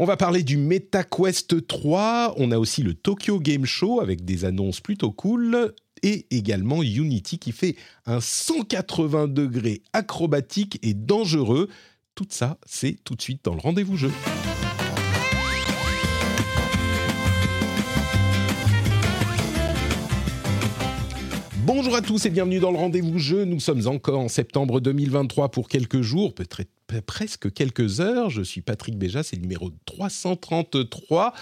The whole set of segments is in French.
On va parler du MetaQuest 3. On a aussi le Tokyo Game Show avec des annonces plutôt cool. Et également Unity qui fait un 180 degrés acrobatique et dangereux. Tout ça, c'est tout de suite dans le rendez-vous jeu. Bonjour à tous et bienvenue dans le rendez-vous jeu. Nous sommes encore en septembre 2023 pour quelques jours, peut-être presque quelques heures. Je suis Patrick Béja, c'est le numéro 333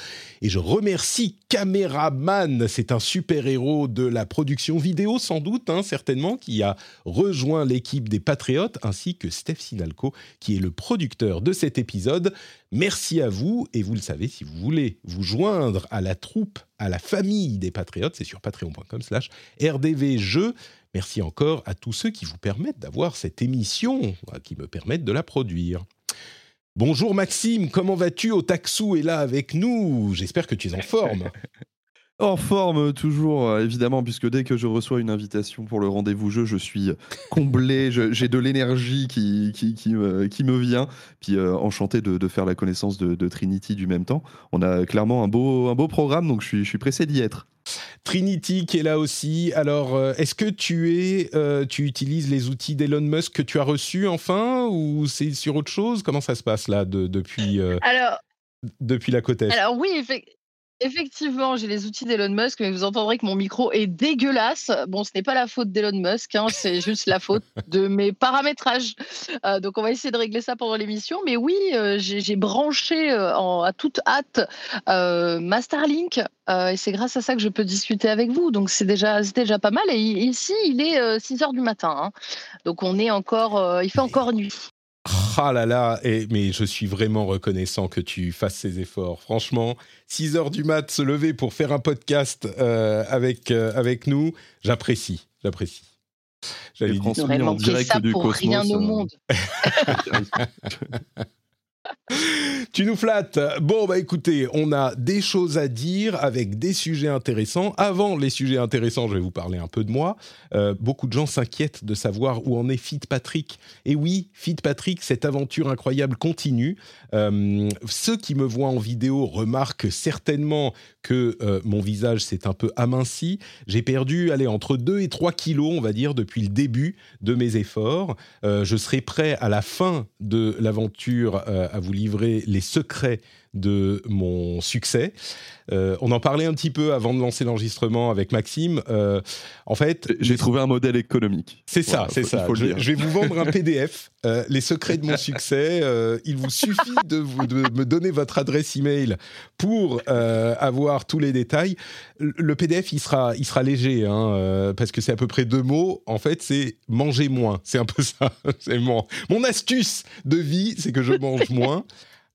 et je remercie Caméraman, c'est un super-héros de la production vidéo sans doute, hein, certainement, qui a rejoint l'équipe des Patriotes, ainsi que Steph Sinalco, qui est le producteur de cet épisode. Merci à vous et vous le savez, si vous voulez vous joindre à la troupe, à la famille des Patriotes, c'est sur patreon.com slash rdvjeux. Merci encore à tous ceux qui vous permettent d'avoir cette émission, qui me permettent de la produire. Bonjour Maxime, comment vas-tu Au Taxou est là avec nous. J'espère que tu es en forme. En forme toujours, euh, évidemment, puisque dès que je reçois une invitation pour le rendez-vous jeu, je suis comblé, j'ai de l'énergie qui, me, vient. Puis euh, enchanté de, faire la connaissance de, Trinity du même temps. On a clairement un beau, programme, donc je suis pressé d'y être. Trinity qui est là aussi. Alors, euh, est-ce que tu es, euh, tu utilises les outils d'Elon Musk que tu as reçus enfin, ou c'est sur autre chose? Comment ça se passe là de, depuis euh, alors, depuis la côte est? Alors oui, Effectivement, j'ai les outils d'Elon Musk, mais vous entendrez que mon micro est dégueulasse. Bon, ce n'est pas la faute d'Elon Musk, hein, c'est juste la faute de mes paramétrages. Euh, donc, on va essayer de régler ça pendant l'émission. Mais oui, euh, j'ai branché euh, en, à toute hâte ma Starlink, et c'est grâce à ça que je peux discuter avec vous. Donc, c'est déjà, déjà pas mal. Et ici, il est 6 heures du matin. Hein. Donc, on est encore, il fait encore nuit. Ah là là, et, mais je suis vraiment reconnaissant que tu fasses ces efforts. Franchement, 6 heures du mat, se lever pour faire un podcast euh, avec, euh, avec nous, j'apprécie, j'apprécie. J'allais dire en direct ça du pour cosmos. rien au euh, monde. Tu nous flattes. Bon, bah écoutez, on a des choses à dire avec des sujets intéressants. Avant les sujets intéressants, je vais vous parler un peu de moi. Euh, beaucoup de gens s'inquiètent de savoir où en est Fit Patrick. Et oui, Fit Patrick, cette aventure incroyable continue. Euh, ceux qui me voient en vidéo remarquent certainement que euh, mon visage s'est un peu aminci. J'ai perdu, allez, entre 2 et 3 kilos, on va dire, depuis le début de mes efforts. Euh, je serai prêt à la fin de l'aventure euh, à vous livrer les secrets de mon succès. Euh, on en parlait un petit peu avant de lancer l'enregistrement avec Maxime. Euh, en fait, J'ai trouvé un modèle économique. c'est ça, Voilà, c'est ça. il faut le Je, dire. je vais vous vendre un PDF, euh, les secrets de mon succès. Il vous suffit de, vous- de me donner votre adresse email pour avoir tous les détails. Le PDF, il sera, il sera léger, hein, parce que c'est à peu près deux mots. En fait, c'est manger moins. C'est un peu ça. C'est mon, mon astuce de vie, c'est que je mange moins.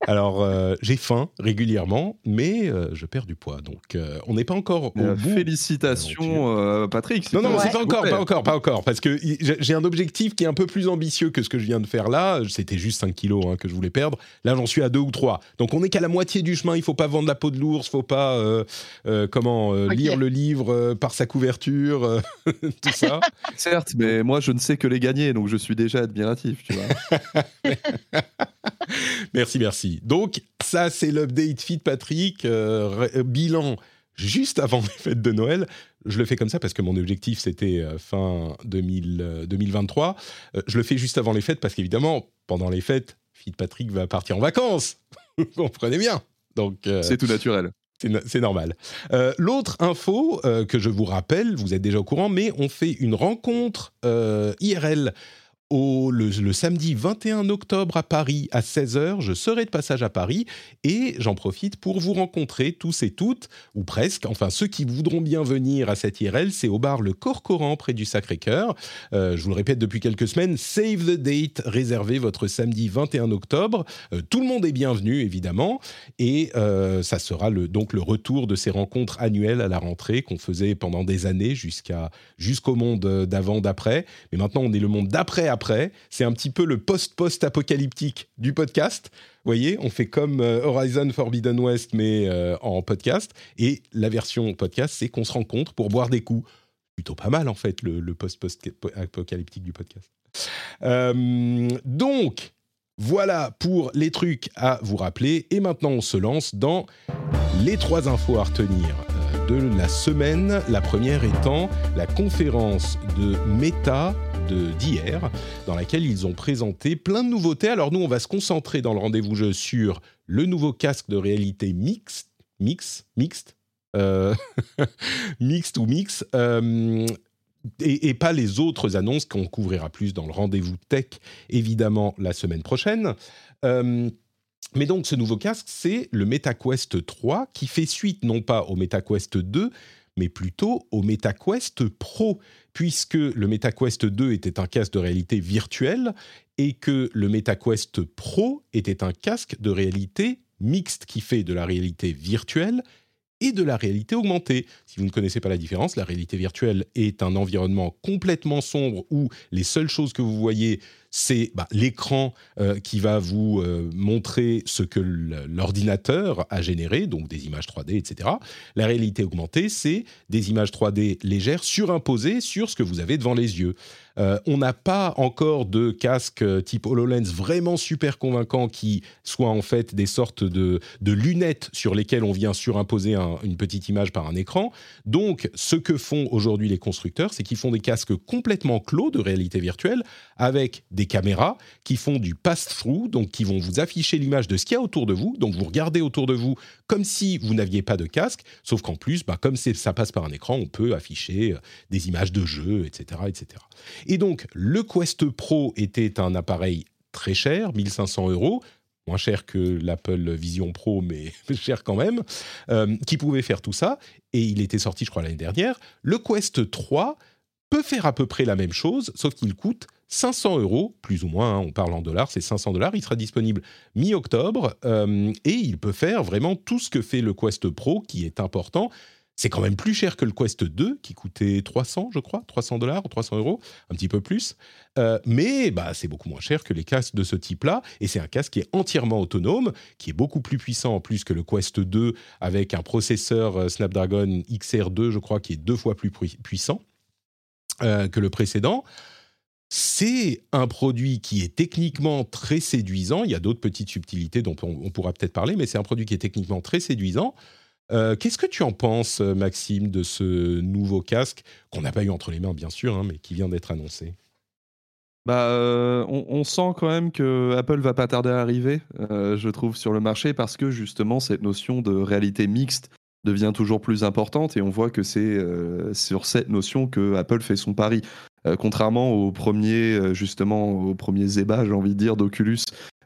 Alors, euh, j'ai faim régulièrement, mais euh, je perds du poids. Donc, euh, on n'est pas encore au Euh, bout. félicitations, euh, Patrick. Non, non, Ouais. c'est pas encore, pas encore, pas encore. Parce que j'ai un objectif qui est un peu plus ambitieux que ce que je viens de faire là. C'était juste 5 kilos hein, que je voulais perdre. Là, j'en suis à 2 ou 3. Donc, on n'est qu'à la moitié du chemin. Il faut pas vendre la peau de l'ours. faut pas, euh, euh, comment, euh, lire le livre euh, par sa couverture, euh, tout ça. Certes, mais moi, je ne sais que les gagner, donc je suis déjà admiratif, tu vois. merci, merci. Donc, ça, c'est l'update Fit Patrick. euh, euh, bilan juste avant les fêtes de Noël. Je le fais comme ça parce que mon objectif, c'était euh, fin 2000, euh, 2023. Euh, je le fais juste avant les fêtes parce qu'évidemment, pendant les fêtes, Fit Patrick va partir en vacances. Vous comprenez bien. Donc, euh, C'est tout naturel. c'est no- c'est normal. Euh, L'autre info euh, que je vous rappelle, vous êtes déjà au courant, mais on fait une rencontre euh, Le, samedi 21 octobre à Paris à 16h. Je serai de passage à Paris et j'en profite pour vous rencontrer tous et toutes, ou presque, enfin ceux qui voudront bien venir à cette IRL, c'est au bar Le Corcoran près du Sacré-Cœur. Euh, je vous le répète depuis quelques semaines, save the date, réservez votre samedi 21 octobre. Euh, tout le monde est bienvenu évidemment et euh, ça sera le, donc le retour de ces rencontres annuelles à la rentrée qu'on faisait pendant des années jusqu'au monde d'avant, d'après. Mais maintenant on est le monde d'après après. C'est un petit peu le post-post-apocalyptique du podcast. Vous voyez, on fait comme euh, Horizon Forbidden West, mais euh, en podcast. Et la version podcast, c'est qu'on se rencontre pour boire des coups. Plutôt pas mal, en fait, le, post-post-apocalyptique du podcast. Euh, donc, voilà pour les trucs à vous rappeler. Et maintenant, on se lance dans les trois infos à retenir de la semaine. La première étant la conférence de Meta d'hier, dans laquelle ils ont présenté plein de nouveautés. Alors nous, on va se concentrer dans le rendez-vous jeu sur le nouveau casque de réalité mixte, mix, mixte, euh, mixte ou mix, euh, et, pas les autres annonces qu'on couvrira plus dans le rendez-vous tech, évidemment, la semaine prochaine. Euh, mais donc, ce nouveau casque, c'est le MetaQuest 3, qui fait suite non pas au MetaQuest 2, mais plutôt au MetaQuest Pro, puisque le MetaQuest 2 était un casque de réalité virtuelle et que le MetaQuest Pro était un casque de réalité mixte qui fait de la réalité virtuelle et de la réalité augmentée. Si vous ne connaissez pas la différence, la réalité virtuelle est un environnement complètement sombre où les seules choses que vous voyez c'est bah, l'écran euh, qui va vous euh, montrer ce que l'ordinateur a généré, donc des images 3D, etc. La réalité augmentée, c'est des images 3D légères surimposées sur ce que vous avez devant les yeux. Euh, on n'a pas encore de casque type HoloLens vraiment super convaincant qui soit en fait des sortes de, lunettes sur lesquelles on vient surimposer une petite image par un écran. Donc, ce que font aujourd'hui les constructeurs, c'est qu'ils font des casques complètement clos de réalité virtuelle avec des caméras qui font du pass-through, donc qui vont vous afficher l'image de ce qu'il y a autour de vous. Donc, vous regardez autour de vous comme si vous n'aviez pas de casque, sauf qu'en plus, bah, comme ça passe par un écran, on peut afficher euh, des images de jeux, etc., etc. Et donc, le Quest Pro était un appareil très cher, 1500 euros, moins cher que l'Apple Vision Pro, mais cher quand même, euh, qui pouvait faire tout ça. Et il était sorti, je crois, l'année dernière. Le Quest 3 peut faire à peu près la même chose, sauf qu'il coûte 500 euros, plus ou moins, hein, on parle en dollars, c'est 500 dollars. Il sera disponible mi-octobre euh, et il peut faire vraiment tout ce que fait le Quest Pro, qui est important. C'est quand même plus cher que le Quest 2, qui coûtait 300, je crois, 300 dollars ou 300 euros, un petit peu plus. Euh, mais bah, c'est beaucoup moins cher que les casques de ce type-là. Et c'est un casque qui est entièrement autonome, qui est beaucoup plus puissant en plus que le Quest 2, avec un processeur euh, Snapdragon XR2, je crois, qui est deux fois plus puissant que le précédent. C'est un produit qui est techniquement très séduisant. Il y a d'autres petites subtilités dont on pourra peut-être parler, mais c'est un produit qui est techniquement très séduisant. Euh, qu'est-ce que tu en penses, Maxime, de ce nouveau casque qu'on n'a pas eu entre les mains, bien sûr, hein, mais qui vient d'être annoncé? Bah, euh, on, sent quand même que Apple va pas tarder à arriver, euh, je trouve, sur le marché parce que justement cette notion de réalité mixte devient toujours plus importante et on voit que c'est sur cette notion que Apple fait son pari. Contrairement au premier, justement, au premier zéba, j'ai envie de dire, d'Oculus,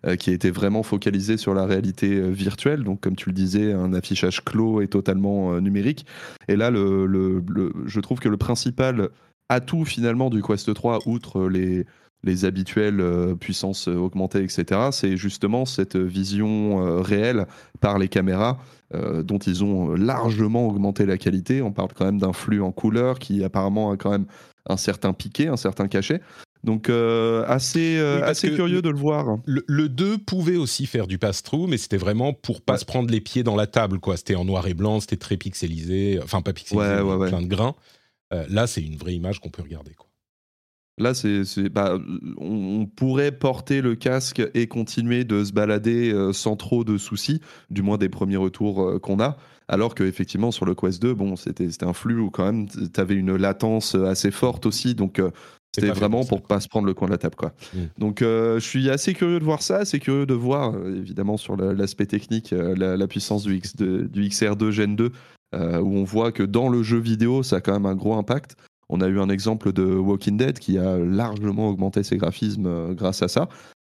euh, qui été vraiment focalisé sur la réalité euh, virtuelle. Donc, comme tu le disais, un affichage clos et totalement euh, numérique. Et là, je trouve que le principal atout finalement du Quest 3, outre les, les habituelles puissances augmentées, etc., c'est justement cette vision réelle par les caméras dont ils ont largement augmenté la qualité. On parle quand même d'un flux en couleur qui apparemment a quand même un certain piqué, un certain cachet. Donc euh, assez, euh, assez curieux de le voir. Le, 2 pouvait aussi faire du pass-through, mais c'était vraiment pour pas se prendre les pieds dans la table. quoi. C'était en noir et blanc, c'était très pixelisé, enfin pas pixelisé, mais plein de grains. Euh, là, c'est une vraie image qu'on peut regarder. Quoi. Là, c'est, bah, on pourrait porter le casque et continuer de se balader sans trop de soucis, du moins des premiers retours qu'on a. Alors qu'effectivement, sur le Quest 2, bon, c'était, un flux où quand même, tu avais une latence assez forte aussi. Donc, c'était vraiment pour pas se prendre le coin de la table, quoi. Mm. Donc, euh, je suis assez curieux de voir ça, assez curieux de voir, euh, évidemment, sur l'aspect technique, euh, la, puissance du, X, du XR2 Gen 2, où on voit que dans le jeu vidéo, ça a quand même un gros impact. On a eu un exemple de Walking Dead qui a largement augmenté ses graphismes grâce à ça.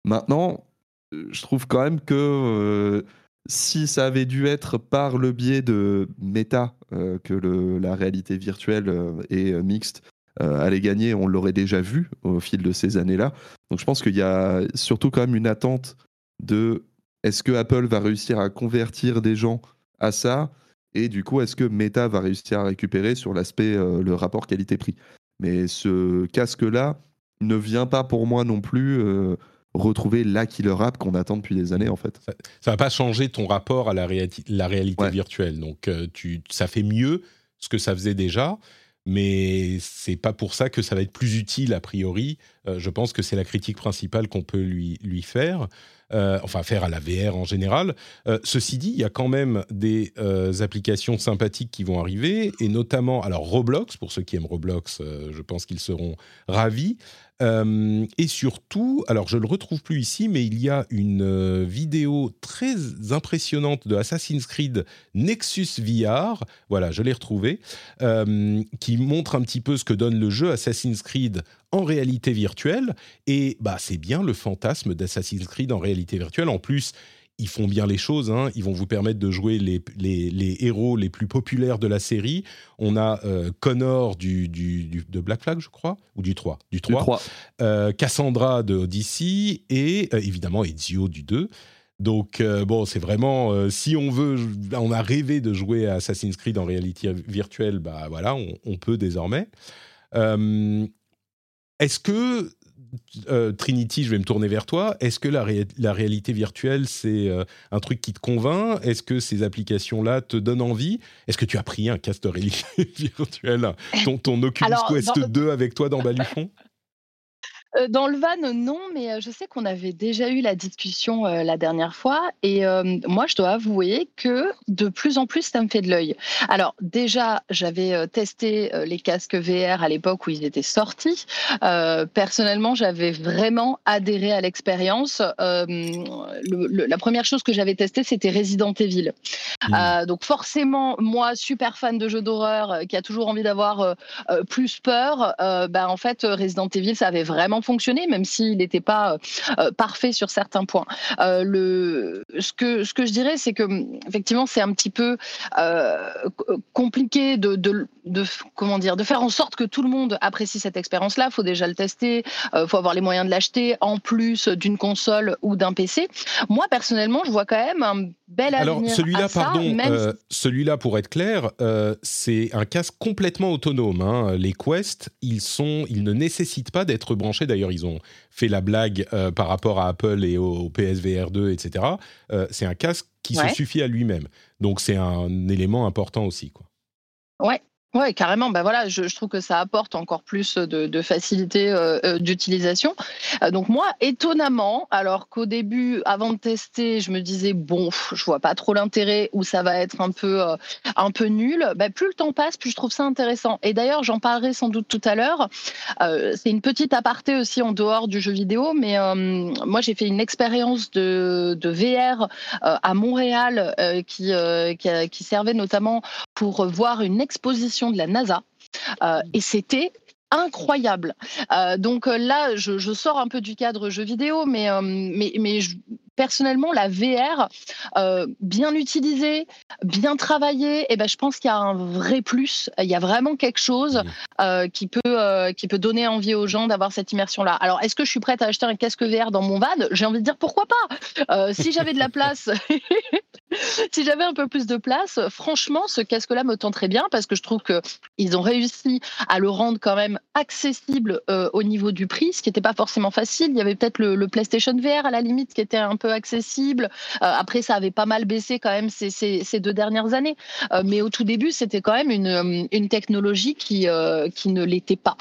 Maintenant, je trouve quand même que si ça avait dû être par le biais de méta que la réalité virtuelle et mixte allait gagner, on l'aurait déjà vu au fil de ces années-là. Donc je pense qu'il y a surtout quand même une attente de est-ce que Apple va réussir à convertir des gens à ça? Et du coup est-ce que Meta va réussir à récupérer sur l'aspect euh, le rapport qualité-prix? Mais ce casque-là ne vient pas pour moi non plus euh, retrouver la killer app qu'on attend depuis des années en fait. Ça, ne va pas changer ton rapport à la, la réalité virtuelle. Donc euh, tu, ça fait mieux ce que ça faisait déjà mais c'est pas pour ça que ça va être plus utile a priori. Euh, je pense que c'est la critique principale qu'on peut lui, lui faire, euh, enfin faire à la VR en général. Ceci dit, il y a quand même des applications sympathiques qui vont arriver, et notamment, alors Roblox, pour ceux qui aiment Roblox, je pense qu'ils seront ravis. Euh, et surtout, alors je ne le retrouve plus ici, mais il y a une euh, vidéo très impressionnante de Assassin's Creed Nexus VR, voilà, je l'ai retrouvé, euh, qui montre un petit peu ce que donne le jeu Assassin's Creed en réalité virtuelle. Et bah, c'est bien le fantasme d'Assassin's Creed en réalité virtuelle. En plus, ils font bien les choses. Hein. Ils vont vous permettre de jouer les, les, héros les plus populaires de la série. On a euh, Connor du, du, de Black Flag, je crois, ou du 3. Du 3. Euh, Cassandra de Odyssey et euh, évidemment Ezio du 2. Donc, bon, c'est vraiment, si on veut, on a rêvé de jouer à Assassin's Creed en réalité virtuelle, bah voilà, on, on peut désormais. Est-ce que euh, Trinity, je vais me tourner vers toi. Est-ce que la, réalité virtuelle, c'est euh, un truc qui te convainc? Est-ce que ces applications-là te donnent envie? Est-ce que tu as pris un casque de réalité virtuelle, ton, ton Oculus Quest 2 avec toi dans Baluchon dans le van, non, mais euh, je sais qu'on avait déjà eu la discussion euh, la dernière fois. Et moi, je dois avouer que de plus en plus, ça me fait de l'œil. Alors, déjà, j'avais testé les casques VR à l'époque où ils étaient sortis. personnellement, j'avais vraiment adhéré à l'expérience. la première chose que j'avais testée, c'était Resident Evil. Mmh. donc, forcément, moi, super fan de jeux d'horreur, qui a toujours envie d'avoir plus peur, bah, en fait, Resident Evil, ça avait vraiment fonctionner, même s'il n'était pas euh, parfait sur certains points. Euh, le, ce, que, ce que je dirais, c'est que effectivement, c'est un petit peu euh, compliqué de, de, de, comment dire, de faire en sorte que tout le monde apprécie cette expérience-là. Il faut déjà le tester, il faut avoir les moyens de l'acheter, en plus d'une console ou d'un PC. Moi, personnellement, je vois quand même un bel Alors, celui-là, pardon, celui-là, pour être clair, c'est un casque complètement autonome. Hein. Les Quest, ils, sont, ils ne nécessitent pas d'être branchés D'ailleurs, ils ont fait la blague euh, par rapport à Apple et au, PSVR 2, etc. Euh, c'est un casque qui se suffit à lui-même. Donc, c'est un élément important aussi. Quoi. Ouais, oui, carrément. Ben voilà, je, trouve que ça apporte encore plus de, facilité euh, euh, d'utilisation. Euh, donc moi, étonnamment, alors qu'au début, avant de tester, je me disais bon, je vois pas trop l'intérêt ou ça va être un peu un peu nul. Ben, plus le temps passe, plus je trouve ça intéressant. Et d'ailleurs, j'en parlerai sans doute tout à l'heure. C'est une petite aparté aussi en dehors du jeu vidéo, mais moi j'ai fait une expérience de, VR à Montréal qui servait notamment pour voir une exposition de la NASA. Euh, et c'était incroyable. Euh, donc euh, là, je, sors un peu du cadre jeu vidéo, mais, mais, mais personnellement, la VR, bien utilisée, bien travaillée, eh ben, je pense qu'il y a un vrai plus. Il y a vraiment quelque chose qui, peut, qui peut donner envie aux gens d'avoir cette immersion-là. Alors, est-ce que je suis prête à acheter un casque VR dans mon van? J'ai envie de dire pourquoi pas. si j'avais de la place si j'avais un peu plus de place, franchement, ce casque-là me tenterait bien parce que je trouve qu'ils ont réussi à le rendre quand même accessible euh, au niveau du prix, ce qui n'était pas forcément facile. Il y avait peut-être le, PlayStation VR à la limite qui était un peu accessible. Euh, après, ça avait pas mal baissé quand même ces, deux dernières années. Euh, mais au tout début, c'était quand même une, une technologie qui, qui ne l'était pas.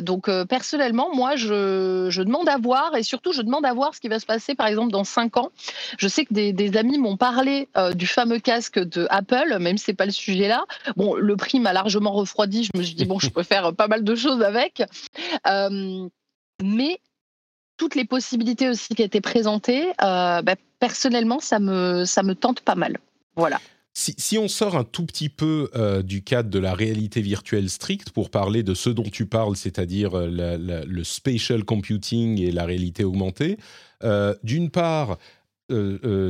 donc, personnellement, moi, je, demande à voir et surtout, je demande à voir ce qui va se passer, par exemple, dans cinq ans. Je sais que des, amis m'ont parlé euh, du fameux casque de Apple, même si c'est pas le sujet là. Bon, le prix m'a largement refroidi. Je me suis dit bon, je peux faire pas mal de choses avec, euh, mais toutes les possibilités aussi qui étaient présentées, euh, bah, personnellement, ça me ça me tente pas mal. Voilà. si, on sort un tout petit peu euh, du cadre de la réalité virtuelle stricte pour parler de ce dont tu parles, c'est-à-dire euh, le spatial computing et la réalité augmentée, euh, d'une part,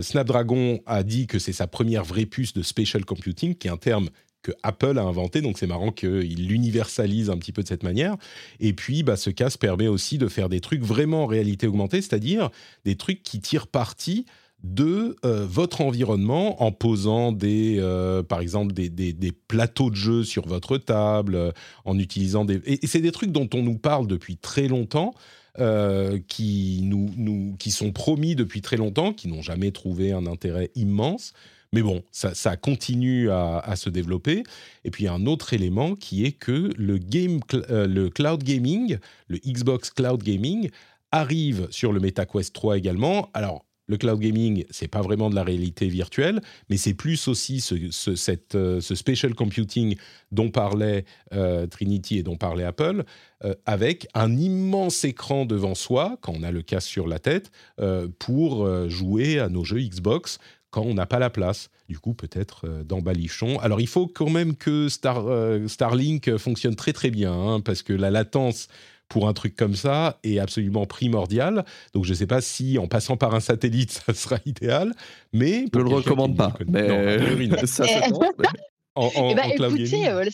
Snapdragon a dit que c'est sa première vraie puce de spatial computing, qui est un terme que Apple a inventé, donc c'est marrant qu'il l'universalise un petit peu de cette manière. Et puis, bah, ce casque permet aussi de faire des trucs vraiment en réalité augmentée, c'est-à-dire des trucs qui tirent parti de euh, votre environnement en posant des, euh, par exemple des, plateaux de jeu sur votre table, euh, en utilisant des... Et, c'est des trucs dont on nous parle depuis très longtemps, qui, nous, qui sont promis depuis très longtemps, qui n'ont jamais trouvé un intérêt immense. Mais bon, ça, continue à, se développer. Et puis un autre élément qui est que le, game, le cloud gaming, le Xbox Cloud Gaming, arrive sur le MetaQuest 3 également. Alors, le cloud gaming, c'est pas vraiment de la réalité virtuelle, mais c'est plus aussi ce, cette, euh, ce computing dont parlait euh, Trinity et dont parlait Apple, euh, avec un immense écran devant soi, quand on a le casque sur la tête, pour jouer à nos jeux Xbox quand on n'a pas la place. Du coup, peut-être dans Balichon. Alors, il faut quand même que Star, Starlink fonctionne très très bien, hein, parce que la latence pour un truc comme ça est absolument primordial. Donc je ne sais pas si en passant par un satellite, ça sera idéal, mais... Je ne le recommande pas. Mais... ça, en, eh ben, écoutez, euh,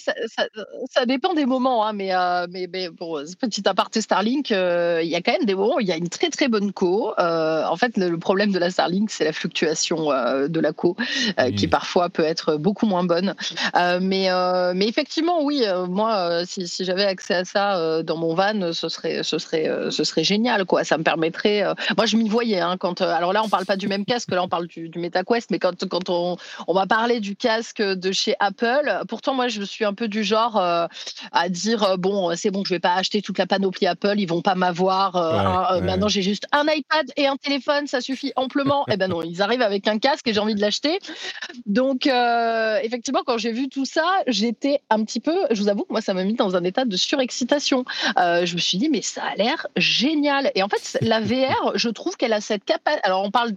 ça, dépend des moments, hein, mais, euh, mais, mais bon, petit aparté Starlink, euh, il y a quand même des moments où il y a une très très bonne co. en fait, le, problème de la Starlink, c'est la fluctuation de la co, qui parfois peut être beaucoup moins bonne. mais, mais effectivement, oui, moi, si, si j'avais accès à ça dans mon van, ce serait, ce serait, ce serait génial, quoi. Ça me permettrait. moi, je m'y voyais. Hein, quand, alors là, on parle pas du même casque, là, on parle du, du MetaQuest, mais quand, quand on, on va parler du casque de chez Apple. Pourtant, moi, je suis un peu du genre euh, à dire euh, bon, c'est bon, je vais pas acheter toute la panoplie Apple, ils vont pas m'avoir. Euh, maintenant, j'ai juste un iPad et un téléphone, ça suffit amplement. eh ben non, ils arrivent avec un casque et j'ai envie de l'acheter. Donc, effectivement, quand j'ai vu tout ça, j'étais un petit peu, je vous avoue, moi, ça m'a mis dans un état de surexcitation. je me suis dit, mais ça a l'air génial. Et en fait, la VR, je trouve qu'elle a cette capacité. Alors, on parle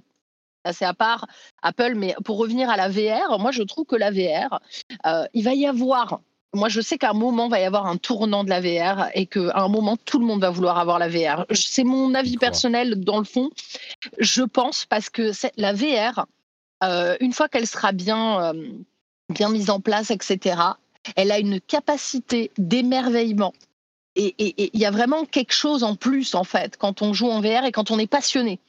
c'est à part Apple, mais pour revenir à la VR, moi je trouve que la VR, euh, il va y avoir moi, je sais qu'à un moment, il va y avoir un tournant de la VR et qu'à un moment, tout le monde va vouloir avoir la VR. C'est mon avis personnel dans le fond. Je pense parce que la VR, euh, une fois qu'elle sera bien, euh, bien mise en place, etc., elle a une capacité d'émerveillement. Et il y a vraiment quelque chose en plus, en fait, quand on joue en VR et quand on est passionné.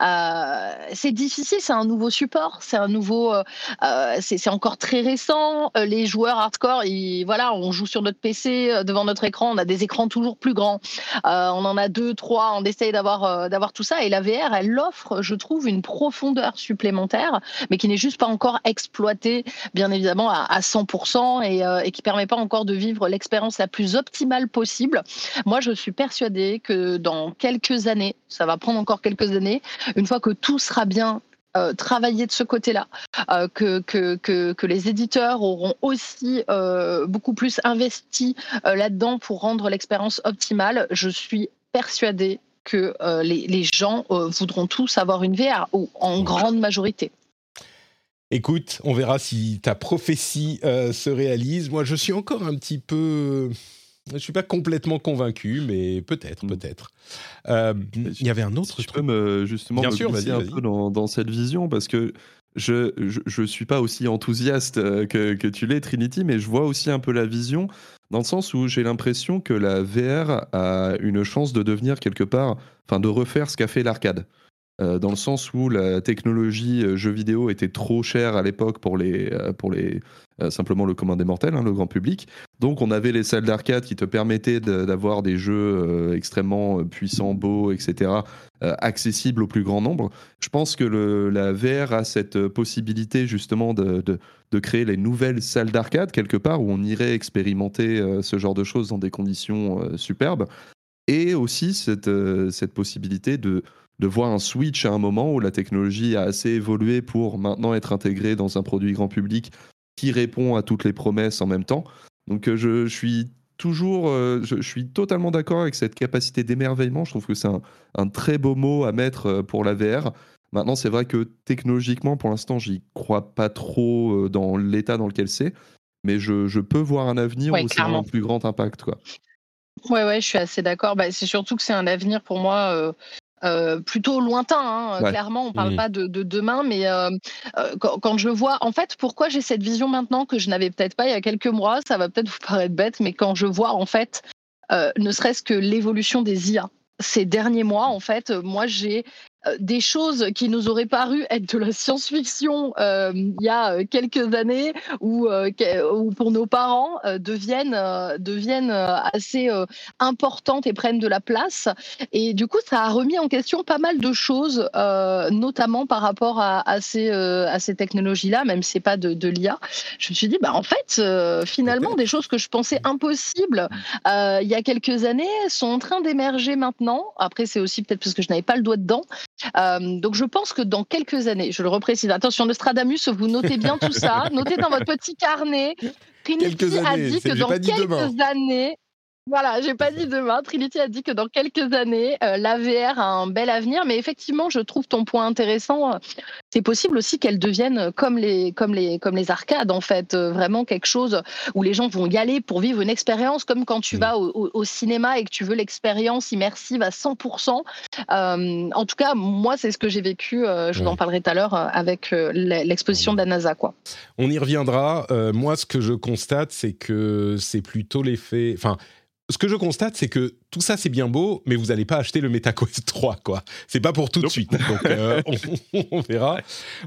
Euh, c'est difficile, c'est un nouveau support, c'est un nouveau, euh, euh, c'est encore très récent. les joueurs hardcore, voilà, on joue sur notre PC devant notre écran, on a des écrans toujours plus grands, on en a deux, trois, on essaye d'avoir d'avoir tout ça. Et la VR, elle offre, je trouve, une profondeur supplémentaire, mais qui n'est juste pas encore exploitée, bien évidemment, à, 100% et, et qui permet pas encore de vivre l'expérience la plus optimale possible. Moi, je suis persuadée que dans quelques années, ça va prendre encore quelques années, une fois que tout sera bien euh, travaillé de ce côté-là, euh, que, que, que, les éditeurs auront aussi euh, beaucoup plus investi là-dedans pour rendre l'expérience optimale, je suis persuadée que les, les, gens voudront tous avoir une VR, ou en grande majorité. Écoute, on verra si ta prophétie se réalise. Moi, je suis encore un petit peu je ne suis pas complètement convaincu, mais peut-être, hmm. peut-être. Euh, il y avait un autre si truc. Je peux me, justement Bien me sûr, un peu dans, dans, cette vision parce que je ne suis pas aussi enthousiaste euh, que, que tu l'es, Trinity, mais je vois aussi un peu la vision dans le sens où j'ai l'impression que la VR a une chance de devenir quelque part, enfin de refaire ce qu'a fait l'arcade. Euh, dans le sens où la technologie jeu vidéo était trop chère à l'époque pour les, pour les simplement le commun des mortels, hein, le grand public. Donc on avait les salles d'arcade qui te permettaient d'avoir des jeux euh, extrêmement euh, puissants, beaux, etc., euh, accessibles au plus grand nombre. Je pense que la VR a cette possibilité justement de, de, créer les nouvelles salles d'arcade quelque part où on irait expérimenter ce genre de choses dans des conditions superbes. Et aussi cette, cette possibilité de, de voir un switch à un moment où la technologie a assez évolué pour maintenant être intégrée dans un produit grand public qui répond à toutes les promesses en même temps. Donc euh, je, suis toujours, euh, je, suis totalement d'accord avec cette capacité d'émerveillement. Je trouve que c'est un, très beau mot à mettre euh, pour la VR. Maintenant, c'est vrai que technologiquement, pour l'instant, j'y crois pas trop dans l'état dans lequel c'est, mais je, je, peux voir un avenir où ça a un plus grand impact. Quoi. Ouais, ouais, je suis assez d'accord. Bah, c'est surtout que c'est un avenir pour moi euh, plutôt lointain. Hein, clairement, on ne parle mmh. pas de, demain, mais euh, euh, quand, je vois, en fait, pourquoi j'ai cette vision maintenant que je n'avais peut-être pas il y a quelques mois, ça va peut-être vous paraître bête, mais quand je vois en fait, ne serait-ce que l'évolution des IA ces derniers mois, en fait, moi j'ai euh, des choses qui nous auraient paru être de la science-fiction euh, il y a euh, quelques années ou, pour nos parents deviennent, deviennent assez importantes et prennent de la place. Et du coup, ça a remis en question pas mal de choses, notamment par rapport à, à ces, à ces technologies-là, même si c'est pas de, de l'IA. Je me suis dit, bah, en fait, finalement, des choses que je pensais impossibles il y a quelques années sont en train d'émerger maintenant. Après, c'est aussi peut-être parce que je n'avais pas le doigt dedans. Euh, donc je pense que dans quelques années, je le reprécise, attention Nostradamus, vous notez bien tout ça, notez dans votre petit carnet. Trinity a dit que dans quelques années, voilà, j'ai pas dit demain. Trinity a dit que dans quelques années, euh, l'AVR a un bel avenir, mais effectivement, je trouve ton point intéressant. C'est possible aussi qu'elle devienne comme les, comme les, comme les arcades, en fait, euh, vraiment quelque chose où les gens vont y aller pour vivre une expérience, comme quand tu mm. vas au, cinéma et que tu veux l'expérience immersive à 100%. Euh, en tout cas, moi, c'est ce que j'ai vécu. je vous en parlerai tout à l'heure avec l'exposition de la NASA, quoi. On y reviendra. moi, ce que je constate, c'est que c'est plutôt l'effet, enfin ce que je constate, c'est que tout ça, c'est bien beau, mais vous n'allez pas acheter le MetaQuest 3, quoi. C'est pas pour tout de suite. Donc, euh, on, verra.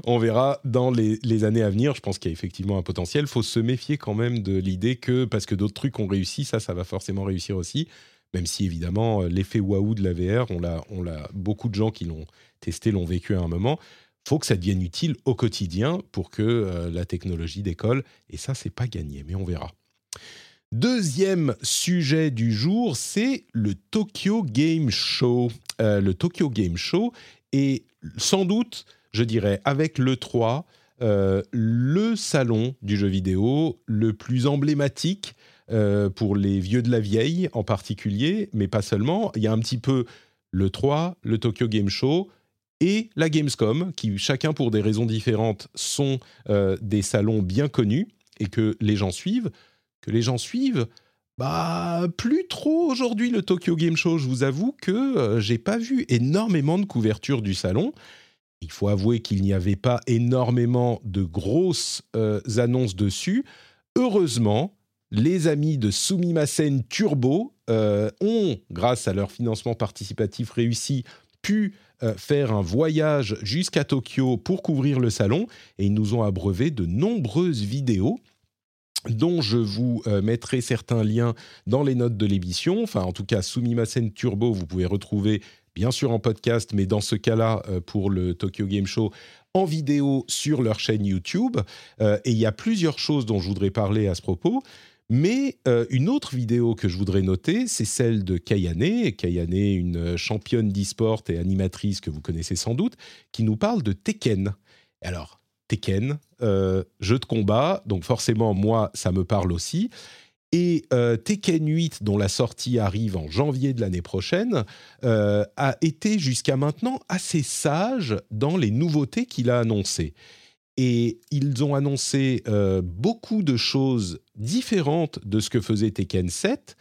On verra dans les, années à venir. Je pense qu'il y a effectivement un potentiel. Il faut se méfier quand même de l'idée que, parce que d'autres trucs ont réussi, ça, ça va forcément réussir aussi. Même si, évidemment, euh, l'effet waouh de la VR, on l'a, on l'a, beaucoup de gens qui l'ont testé l'ont vécu à un moment. faut que ça devienne utile au quotidien pour que euh, la technologie décolle. Et ça, c'est pas gagné, mais on verra. Deuxième sujet du jour, c'est le Tokyo Game Show. Euh, le Tokyo Game Show est sans doute, je dirais, avec le 3, euh, le salon du jeu vidéo le plus emblématique euh, pour les vieux de la vieille en particulier, mais pas seulement. Il y a un petit peu le 3, le Tokyo Game Show et la Gamescom, qui chacun pour des raisons différentes sont des salons bien connus et que les gens suivent les gens suivent, bah plus trop aujourd'hui le Tokyo Game Show. Je vous avoue que euh, j'ai pas vu énormément de couverture du salon. Il faut avouer qu'il n'y avait pas énormément de grosses euh, annonces dessus. Heureusement, les amis de Sumimasen Turbo euh, ont, grâce à leur financement participatif réussi, pu faire un voyage jusqu'à Tokyo pour couvrir le salon et ils nous ont abreuvé de nombreuses vidéos dont je vous euh, mettrai certains liens dans les notes de l'émission. Enfin, en tout cas, Sumimasen Turbo, vous pouvez retrouver bien sûr en podcast, mais dans ce cas-là, euh, pour le Tokyo Game Show, en vidéo sur leur chaîne YouTube. Euh, et il y a plusieurs choses dont je voudrais parler à ce propos. Mais une autre vidéo que je voudrais noter, c'est celle de Kayane. Kayane, une championne d'e-sport et animatrice que vous connaissez sans doute, qui nous parle de Tekken. Alors, Tekken, euh, jeu de combat, donc forcément moi ça me parle aussi. Et euh, Tekken 8, dont la sortie arrive en janvier de l'année prochaine, euh, a été jusqu'à maintenant assez sage dans les nouveautés qu'il a annoncées. Et ils ont annoncé beaucoup de choses différentes de ce que faisait Tekken 7,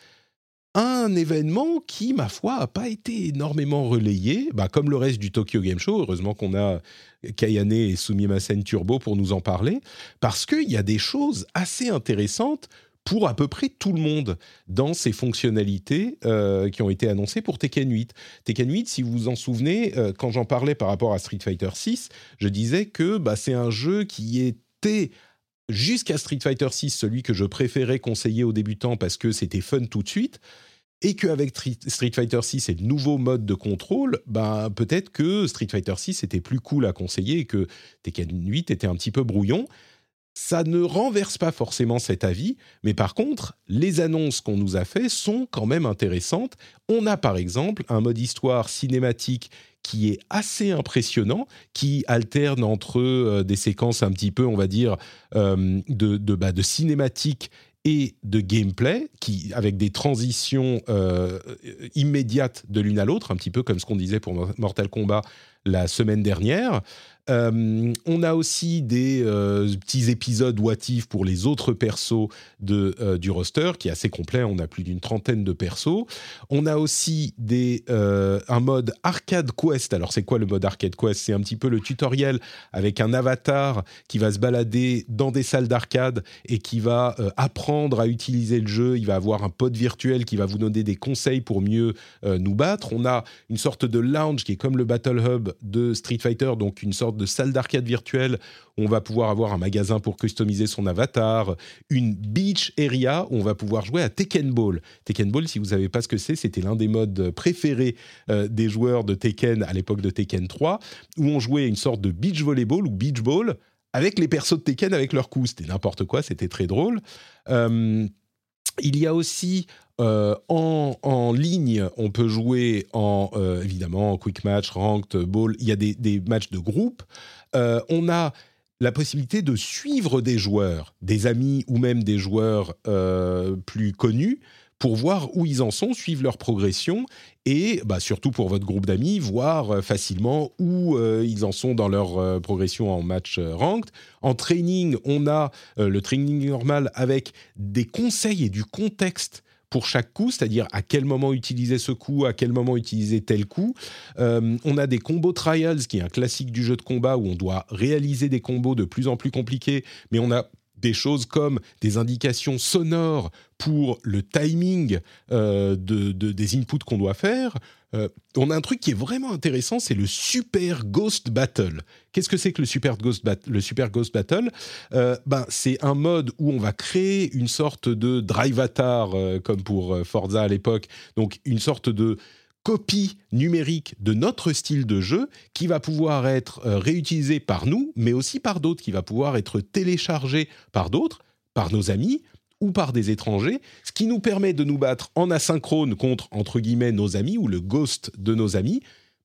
un événement qui, ma foi, n'a pas été énormément relayé, bah, comme le reste du Tokyo Game Show. Heureusement qu'on a Kayane et Sumimasen Turbo pour nous en parler, parce qu'il y a des choses assez intéressantes pour à peu près tout le monde dans ces fonctionnalités euh, qui ont été annoncées pour Tekken 8. Tekken 8, si vous vous en souvenez, euh, quand j'en parlais par rapport à Street Fighter 6, je disais que bah, c'est un jeu qui était jusqu'à Street Fighter 6 celui que je préférais conseiller aux débutants parce que c'était fun tout de suite et qu'avec Street Fighter 6 et le nouveau mode de contrôle, ben, peut-être que Street Fighter 6 était plus cool à conseiller et que Tekken 8 était un petit peu brouillon. Ça ne renverse pas forcément cet avis, mais par contre, les annonces qu'on nous a faites sont quand même intéressantes. On a par exemple un mode histoire cinématique qui est assez impressionnant, qui alterne entre euh, des séquences un petit peu, on va dire, euh, de, de, bah, de cinématiques et de gameplay, qui, avec des transitions euh, immédiates de l'une à l'autre, un petit peu comme ce qu'on disait pour Mortal Kombat la semaine dernière. Euh, on a aussi des euh, petits épisodes what pour les autres persos de, euh, du roster, qui est assez complet. On a plus d'une trentaine de persos. On a aussi des, un mode arcade quest. Alors, c'est quoi le mode arcade quest? C'est un petit peu le tutoriel avec un avatar qui va se balader dans des salles d'arcade et qui va apprendre à utiliser le jeu. Il va avoir un pote virtuel qui va vous donner des conseils pour mieux nous battre. On a une sorte de lounge qui est comme le Battle Hub de Street Fighter, donc une sorte de salle d'arcade virtuelle où on va pouvoir avoir un magasin pour customiser son avatar, une beach area où on va pouvoir jouer à Tekken Ball. Tekken Ball, si vous ne savez pas ce que c'est, c'était l'un des modes préférés euh, des joueurs de Tekken à l'époque de Tekken 3, où on jouait une sorte de beach volleyball ou beach ball avec les persos de Tekken avec leurs coups. C'était n'importe quoi, c'était très drôle. Euh, il y a aussi euh, en, ligne, on peut jouer en euh, évidemment quick match, ranked, ball. Il y a des, matchs de groupe. Euh, on a la possibilité de suivre des joueurs, des amis ou même des joueurs plus connus pour voir où ils en sont, suivre leur progression et bah, surtout pour votre groupe d'amis, voir facilement où ils en sont dans leur progression en match ranked. En training, on a le training normal avec des conseils et du contexte pour chaque coup, c'est-à-dire à quel moment utiliser ce coup, à quel moment utiliser tel coup. Euh, on a des combos trials, qui est un classique du jeu de combat où on doit réaliser des combos de plus en plus compliqués, mais on a des choses comme des indications sonores pour le timing euh, de, des inputs qu'on doit faire. Euh, on a un truc qui est vraiment intéressant, c'est le Super Ghost Battle. Qu'est-ce que c'est que le Super Ghost, le Super Ghost Battle? Euh, ben, C'est un mode où on va créer une sorte de drive avatar, comme pour Forza à l'époque, donc une sorte de copie numérique de notre style de jeu qui va pouvoir être euh, réutilisé par nous, mais aussi par d'autres, qui va pouvoir être téléchargé par d'autres, par nos amis ou par des étrangers, ce qui nous permet de nous battre en asynchrone contre, entre guillemets, nos amis ou le ghost de nos amis,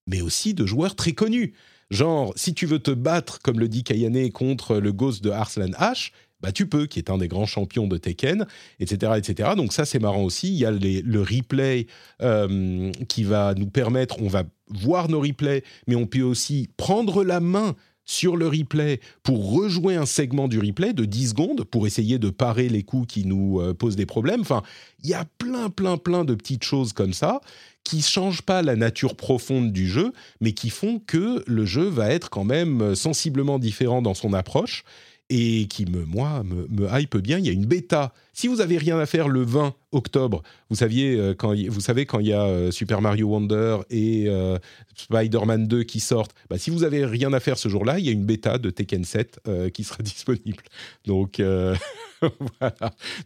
mais aussi de joueurs très connus. Genre, si tu veux te battre, comme le dit Kayane, contre le ghost de Arslan H, bah tu peux, qui est un des grands champions de Tekken, etc. etc. Donc ça, c'est marrant aussi. Il y a le replay euh, qui va nous permettre, on va voir nos replays, mais on peut aussi prendre la main sur le replay pour rejouer un segment du replay de 10 secondes pour essayer de parer les coups qui nous euh, posent des problèmes. Enfin, il y a plein, plein, plein de petites choses comme ça qui ne changent pas la nature profonde du jeu, mais qui font que le jeu va être quand même sensiblement différent dans son approche et qui me, moi, me, hype bien. Il y a une bêta. Si vous avez rien à faire le 20 octobre, vous saviez euh, quand vous savez quand il y a euh, Super Mario Wonder et euh, Spider-Man 2 qui sortent. Bah, si vous avez rien à faire ce jour-là, il y a une bêta de Tekken 7 qui sera disponible. Donc voilà,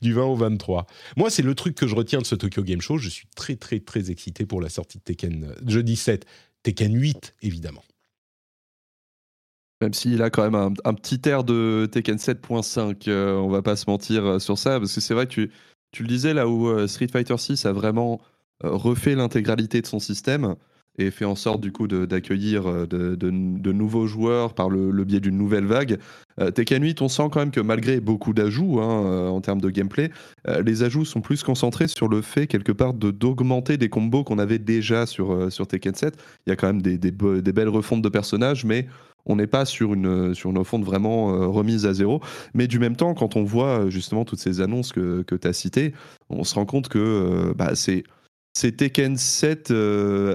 du 20 au 23. Moi, c'est le truc que je retiens de ce Tokyo Game Show. Je suis très très très excité pour la sortie de Tekken jeudi 7, Tekken 8 évidemment. Même s'il a quand même un, petit air de Tekken 7.5, euh, on va pas se mentir euh, sur ça, parce que c'est vrai que tu, le disais là où euh, Street Fighter 6 a vraiment refait l'intégralité de son système et fait en sorte du coup d'accueillir de, nouveaux joueurs par le, biais d'une nouvelle vague. Tekken 8, on sent quand même que malgré beaucoup d'ajouts hein, en termes de gameplay, les ajouts sont plus concentrés sur le fait quelque part d'augmenter des combos qu'on avait déjà sur, sur Tekken 7. Il y a quand même des, des belles refontes de personnages, mais on n'est pas sur une, sur une vraiment euh, remise à zéro. Mais du même temps, quand on voit euh, justement toutes ces annonces que, que tu as citées, on se rend compte que euh, bah, c'est. Tekken 7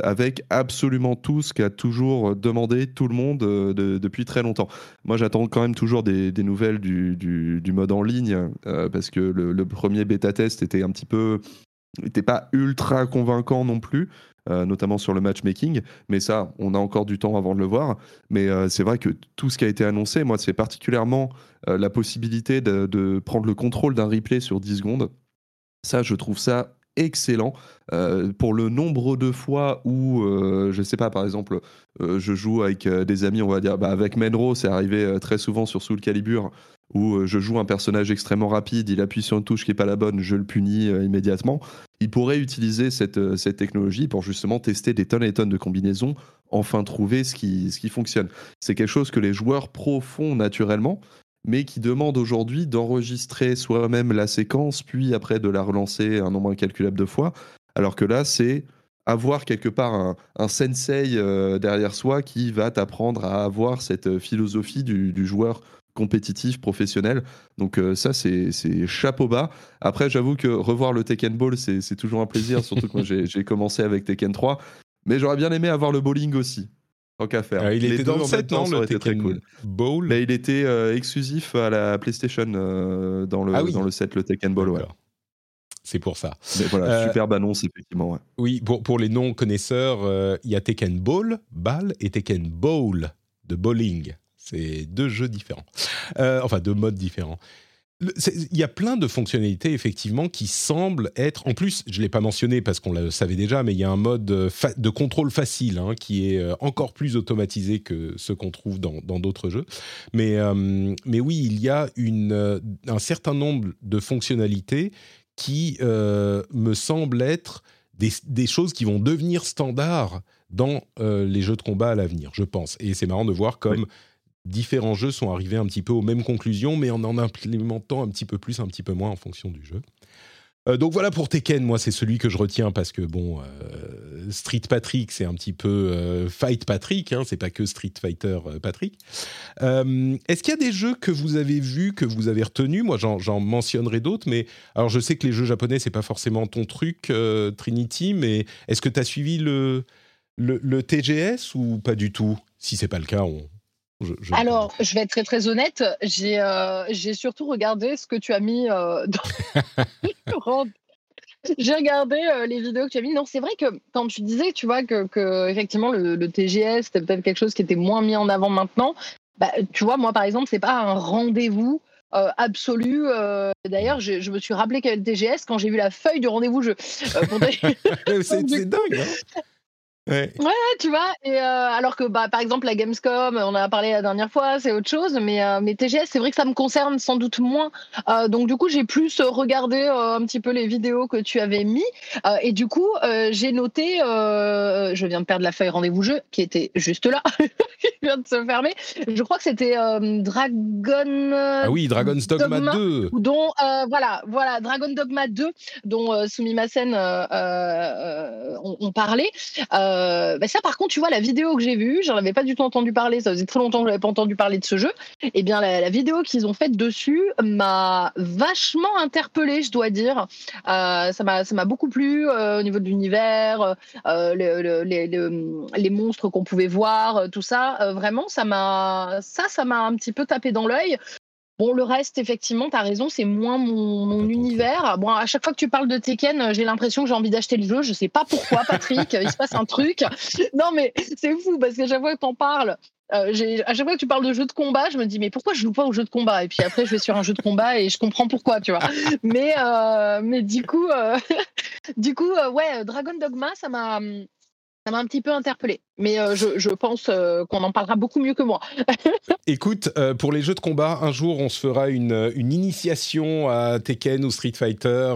avec absolument tout ce qu'a toujours demandé tout le monde depuis très longtemps. Moi, j'attends quand même toujours des, nouvelles du, du, mode en ligne parce que le, le, premier bêta test était un petit peu, n'était pas ultra convaincant non plus. Euh, notamment sur le matchmaking. Mais ça, on a encore du temps avant de le voir. Mais euh, c'est vrai que tout ce qui a été annoncé, moi, c'est particulièrement euh, la possibilité de, de, prendre le contrôle d'un replay sur 10 secondes. Ça, je trouve ça excellent. pour le nombre de fois où, je je sais pas, par exemple, je joue avec des amis, on va dire, bah, avec Menro, c'est arrivé très souvent sur Soul Calibur, où euh, je joue un personnage extrêmement rapide, il appuie sur une touche qui n'est pas la bonne, je le punis euh, immédiatement. Il pourrait utiliser cette, euh, cette, technologie pour justement tester des tonnes et tonnes de combinaisons, enfin trouver ce qui, ce qui fonctionne. C'est quelque chose que les joueurs pro font naturellement. Mais qui demande aujourd'hui d'enregistrer soi-même la séquence, puis après de la relancer un nombre incalculable de fois. Alors que là, c'est avoir quelque part un, sensei euh, derrière soi qui va t'apprendre à avoir cette euh, philosophie du, joueur compétitif, professionnel. Donc euh, ça, c'est chapeau bas. Après, j'avoue que revoir le Tekken Ball, c'est toujours un plaisir, surtout quand j'ai commencé avec Tekken 3. Mais j'aurais bien aimé avoir le bowling aussi. Tant qu'à faire. il était dans le set, non, le Tekken cool. Ball Mais il était exclusif à la PlayStation dans, le, ah dans le set, le Tekken Ball. Ouais c'est pour ça. Mais voilà, euh, superbe annonce, effectivement. Oui, pour, pour les non-connaisseurs, euh, il y a Tekken Ball, balle, et Tekken Bowl, de bowling. C'est deux jeux différents. Euh, enfin, deux modes différents. Il y a plein de fonctionnalités effectivement qui semblent être. En plus, je l'ai pas mentionné parce qu'on le savait déjà, mais il y a un mode de contrôle facile hein, qui est encore plus automatisé que ce qu'on trouve dans d'autres jeux. Mais, mais oui, il y a un certain nombre de fonctionnalités qui euh, me semblent être des, choses qui vont devenir standards dans euh, les jeux de combat à l'avenir, je pense. Et c'est marrant de voir comme différents jeux sont arrivés un petit peu aux mêmes conclusions, mais en en implémentant un petit peu plus, un petit peu moins en fonction du jeu. Euh, donc voilà pour Tekken, moi c'est celui que je retiens parce que bon, euh, Street Patrick c'est un petit peu euh, Fight Patrick, hein, c'est pas que Street Fighter Patrick. Est-ce qu'il y a des jeux que vous avez vus, que vous avez retenus? Moi j'en mentionnerai d'autres, mais alors je sais que les jeux japonais c'est pas forcément ton truc, Trinity, mais est-ce que tu as suivi le, le, le, TGS ou pas du tout? Si c'est pas le cas, on, alors, je vais être très très honnête, j'ai euh, surtout regardé ce que tu as mis euh, dans J'ai regardé euh, les vidéos que tu as mis. Non, c'est vrai que quand tu disais, tu vois, que, que effectivement le, TGS c'était peut-être quelque chose qui était moins mis en avant maintenant. Bah, tu vois, moi par exemple, c'est pas un rendez-vous absolu. D'ailleurs, je, je, me suis rappelé qu'il y avait le TGS quand j'ai vu la feuille du rendez-vous jeu. c'est dingue. Hein Ouais. tu vois. Et euh, alors que, bah, par exemple, la Gamescom, on en a parlé la dernière fois, c'est autre chose. Mais, euh, mais TGS, c'est vrai que ça me concerne sans doute moins. Euh, donc, du coup, j'ai plus regardé un petit peu les vidéos que tu avais mis. et du coup, j'ai noté, je viens de perdre la feuille rendez-vous jeu qui était juste là, qui vient de se fermer. Je crois que c'était Dragon. Ah oui, Dragon's Dogma, 2. Dont, voilà, voilà, Dragon Dogma 2, dont Sumimasen on, on, parlait. Euh, bah ça, par contre, tu vois, la vidéo que j'ai vue, j'en avais pas du tout entendu parler. Ça faisait très longtemps que je n'avais pas entendu parler de ce jeu. Et eh bien, la, vidéo qu'ils ont faite dessus m'a vachement interpellée, je dois dire. Euh, ça m'a, ça m'a beaucoup plu euh, au niveau de l'univers, les, monstres qu'on pouvait voir, tout ça. vraiment, ça m'a, ça, ça m'a un petit peu tapé dans l'œil. Bon, le reste, effectivement, tu as raison, c'est moins mon, univers. Bon, à chaque fois que tu parles de Tekken, j'ai l'impression que j'ai envie d'acheter le jeu. Je sais pas pourquoi, Patrick, il se passe un truc. Non, mais c'est fou parce que chaque fois que tu en parles, euh, à chaque fois que tu parles de jeu de combat, je me dis mais pourquoi je joue pas au jeu de combat? Et puis après, je vais sur un jeu de combat et je comprends pourquoi, tu vois. Mais euh, mais du coup, euh, du coup, ouais, Dragon Dogma, ça m'a ça m'a un petit peu interpellé. Mais euh, je, pense euh, qu'on en parlera beaucoup mieux que moi. Écoute, euh, pour les jeux de combat, un jour, on se fera une, initiation à Tekken ou Street Fighter.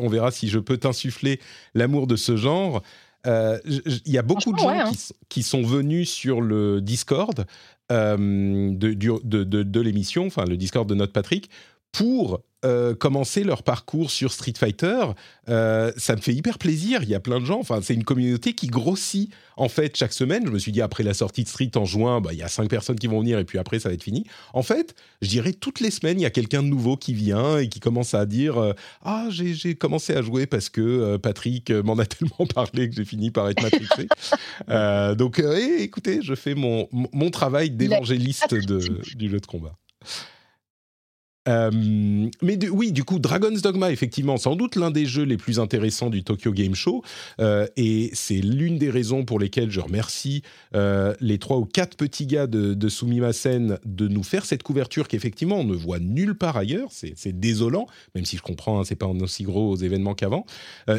on verra si je peux t'insuffler l'amour de ce genre. Il y a beaucoup de gens hein. qui, sont venus sur le Discord de, de, de l'émission, enfin le Discord de notre Patrick, pour euh, commencer leur parcours sur Street Fighter, euh, ça me fait hyper plaisir. Il y a plein de gens. Enfin, c'est une communauté qui grossit en fait chaque semaine. Je me suis dit après la sortie de Street en juin, bah, il y a cinq personnes qui vont venir et puis après ça va être fini. En fait, je dirais toutes les semaines il y a quelqu'un de nouveau qui vient et qui commence à dire euh, ah j'ai commencé à jouer parce que Patrick m'en a tellement parlé que j'ai fini par être matrixé. donc eh, écoutez, je fais mon, mon travail d'évangéliste du jeu de combat. Euh, mais oui, du coup, Dragon's Dogma, effectivement, sans doute l'un des jeux les plus intéressants du Tokyo Game Show. Euh, et c'est l'une des raisons pour lesquelles je remercie euh, les trois ou quatre petits gars de, de Sumimasen de nous faire cette couverture qu'effectivement on ne voit nulle part ailleurs. C'est désolant, même si je comprends, hein, c'est pas un aussi gros événement qu'avant.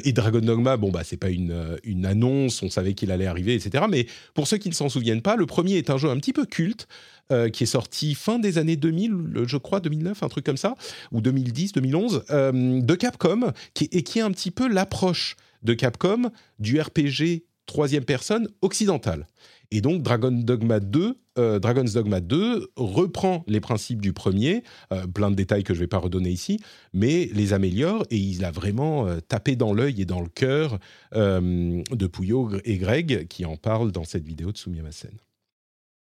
et Dragon Dogma, bon, bah, c'est pas une, une annonce, on savait qu'il allait arriver, etc. Mais pour ceux qui ne s'en souviennent pas, le premier est un jeu un petit peu culte. Euh, qui est sorti fin des années 2000, je crois, 2009, un truc comme ça, ou 2010, 2011, euh, de Capcom, qui, et qui est un petit peu l'approche de Capcom du RPG troisième personne occidentale. Et donc Dogma 2, euh, Dragon's Dogma 2 reprend les principes du premier, euh, plein de détails que je ne vais pas redonner ici, mais les améliore et il a vraiment euh, tapé dans l'œil et dans le cœur de Pouillot et Greg qui en parlent dans cette vidéo de Soumia.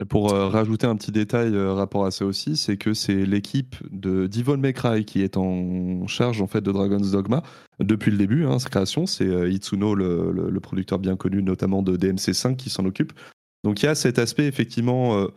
Pour rajouter un petit détail rapport à ça aussi, c'est que c'est l'équipe de Devon McRae qui est en charge en fait de Dragon's Dogma depuis le début, hein, sa création. C'est Itsuno, le, le, producteur bien connu notamment de DMC5, qui s'en occupe. Donc il y a cet aspect effectivement euh,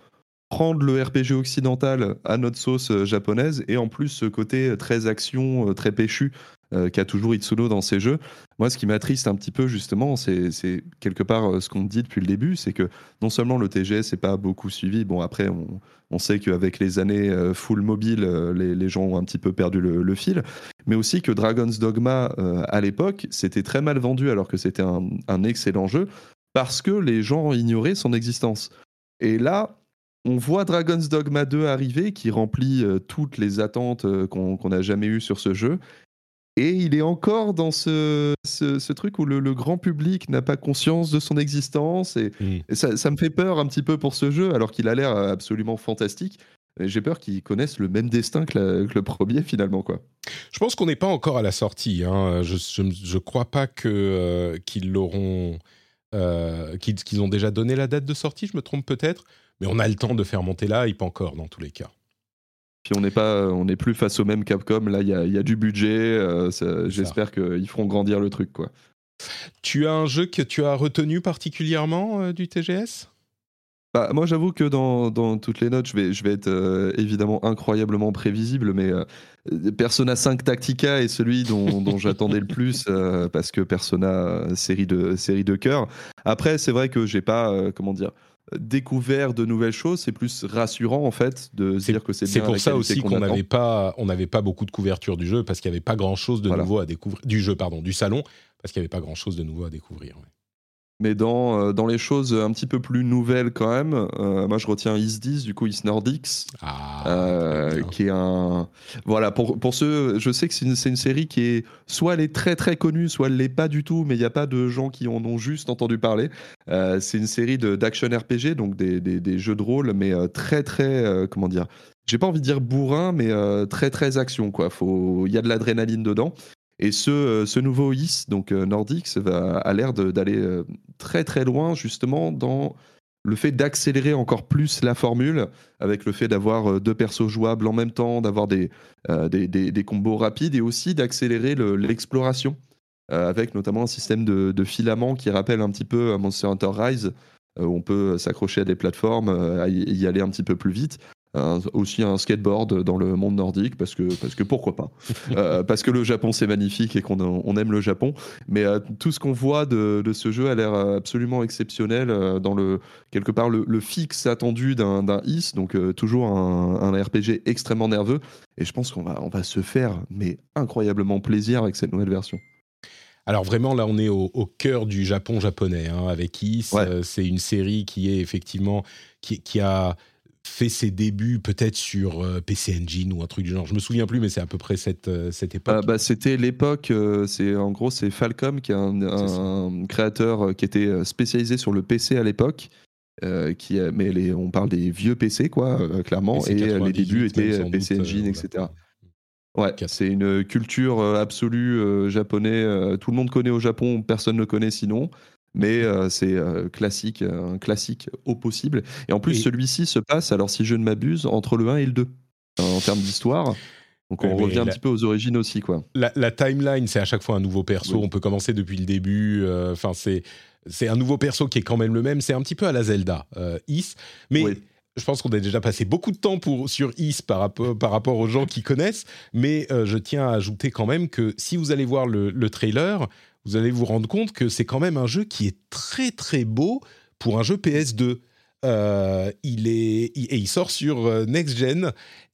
prendre le RPG occidental à notre sauce euh, japonaise et en plus ce côté euh, très action, très péchu qu'a toujours Itsuno dans ses jeux. Moi, ce qui m'attriste un petit peu justement, c'est quelque part ce qu'on dit depuis le début, c'est que non seulement le TGS n'est pas beaucoup suivi, bon après on, sait qu'avec les années full mobile, les, gens ont un petit peu perdu le, fil, mais aussi que Dragon's Dogma à l'époque, c'était très mal vendu alors que c'était un excellent jeu parce que les gens ignoraient son existence. Et là, on voit Dragon's Dogma 2 arriver, qui remplit euh, toutes les attentes euh, qu'on n'a jamais eues sur ce jeu. Et il est encore dans ce, ce, truc où le, grand public n'a pas conscience de son existence. Et, mm. ça, me fait peur un petit peu pour ce jeu, alors qu'il a l'air absolument fantastique. J'ai peur qu'ils connaissent le même destin que, le premier finalement. quoi. Je pense qu'on n'est pas encore à la sortie. Hein. Je ne crois pas que, euh, qu'ils l'auront euh, qu'ils ont déjà donné la date de sortie, je me trompe peut-être, mais on a le temps de faire monter il pas encore dans tous les cas. Puis on n'est pas, on n'est plus face au même Capcom. Là, il y a, du budget. Euh, j'espère qu'ils feront grandir le truc, quoi. Tu as un jeu que tu as retenu particulièrement euh, du TGS bah, moi, j'avoue que dans, dans, toutes les notes, je vais, je vais être euh, évidemment incroyablement prévisible, mais euh, Persona 5 Tactica est celui dont, dont j'attendais le plus euh, parce que Persona, série de, série de cœur. Après, c'est vrai que j'ai pas, comment dire, découvert de nouvelles choses, c'est plus rassurant en fait de se dire que c'est C'est pour ça aussi qu'on n'avait pas, on n'avait pas beaucoup de couverture du jeu parce qu'il n'y avait pas grand chose de nouveau à découvrir du jeu, pardon, du salon parce qu'il n'y avait pas grand chose de nouveau à découvrir. Mais dans, euh, dans les choses un petit peu plus nouvelles quand même, euh, moi je retiens Is 10, du coup Is Nordics, ah, euh, qui est un... Voilà, pour, pour ceux, je sais que c'est une, une, série qui est... Soit elle est très très connue, soit elle l'est pas du tout, mais il n'y a pas de gens qui en ont juste entendu parler. c'est une série d'action RPG, donc des, des, des, jeux de rôle, mais très très... comment dire j'ai pas envie de dire bourrin, mais très très action quoi. Il y a de l'adrénaline dedans. Et ce, euh, ce nouveau IS, donc euh, Nordics, va, a l'air d'aller euh, très très loin justement dans le fait d'accélérer encore plus la formule, avec le fait d'avoir deux persos jouables en même temps, d'avoir des, des, des, combos rapides et aussi d'accélérer l'exploration, avec notamment un système de, filaments qui rappelle un petit peu Monster Hunter Rise, où on peut s'accrocher à des plateformes, y aller un petit peu plus vite aussi un skateboard dans le monde nordique parce que, parce que pourquoi pas euh, Parce que le Japon c'est magnifique et qu'on on aime le Japon. Mais euh, tout ce qu'on voit de, de, ce jeu a l'air absolument exceptionnel euh, dans le quelque part le, fixe attendu d'un IS, donc toujours un, un, RPG extrêmement nerveux. Et je pense qu'on va, on va se faire mais incroyablement plaisir avec cette nouvelle version. Alors vraiment, là, on est au, cœur du Japon japonais hein, avec Is. c'est une série qui est effectivement qui, qui a fait ses débuts peut-être sur euh, PC Engine ou un truc du genre. Je me souviens plus, mais c'est à peu près cette, euh, cette époque. Ah, bah, c'était l'époque, euh, c'est en gros c'est Falcom qui est un, créateur qui était spécialisé sur le PC à l'époque. qui mais les, on parle des vieux PC quoi, clairement, et, les débuts étaient PC Engine, etc. Ouais, c'est une culture absolue japonais. tout le monde connaît au Japon, personne ne connaît sinon mais euh, c'est euh, classique, un classique au possible. Et en plus, celui-ci se passe, alors si je ne m'abuse, entre le 1 et le 2, en termes d'histoire. Donc on revient un petit peu aux origines aussi, quoi. La, timeline, c'est à chaque fois un nouveau perso. On peut commencer depuis le début. Euh, enfin, c'est c'est un nouveau perso qui est quand même le même. C'est un petit peu à la Zelda, Is. Mais je pense qu'on a déjà passé beaucoup de temps pour, sur Is par rapport, par rapport aux gens qui connaissent. Mais je tiens à ajouter quand même que si vous allez voir le, le trailer, vous allez vous rendre compte que c'est quand même un jeu qui est très très beau pour un jeu PS2. Euh, il est et il sort sur euh, next gen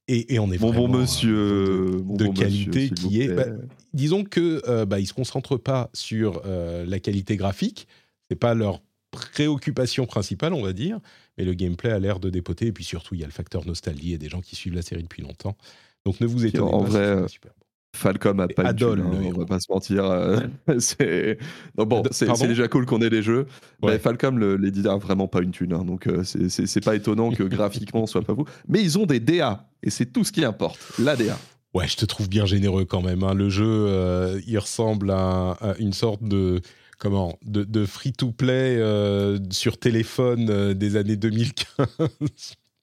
et, on est bon bon monsieur de, qualité qui est. Bah, disons que euh, bah, ils se concentrent pas sur la qualité graphique, c'est pas leur préoccupation principale, on va dire, mais le gameplay a l'air de dépoter et puis surtout il y a le facteur nostalgie et des gens qui suivent la série depuis longtemps. Donc ne vous étonnez en pas. Vrai, super Falcom a pas Adol, de thune, le hein, on va pas se mentir. euh, c'est non, bon, c'est déjà cool qu'on ait des jeux. Ouais. Mais Falcom, le- l'éditeur, a vraiment pas une thune. hein, donc euh, c'est- c'est c'est pas étonnant que graphiquement, on soit pas vous. Mais ils ont des DA et c'est tout ce qui importe. La DA. Ouais, je te trouve bien généreux quand même. hein. Le jeu, euh, il ressemble à, à une sorte de comment de, de free-to-play euh, sur téléphone des années 2015.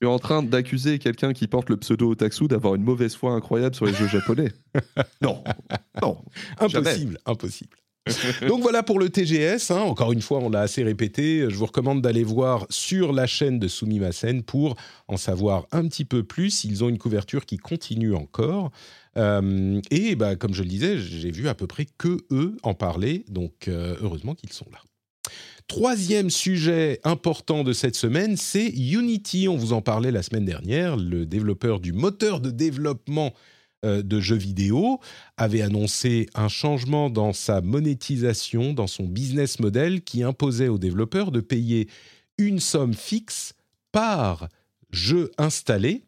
Tu es en train d'accuser quelqu'un qui porte le pseudo Otaksu d'avoir une mauvaise foi incroyable sur les jeux japonais. non, non. Jamais. Impossible, impossible. Donc voilà pour le TGS. hein. Encore une fois, on l'a assez répété. Je vous recommande d'aller voir sur la chaîne de Sumimasen pour en savoir un petit peu plus. Ils ont une couverture qui continue encore. Euh, et bah, comme je le disais, j'ai vu à peu près que eux en parler. Donc euh, heureusement qu'ils sont là. Troisième sujet important de cette semaine, c'est Unity. On vous en parlait la semaine dernière. Le développeur du moteur de développement euh, de jeux vidéo avait annoncé un changement dans sa monétisation, dans son business model, qui imposait aux développeurs de payer une somme fixe par jeu installé,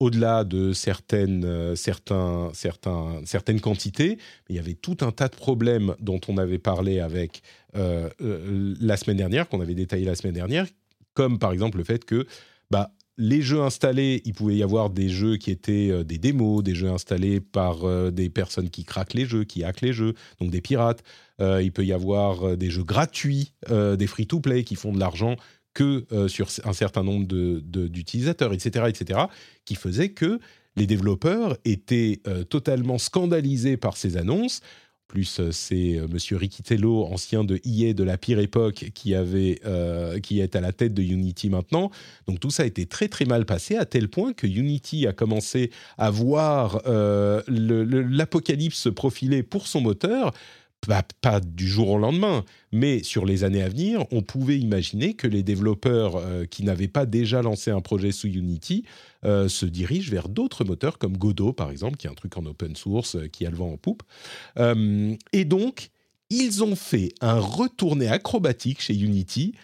au-delà de certaines, euh, certaines quantités. Il y avait tout un tas de problèmes dont on avait parlé avec euh, euh, la semaine dernière, qu'on avait détaillé la semaine dernière, comme par exemple le fait que bah, les jeux installés, il pouvait y avoir des jeux qui étaient des démos, des jeux installés par des personnes qui craquent les jeux, qui hackent les jeux, donc des pirates. Il peut y avoir des jeux gratuits, des free-to-play qui font de l'argent que euh, sur un certain nombre d'utilisateurs, etc., etc., qui faisait que les développeurs étaient euh, totalement scandalisés par ces annonces. En plus, euh, c'est Monsieur Riquitello, ancien de EA de la pire époque, qui, avait, qui est à la tête de Unity maintenant. Donc tout ça a été très très mal passé, à tel point que Unity a commencé à voir l'apocalypse se profiler pour son moteur. Pas, du jour au lendemain, mais sur les années à venir, on pouvait imaginer que les développeurs euh, qui n'avaient pas déjà lancé un projet sous Unity euh, se dirigent vers d'autres moteurs comme Godot, par exemple, qui est un truc en open source euh, qui a le vent en poupe. Et donc, ils ont fait un retourné acrobatique chez Unity.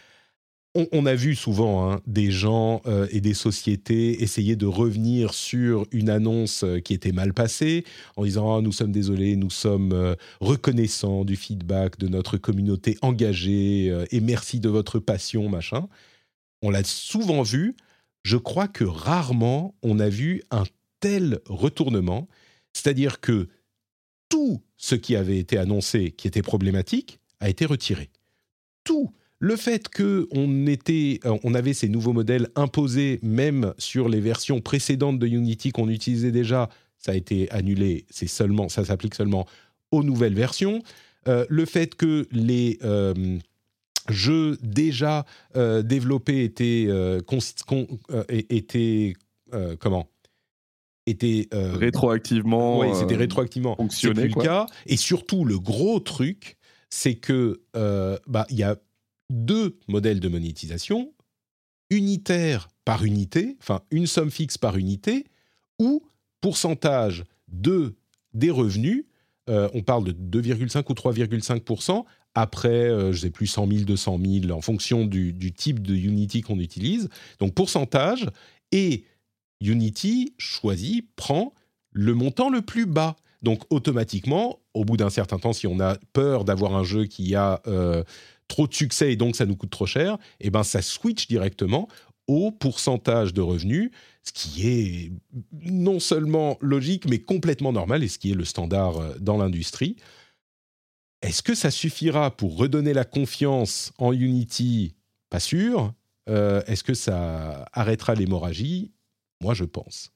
On, a vu souvent hein, des gens euh, et des sociétés essayer de revenir sur une annonce euh, qui était mal passée en disant Ah, nous sommes désolés, nous sommes euh, reconnaissants du feedback de notre communauté engagée et merci de votre passion, machin. On l'a souvent vu. Je crois que rarement on a vu un tel retournement. C'est-à-dire que tout ce qui avait été annoncé qui était problématique a été retiré. Tout. Le fait que on était, euh, on avait ces nouveaux modèles imposés même sur les versions précédentes de Unity qu'on utilisait déjà, ça a été annulé. C'est seulement, ça s'applique seulement aux nouvelles versions. Euh, le fait que les euh, jeux déjà euh, développés étaient, étaient comment? Étaient euh, Rétroactivement. oui, c'était rétroactivement. C'est fonctionner, plus le cas. Et surtout, le gros truc, c'est que bah il y a deux modèles de monétisation unitaire par unité, enfin une somme fixe par unité, ou pourcentage de des revenus. euh, on parle de 2,5 ou 3,5 après, euh, je sais plus, 100 000, 200 000, en fonction du, du type de Unity qu'on utilise. Donc pourcentage, et Unity choisit, prend le montant le plus bas. Donc automatiquement, au bout d'un certain temps, si on a peur d'avoir un jeu qui a euh, trop de succès et donc ça nous coûte trop cher, eh ben ça switch directement au pourcentage de revenus, ce qui est non seulement logique mais complètement normal et ce qui est le standard euh, dans l'industrie. Est-ce que ça suffira pour redonner la confiance en Unity? Pas sûr. Euh, Est-ce que ça arrêtera l'hémorragie? Moi, je pense.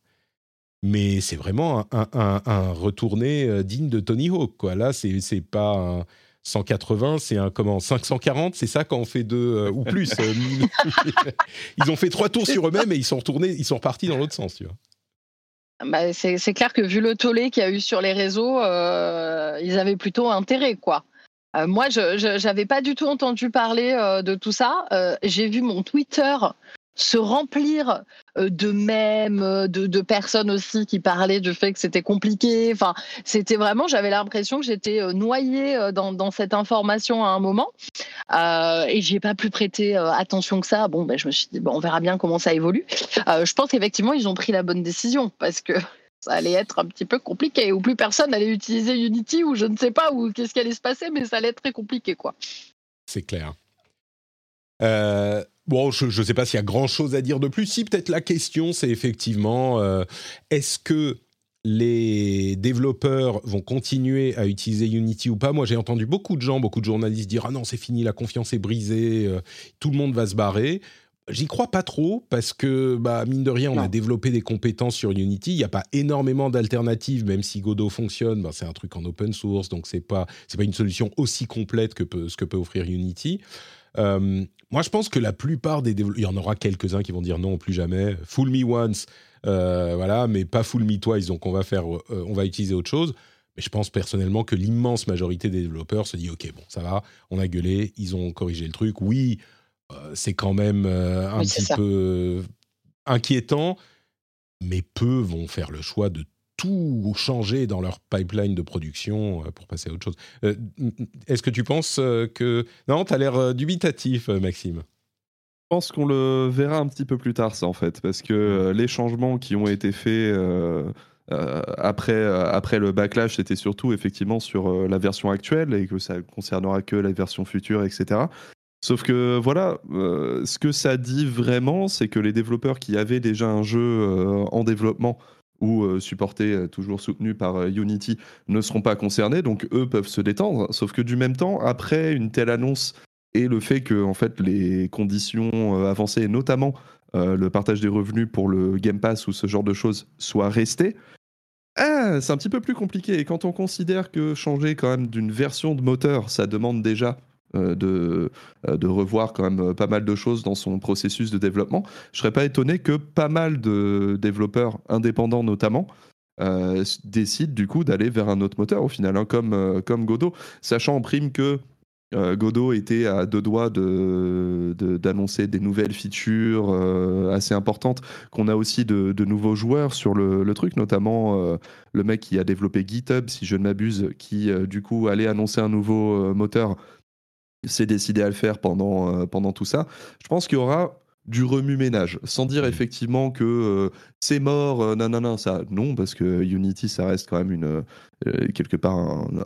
Mais c'est vraiment un, un- retourné euh, digne de Tony Hawk. Quoi. Là, c'est pas un 180, c'est un comment 540, c'est ça quand on fait deux euh, ou plus. euh, ils ont fait trois tours sur eux-mêmes et ils sont retournés, ils sont repartis dans l'autre sens. Tu vois. Bah, c'est clair que vu le tollé qu'il y a eu sur les réseaux, euh, ils avaient plutôt intérêt, quoi. Moi, je n'avais pas du tout entendu parler de tout ça. J'ai vu mon Twitter se remplir euh, de mèmes, euh, de, personnes aussi qui parlaient du fait que c'était compliqué. Enfin, c'était vraiment, j'avais l'impression que j'étais euh, noyée dans, cette information à un moment. Euh, et j'ai pas prêter euh, attention que ça. Bon, ben, je me suis dit, bon, on verra bien comment ça évolue. Je pense qu'effectivement, ils ont pris la bonne décision parce que ça allait être un petit peu compliqué, ou plus personne allait utiliser Unity, ou je ne sais pas, ou qu'est-ce qui allait se passer, mais ça allait être très compliqué, quoi. C'est clair. Euh, bon, je ne sais pas s'il y a grand-chose à dire de plus. Si, peut-être la question, c'est effectivement, euh, est-ce que les développeurs vont continuer à utiliser Unity ou pas? Moi, j'ai entendu beaucoup de gens, beaucoup de journalistes dire ah non, c'est fini, la confiance est brisée, euh, tout le monde va se barrer. J'y crois pas trop parce que, bah, mine de rien, on a développé des compétences sur Unity. Il n'y a pas énormément d'alternatives, même si Godot fonctionne. Bah, c'est un truc en open source, donc c'est pas c'est pas une solution aussi complète que ce que peut offrir Unity. Euh, moi, je pense que la plupart des développeurs, il y en aura quelques-uns qui vont dire non, plus jamais. Fool me once, euh, voilà, mais pas fool me twice. Donc, on va faire, euh, on va utiliser autre chose. Mais je pense personnellement que l'immense majorité des développeurs se dit ok, bon, ça va, on a gueulé, ils ont corrigé le truc. Oui, c'est quand même un petit peu inquiétant, mais peu vont faire le choix de tout changer dans leur pipeline de production euh, pour passer à autre chose. Euh, est-ce que tu penses euh, que... Non, tu as l'air dubitatif, Maxime. Je pense qu'on le verra un petit peu plus tard, ça, en fait, parce que les changements qui ont été faits après, après le backlash, c'était surtout effectivement sur la version actuelle et que ça concernera que la version future, etc. Sauf que voilà, ce que ça dit vraiment, c'est que les développeurs qui avaient déjà un jeu en développement ou euh, supportés, euh, toujours soutenus par euh, Unity, ne seront pas concernés, donc eux peuvent se détendre. Sauf que du même temps, après une telle annonce et le fait que fait, les conditions avancées, notamment le partage des revenus pour le Game Pass ou ce genre de choses, soient restées, ah, c'est un petit peu plus compliqué. Et quand on considère que changer quand même d'une version de moteur, ça demande déjà de, euh, de revoir quand même euh, pas mal de choses dans son processus de développement. Je serais pas étonné que pas mal de développeurs indépendants notamment décident du coup d'aller vers un autre moteur au final, hein, comme, comme Godot, sachant en prime que Godot était à deux doigts d'annoncer de, des nouvelles features assez importantes, qu'on a aussi de, de, nouveaux joueurs sur le, le truc, notamment le mec qui a développé GitHub, si je ne m'abuse, qui du coup allait annoncer un nouveau moteur s'est décidé à le faire pendant, euh, pendant tout ça. Je pense qu'il y aura du remue-ménage, sans dire mmh. effectivement que euh, c'est mort, euh, non, non, non, ça, non, parce que Unity, ça reste quand même une, quelque part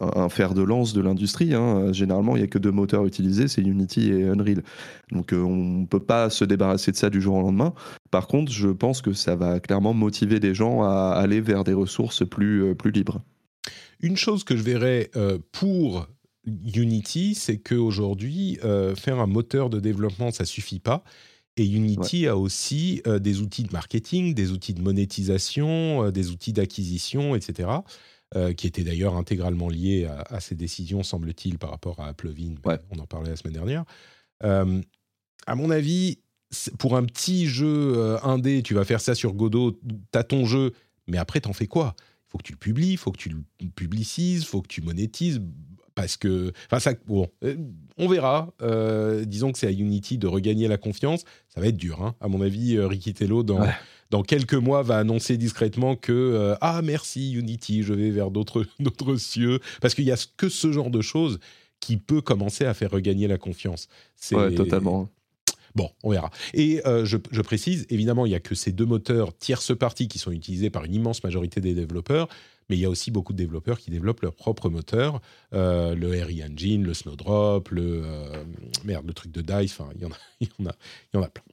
un, fer de lance de l'industrie. Hein. Généralement, il n'y a que deux moteurs utilisés, c'est Unity et Unreal. Donc on ne peut pas se débarrasser de ça du jour au lendemain. Par contre, je pense que ça va clairement motiver des gens à aller vers des ressources plus, plus libres. Une chose que je verrais pour Unity, c'est qu'aujourd'hui, euh, faire un moteur de développement, ça suffit pas. Et Unity a aussi euh, des outils de marketing, des outils de monétisation, euh, des outils d'acquisition, etc., qui étaient d'ailleurs intégralement liés à, ces décisions, semble-t-il, par rapport à Applevin. On en parlait la semaine dernière. à mon avis, pour un petit jeu indé, tu vas faire ça sur Godot, tu as ton jeu, mais après, t'en fais quoi? Il faut que tu le publies, il faut que tu le publicises, il faut que tu monétises parce que, enfin, ça, bon, euh, on verra. Euh, disons que c'est à Unity de regagner la confiance. Ça va être dur, hein. À mon avis, euh, Ricky Tello, dans, dans quelques mois, va annoncer discrètement que ah merci Unity, je vais vers d'autres d'autres cieux, parce qu'il y a que ce genre de choses qui peut commencer à faire regagner la confiance. C'est totalement. Bon, on verra. Et je, je, précise, évidemment, il n'y a que ces deux moteurs tierce partie qui sont utilisés par une immense majorité des développeurs mais il y a aussi beaucoup de développeurs qui développent leur propre moteur, euh, le RE Engine, le Snowdrop, le euh, merde, le truc de Dice, enfin il y en a, y en y en a plein.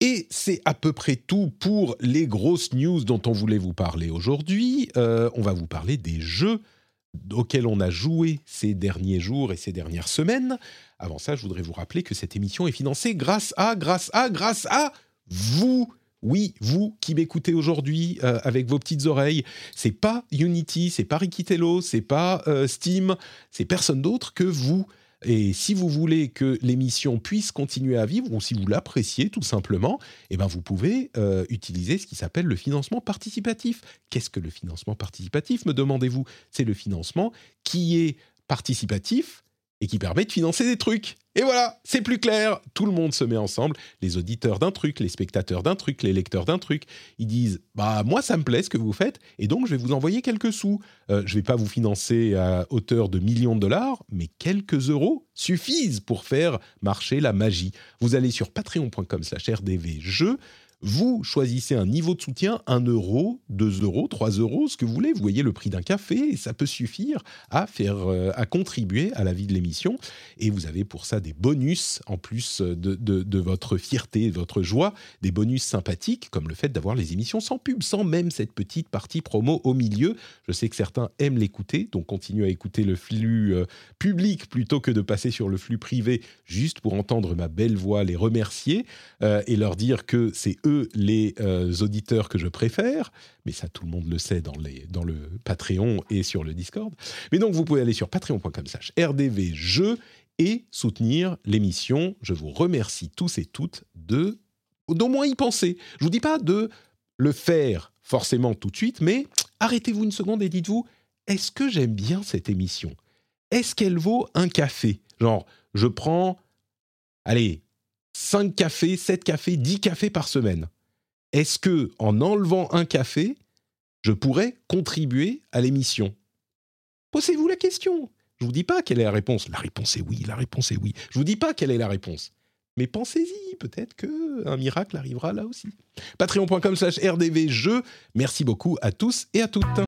Et c'est à peu près tout pour les grosses news dont on voulait vous parler aujourd'hui. Euh, on va vous parler des jeux auxquels on a joué ces derniers jours et ces dernières semaines. Avant ça, je voudrais vous rappeler que cette émission est financée grâce à, grâce à, grâce à vous, oui, vous qui m'écoutez aujourd'hui euh, avec vos petites oreilles, c'est pas Unity, c'est pas Rikitello, c'est pas euh, Steam, c'est personne d'autre que vous. Et si vous voulez que l'émission puisse continuer à vivre, ou si vous l'appréciez tout simplement, eh ben vous pouvez euh, utiliser ce qui s'appelle le financement participatif. Qu'est-ce que le financement participatif, me demandez-vous? C'est le financement qui est participatif et qui permet de financer des trucs. Et voilà, c'est plus clair. Tout le monde se met ensemble, les auditeurs d'un truc, les spectateurs d'un truc, les lecteurs d'un truc. Ils disent bah moi ça me plaît ce que vous faites et donc je vais vous envoyer quelques sous. Euh, je vais pas vous financer à hauteur de millions de dollars, mais quelques euros suffisent pour faire marcher la magie. Vous allez sur patreon.com/rdvjeux Vous choisissez un niveau de soutien, 1 euro, 2 euros, 3 euros, ce que vous voulez. Vous voyez le prix d'un café ça peut suffire à faire, euh, à contribuer à la vie de l'émission. Et vous avez pour ça des bonus en plus de, de, votre fierté, de votre joie, des bonus sympathiques comme le fait d'avoir les émissions sans pub, sans même cette petite partie promo au milieu. Je sais que certains aiment l'écouter, donc continuez à écouter le flux euh, public plutôt que de passer sur le flux privé juste pour entendre ma belle voix, les remercier euh, et leur dire que c'est eux les euh, auditeurs que je préfère. Mais ça, tout le monde le sait dans, les, dans le Patreon et sur le Discord. Mais donc, vous pouvez aller sur patreon.com slash rdvjeux et soutenir l'émission. Je vous remercie tous et toutes de d'au moins y penser. Je vous dis pas de le faire forcément tout de suite, mais arrêtez-vous une seconde et dites-vous, est-ce que j'aime bien cette émission? Est-ce qu'elle vaut un café? Genre, je prends, allez, 5 cafés, 7 cafés, 10 cafés par semaine. Est-ce que en enlevant un café, je pourrais contribuer à l'émission? Posez-vous la question. Je vous dis pas quelle est la réponse. La réponse est oui, la réponse est oui. Je vous dis pas quelle est la réponse. Mais pensez-y, peut-être que un miracle arrivera là aussi. Patreon.com slash rdvjeux. Merci beaucoup à tous et à toutes.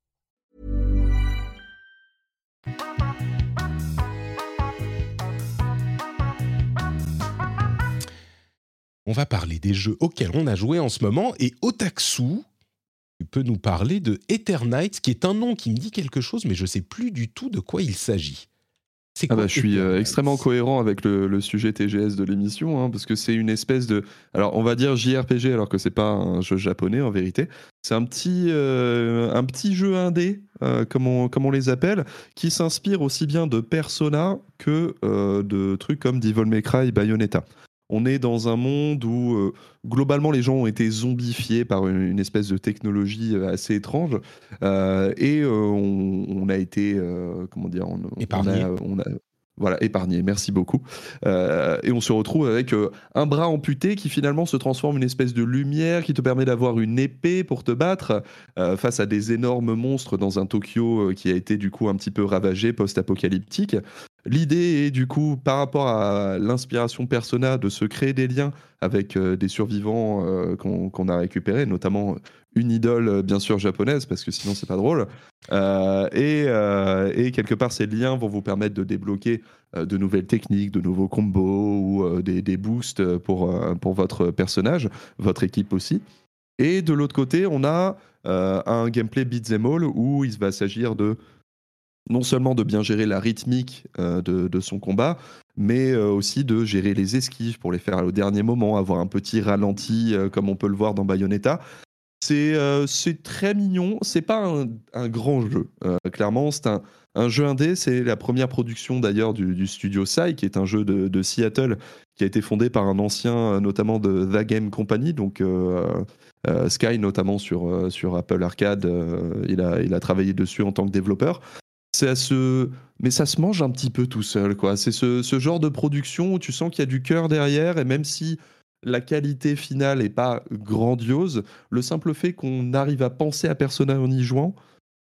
On va parler des jeux auxquels on a joué en ce moment et Otaksu, tu peux nous parler de Eternite, qui est un nom qui me dit quelque chose, mais je ne sais plus du tout de quoi il s'agit. Ah bah, je suis euh, extrêmement cohérent avec le, sujet TGS de l'émission, hein, parce que c'est une espèce de... Alors on va dire JRPG alors que c'est pas un jeu japonais en vérité. C'est un, petit, euh, un petit jeu indé, euh, comme, on, comme on les appelle, qui s'inspire aussi bien de Persona que de trucs comme Devil May Cry et Bayonetta. On est dans un monde où euh, globalement les gens ont été zombifiés par une, espèce de technologie euh, assez étrange euh, et on, a été comment dire on, épargné. On a, voilà, épargné, merci beaucoup. et on se retrouve avec un bras amputé qui finalement se transforme en une espèce de lumière qui te permet d'avoir une épée pour te battre face à des énormes monstres dans un Tokyo qui a été du coup un petit peu ravagé, post-apocalyptique. L'idée est du coup, par rapport à l'inspiration persona, de se créer des liens avec euh, des survivants euh, qu'on a récupérés, notamment une idole euh, bien sûr japonaise, parce que sinon c'est pas drôle. Et, quelque part, ces liens vont vous permettre de débloquer de nouvelles techniques, de nouveaux combos ou des, boosts pour, pour votre personnage, votre équipe aussi. Et de l'autre côté, on a un gameplay beat'em all où il va s'agir de non seulement de bien gérer la rythmique euh, de, son combat, mais euh, aussi de gérer les esquives pour les faire au dernier moment, avoir un petit ralenti euh, comme on peut le voir dans Bayonetta. C'est très mignon, c'est pas un, grand jeu, clairement, c'est un, jeu indé, c'est la première production d'ailleurs du, studio Sai, qui est un jeu de, Seattle, qui a été fondé par un ancien notamment de The Game Company, donc Sky notamment sur, sur Apple Arcade, il a travaillé dessus en tant que développeur à se mais ça se mange un petit peu tout seul quoi c'est ce, genre de production où tu sens qu'il y a du cœur derrière et même si la qualité finale n'est pas grandiose le simple fait qu'on arrive à penser à Persona en y jouant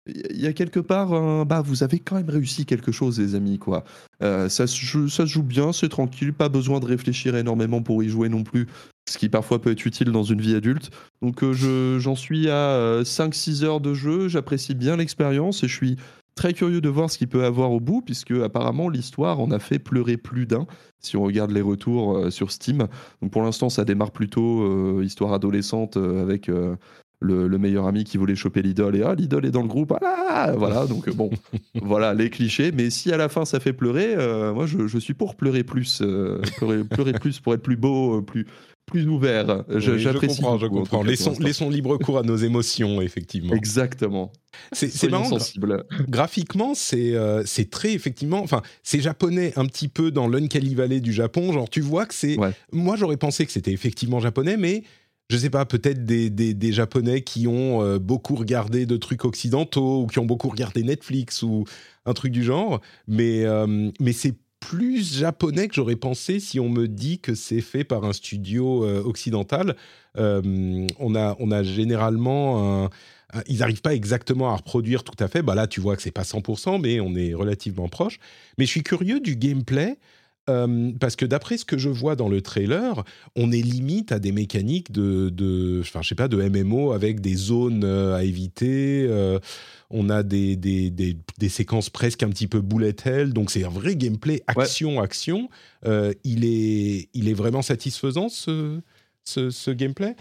il y a quelque part, un- bah, vous avez quand même réussi quelque chose, les amis, quoi. Euh, ça, se joue, ça joue bien, c'est tranquille, pas besoin de réfléchir énormément pour y jouer non plus, ce qui parfois peut être utile dans une vie adulte. Donc euh, je- j'en suis à 5-6 heures de jeu, j'apprécie bien l'expérience et je suis très curieux de voir ce qu'il peut avoir au bout, puisque apparemment l'histoire en a fait pleurer plus d'un, si on regarde les retours euh, sur Steam. Donc pour l'instant, ça démarre plutôt euh, histoire adolescente euh, avec... le, le meilleur ami qui voulait choper l'idole et ah l'idole est dans le groupe ah voilà donc bon voilà les clichés mais si à la fin ça fait pleurer moi je, je suis pour pleurer plus pleurer, pleurer plus pour être plus beau plus plus ouvert Je- Oui, je j'apprécie comprends, je comprends. Laissons, laissons libre cours à nos émotions, effectivement. exactement C'est marrant, graphiquement, c'est euh, c'est très effectivement. Enfin, c'est japonais un petit peu dans l'Uncanny Valley du Japon. Genre, tu vois que c'est. Ouais. Moi, j'aurais pensé que c'était effectivement japonais, mais je sais pas, peut-être des, des, des japonais qui ont euh, beaucoup regardé de trucs occidentaux ou qui ont beaucoup regardé Netflix ou un truc du genre. Mais, euh, mais c'est plus japonais que j'aurais pensé si on me dit que c'est fait par un studio euh, occidental. Euh, on, a, on a généralement un ils n'arrivent pas exactement à reproduire tout à fait. Bah là, tu vois que c'est pas 100%, mais on est relativement proche. Mais je suis curieux du gameplay. euh, parce que d'après ce que je vois dans le trailer, on est limite à des mécaniques de, enfin, je sais pas, de MMO avec des zones à éviter. On a des, des, des, des séquences presque un petit peu bullet hell, donc c'est un vrai gameplay action-action. Euh, il, est, il est vraiment satisfaisant ce, ce, ce gameplay?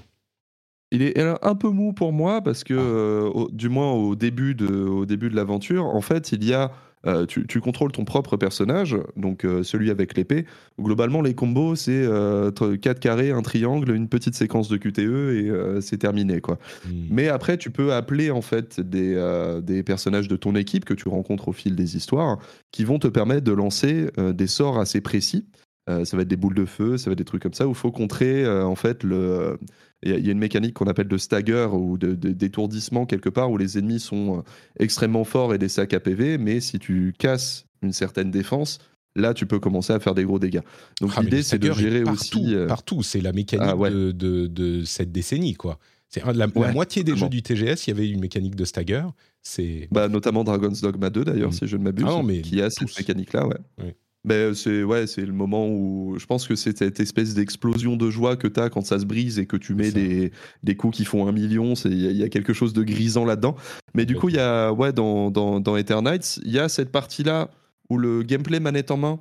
Il est un peu mou pour moi parce que, euh, au- du moins au début de, au début de l'aventure, en fait, il y a. euh, tu, tu contrôles ton propre personnage, donc euh, celui avec l'épée. Globalement, les combos, c'est euh, 4 carrés, un triangle, une petite séquence de QTE et euh, c'est terminé. quoi. Mais après, tu peux appeler en fait des, euh, des personnages de ton équipe que tu rencontres au fil des histoires qui vont te permettre de lancer euh, des sorts assez précis. Euh, ça va être des boules de feu, ça va être des trucs comme ça où il faut contrer euh, en fait le. Il y, a- il y a une mécanique qu'on appelle de stagger ou de, de- d'étourdissement quelque part où les ennemis sont euh, extrêmement forts et des sacs à PV, mais si tu casses une certaine défense, là tu peux commencer à faire des gros dégâts. Donc Ah, l'idée c'est de gérer partout, aussi. euh, Partout, c'est la mécanique Ah, ouais. de, de, de cette décennie, quoi. C'est la, moitié des jeux du TGS, il y avait une mécanique de stagger. C'est Bah, notamment Dragon's Dogma 2 d'ailleurs, Mm. si je ne m'abuse, Ah qui a cette ouais. Oui. Ben, c'est ouais, c'est le moment où je pense que c'est cette espèce d'explosion de joie que tu as quand ça se brise et que tu mets des, des coups qui font un million. Il y, a- il y a quelque chose de grisant là-dedans. Mais du coup, il y a, ouais, dans, dans, dans Eternights, il y a cette partie-là où le gameplay manette en main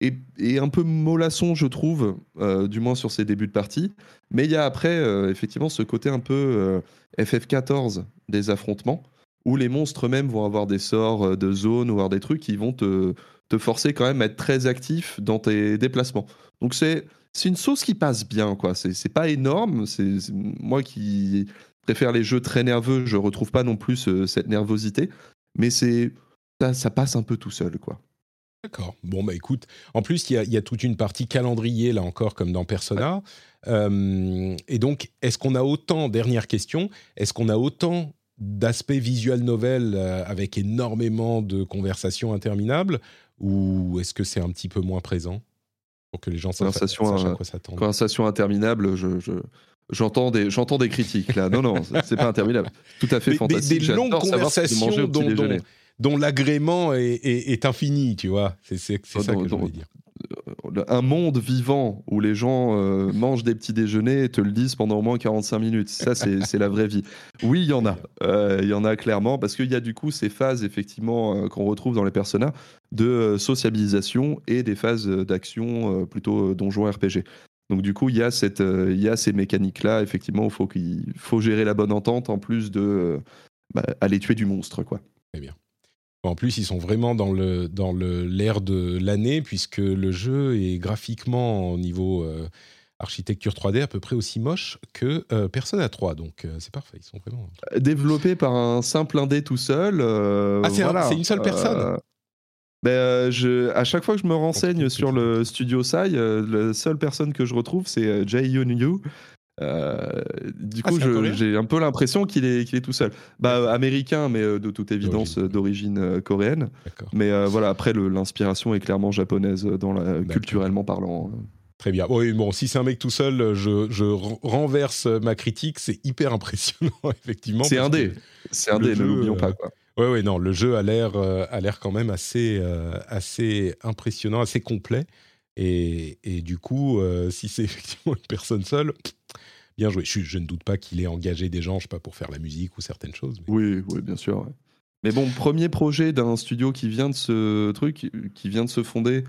est, est un peu mollasson, je trouve, euh, du moins sur ses débuts de partie. Mais il y a après, euh, effectivement, ce côté un peu euh, FF14 des affrontements où les monstres même vont avoir des sorts de zone ou avoir des trucs qui vont te, te forcer quand même à être très actif dans tes déplacements. Donc c'est c'est une sauce qui passe bien quoi. C'est c'est pas énorme. C'est moi qui préfère les jeux très nerveux, je retrouve pas non plus ce- cette nervosité, mais c'est ça, ça passe un peu tout seul quoi. D'accord. Bon, bah écoute, en plus, il y y a toute une partie calendrier, là encore, comme dans Persona. Euh, et donc, est-ce qu'on a autant, dernière question, est-ce qu'on a autant d'aspects visual novel euh, avec énormément de conversations interminables ou est-ce que c'est un petit peu moins présent pour que les gens sachent, Conversation, sachent à euh, quoi s'attendre Conversation interminable, je, je- j'entends des j'entends des critiques là. Non non, c'est- pas interminable. Tout à fait Des- des, fantastique. des longues conversations dont, dont, déjeuner. dont l'agrément est, est- est infini, tu vois. C'est Oh, ça que je voulais dire. Un monde vivant où les gens euh, mangent des petits déjeuners et te le disent pendant au moins 45 minutes. Ça, c'est la vraie vie. Oui, il y en a. Euh, Il y en a clairement, parce qu'il y a du coup ces phases, effectivement, euh, qu'on retrouve dans les personnages, de sociabilisation et des phases d'action plutôt donjon RPG. Donc du coup, il y a, cette, y a ces mécaniques-là, effectivement, où il faut, gérer la bonne entente en plus de bah, aller tuer du monstre, quoi. Très bien. En plus, ils sont vraiment dans le dans le l'air de l'année puisque le jeu est graphiquement au niveau euh, architecture 3D à peu près aussi moche que euh, Persona 3. Donc euh, c'est parfait. Ils sont vraiment. développé par un simple indé tout seul. euh, Ah, c'est voilà. une seule personne ben, je, à chaque fois que je me renseigne sur le studio Sai, la seule personne que je retrouve, c'est Jae Yoon Yu. Euh, du Ah, coup, un j'ai un peu l'impression qu'il est, qu'il est tout seul. Bah, américain, mais euh, de toute évidence D'origine. euh, coréenne. Mais euh, voilà, après, l'inspiration est clairement japonaise, dans la, culturellement parlant. Très bien. Oui, bon, si c'est un mec tout seul, je, je ren- renverse ma critique. C'est hyper impressionnant, effectivement. C'est indé. que C'est indé, le ne l'oublions pas. Quoi. Ouais, ouais, non, le jeu a l'air, euh, l'air quand même assez, euh, assez impressionnant, assez complet. Et, et du coup, euh, si c'est effectivement une personne seule, bien joué. Je, je ne doute pas qu'il ait engagé des gens, je sais pas, pour faire la musique ou certaines choses. mais- Oui, oui, bien sûr. ouais. Mais bon, premier projet d'un studio qui vient de ce truc, qui vient de se fonder,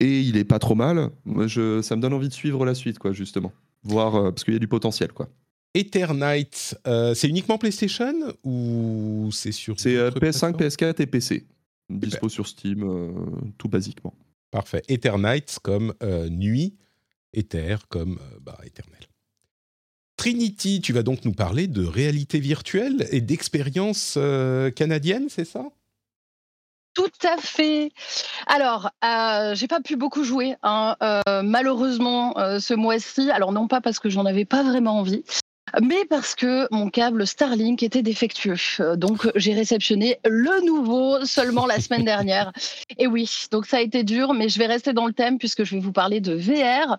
et il est pas trop mal. Moi, je, ça me donne envie de suivre la suite, quoi, justement. Voir, euh, parce qu'il y a du potentiel, quoi. Eternite, euh, c'est uniquement PlayStation ou c'est sur C'est euh, d'autres PS5, plateformes PS4 et PC. Dispo sur Steam, euh, tout basiquement. Parfait. Eternite comme euh, nuit, Ether comme euh, bah, éternel. Trinity, tu vas donc nous parler de réalité virtuelle et d'expérience euh, canadienne, c'est ça? Tout à fait. Alors, euh, j'ai pas pu beaucoup jouer, hein, euh, malheureusement, ce mois-ci. Alors, non pas parce que j'en avais pas vraiment envie, mais parce que mon câble Starlink était défectueux. Euh, Donc, j'ai réceptionné le nouveau seulement la semaine dernière. Et oui, donc ça a été dur, mais je vais rester dans le thème puisque je vais vous parler de VR.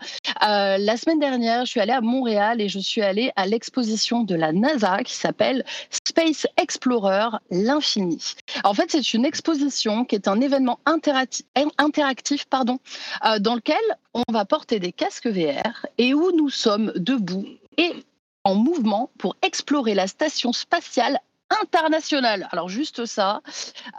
Euh, la semaine dernière, je suis allée à Montréal et je suis allée à l'exposition de la NASA qui s'appelle Space Explorer, l'infini. En fait, c'est une exposition qui est un événement interacti- interactif euh, dans lequel on va porter des casques VR et où nous sommes debout et en mouvement pour explorer la station spatiale internationale. Alors juste ça.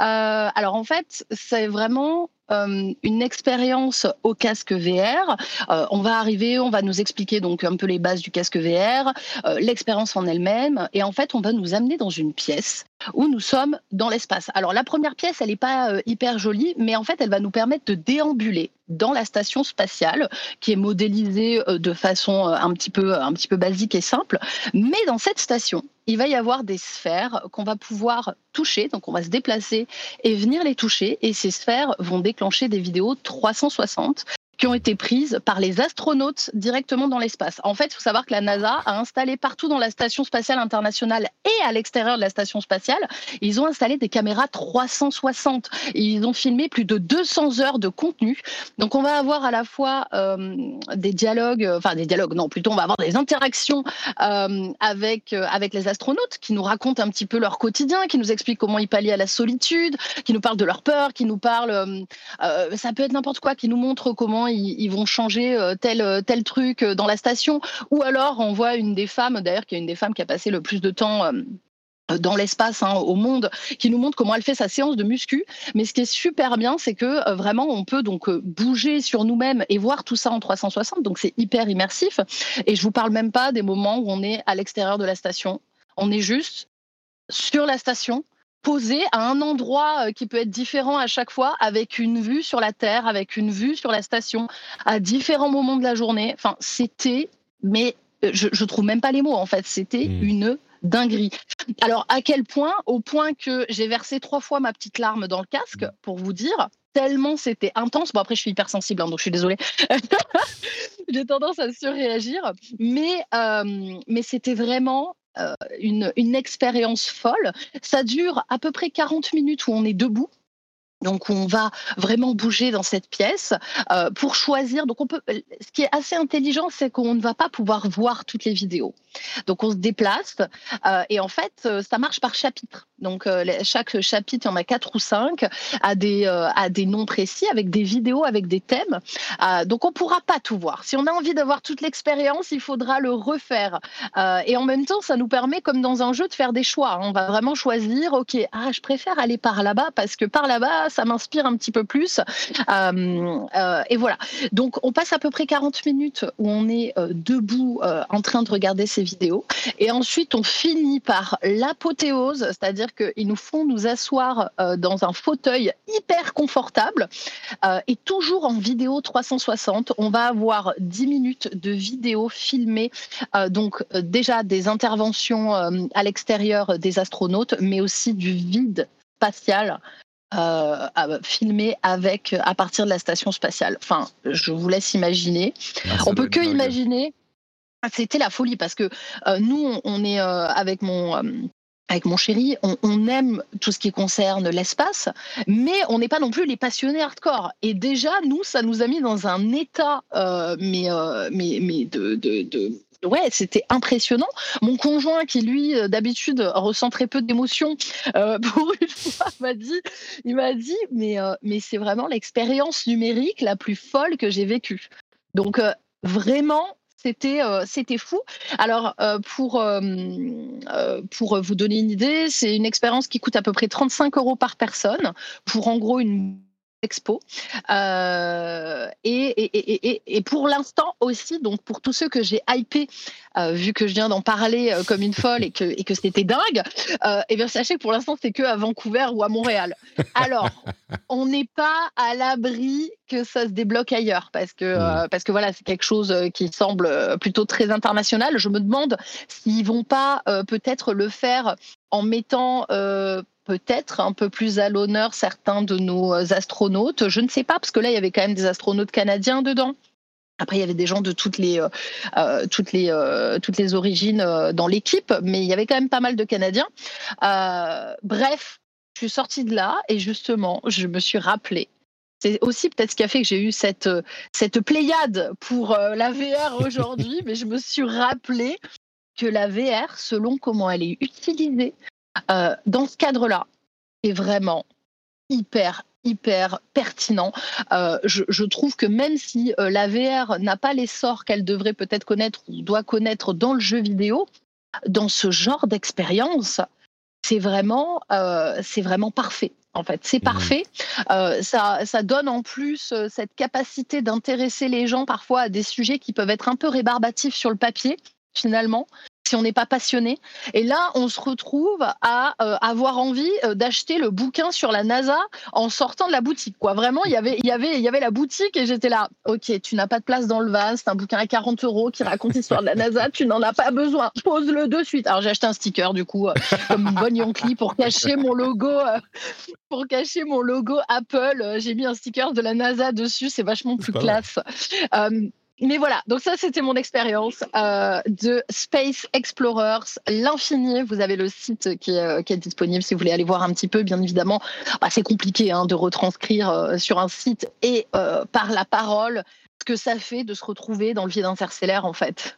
Euh, alors en fait, c'est vraiment euh, une expérience au casque VR. Euh, on va arriver, on va nous expliquer donc un peu les bases du casque VR, euh, l'expérience en elle-même, et en fait, on va nous amener dans une pièce où nous sommes dans l'espace. Alors la première pièce, elle n'est pas hyper jolie, mais en fait, elle va nous permettre de déambuler dans la station spatiale, qui est modélisée de façon un petit peu, un petit peu basique et simple. Mais dans cette station, il va y avoir des sphères qu'on va pouvoir toucher, donc on va se déplacer et venir les toucher, et ces sphères vont des vidéos 360 ont été prises par les astronautes directement dans l'espace. En fait, il faut savoir que la NASA a installé partout dans la station spatiale internationale et à l'extérieur de la station spatiale, ils ont installé des caméras 360. Et ils ont filmé plus de 200 heures de contenu. Donc on va avoir à la fois euh, des dialogues, euh, enfin des dialogues, non, plutôt on va avoir des interactions euh, avec, avec les astronautes qui nous racontent un petit peu leur quotidien, qui nous expliquent comment ils pallient à la solitude, qui nous parlent de leur peur, qui nous parlent, ça peut être n'importe quoi, qui nous montrent comment ils, ils vont changer euh, tel, euh, tel truc euh, dans la station. Ou alors on voit une des femmes, d'ailleurs, qui est une des femmes qui a passé le plus de temps. dans l'espace hein, au monde qui nous montre comment elle fait sa séance de muscu mais ce qui est super bien c'est que vraiment on peut donc bouger sur nous-mêmes et voir tout ça en 360 donc c'est hyper immersif et je vous parle même pas des moments où on est à l'extérieur de la station on est juste sur la station posé à un endroit euh, qui peut être différent à chaque fois, avec une vue sur la Terre, avec une vue sur la station, à différents moments de la journée. Enfin, c'était, mais euh, je, je trouve même pas les mots en fait, c'était Mm. une dinguerie. Alors, à quel point? Au point que j'ai versé trois fois ma petite larme dans le casque, pour vous dire, tellement c'était intense. Bon, après, je suis hypersensible, hein, donc je suis désolée. j'ai tendance à surréagir, mais, euh, mais c'était vraiment une, une expérience folle. Ça dure à peu près 40 minutes où on est debout. Donc on va vraiment bouger dans cette pièce euh, pour choisir. Donc on peut. Ce qui est assez intelligent, c'est qu'on ne va pas pouvoir voir toutes les vidéos. Donc on se déplace euh, et en fait euh, ça marche par chapitre. Donc euh, chaque chapitre, il y en a quatre ou cinq, a des euh, a des noms précis avec des vidéos, avec des thèmes. Euh, donc on pourra pas tout voir. Si on a envie d'avoir toute l'expérience, il faudra le refaire. Et en même temps, ça nous permet, comme dans un jeu, de faire des choix. On va vraiment choisir, ok, ah, je préfère aller par là-bas parce que par là-bas, ça m'inspire un petit peu plus. Et voilà. Donc, on passe à peu près 40 minutes où on est debout en train de regarder ces vidéos. Et ensuite, on finit par l'apothéose, c'est-à-dire qu'ils nous font nous asseoir euh, dans un fauteuil hyper confortable euh, et toujours en vidéo 360. On va avoir 10 minutes de vidéo filmée euh, donc déjà des interventions à l'extérieur des astronautes, mais aussi du vide spatial euh, filmé avec à partir de la station spatiale. Enfin, je vous laisse imaginer. Ah, on peut que imaginer. C'était la folie parce que euh, nous, on, est euh, avec mon avec mon chéri, on, aime tout ce qui concerne l'espace, mais on n'est pas non plus les passionnés hardcore. Et déjà, nous, ça nous a mis dans un état, euh, mais, euh, mais, mais de, de, de, ouais, c'était impressionnant. Mon conjoint, qui lui, euh, d'habitude, ressent très peu d'émotions, pour une fois, m'a dit, il m'a dit, mais, mais c'est vraiment l'expérience numérique la plus folle que j'ai vécue. Donc, vraiment, c'était euh, c'était fou. Alors, euh, pour, euh, pour vous donner une idée, c'est une expérience qui coûte à peu près 35 euros par personne pour en gros une expo. Euh, et, et, et, et, pour l'instant aussi, donc pour tous ceux que j'ai hypés, euh, vu que je viens d'en parler comme une folle et que, que c'était dingue, et bien sachez que pour l'instant, c'est que à Vancouver ou à Montréal. Alors, on n'est pas à l'abri que ça se débloque ailleurs parce que, euh, parce que voilà, c'est quelque chose euh, qui semble euh, plutôt très international. Je me demande s'ils vont pas euh, peut-être le faire en mettant euh, peut-être un peu plus à l'honneur certains de nos astronautes. Je ne sais pas, parce que là, il y avait quand même des astronautes canadiens dedans. Après, il y avait des gens de toutes les, euh, toutes les, euh, toutes les origines euh, dans l'équipe, mais il y avait quand même pas mal de Canadiens. Bref, je suis sortie de là et justement, je me suis rappelé. C'est aussi peut-être ce qui a fait que j'ai eu cette, euh, cette pléiade pour euh, la VR aujourd'hui, mais je me suis rappelé que la VR, selon comment elle est utilisée, euh, dans ce cadre-là, est vraiment hyper, hyper pertinent. Euh, je, je trouve que même si euh, la VR n'a pas l'essor qu'elle devrait peut-être connaître ou doit connaître dans le jeu vidéo, dans ce genre d'expérience, c'est vraiment, euh, c'est vraiment parfait. En fait, c'est parfait. Euh, ça, ça donne en plus euh, cette capacité d'intéresser les gens parfois à des sujets qui peuvent être un peu rébarbatifs sur le papier, finalement si on n'est pas passionné. Et là, on se retrouve à euh, avoir envie euh, d'acheter le bouquin sur la NASA en sortant de la boutique. Quoi. Vraiment, il y avait, il y avait, y avait la boutique et j'étais là. Ok, tu n'as pas de place dans le vase. C'est un bouquin à 40 euros qui raconte l'histoire de la NASA. Tu n'en as pas besoin. Pose-le de suite. Alors j'ai acheté un sticker du coup, euh, comme une bonne Yonkli pour cacher mon logo. euh, pour cacher mon logo Apple, j'ai mis un sticker de la NASA dessus. C'est vachement plus classe. Mais voilà, donc ça c'était mon expérience euh, de Space Explorers, l'infini. Vous avez le site qui est, euh, qui est disponible si vous voulez aller voir un petit peu. Bien évidemment, bah, c'est compliqué hein, de retranscrire euh, sur un site et par la parole ce que ça fait de se retrouver dans le vide interstellaire en fait.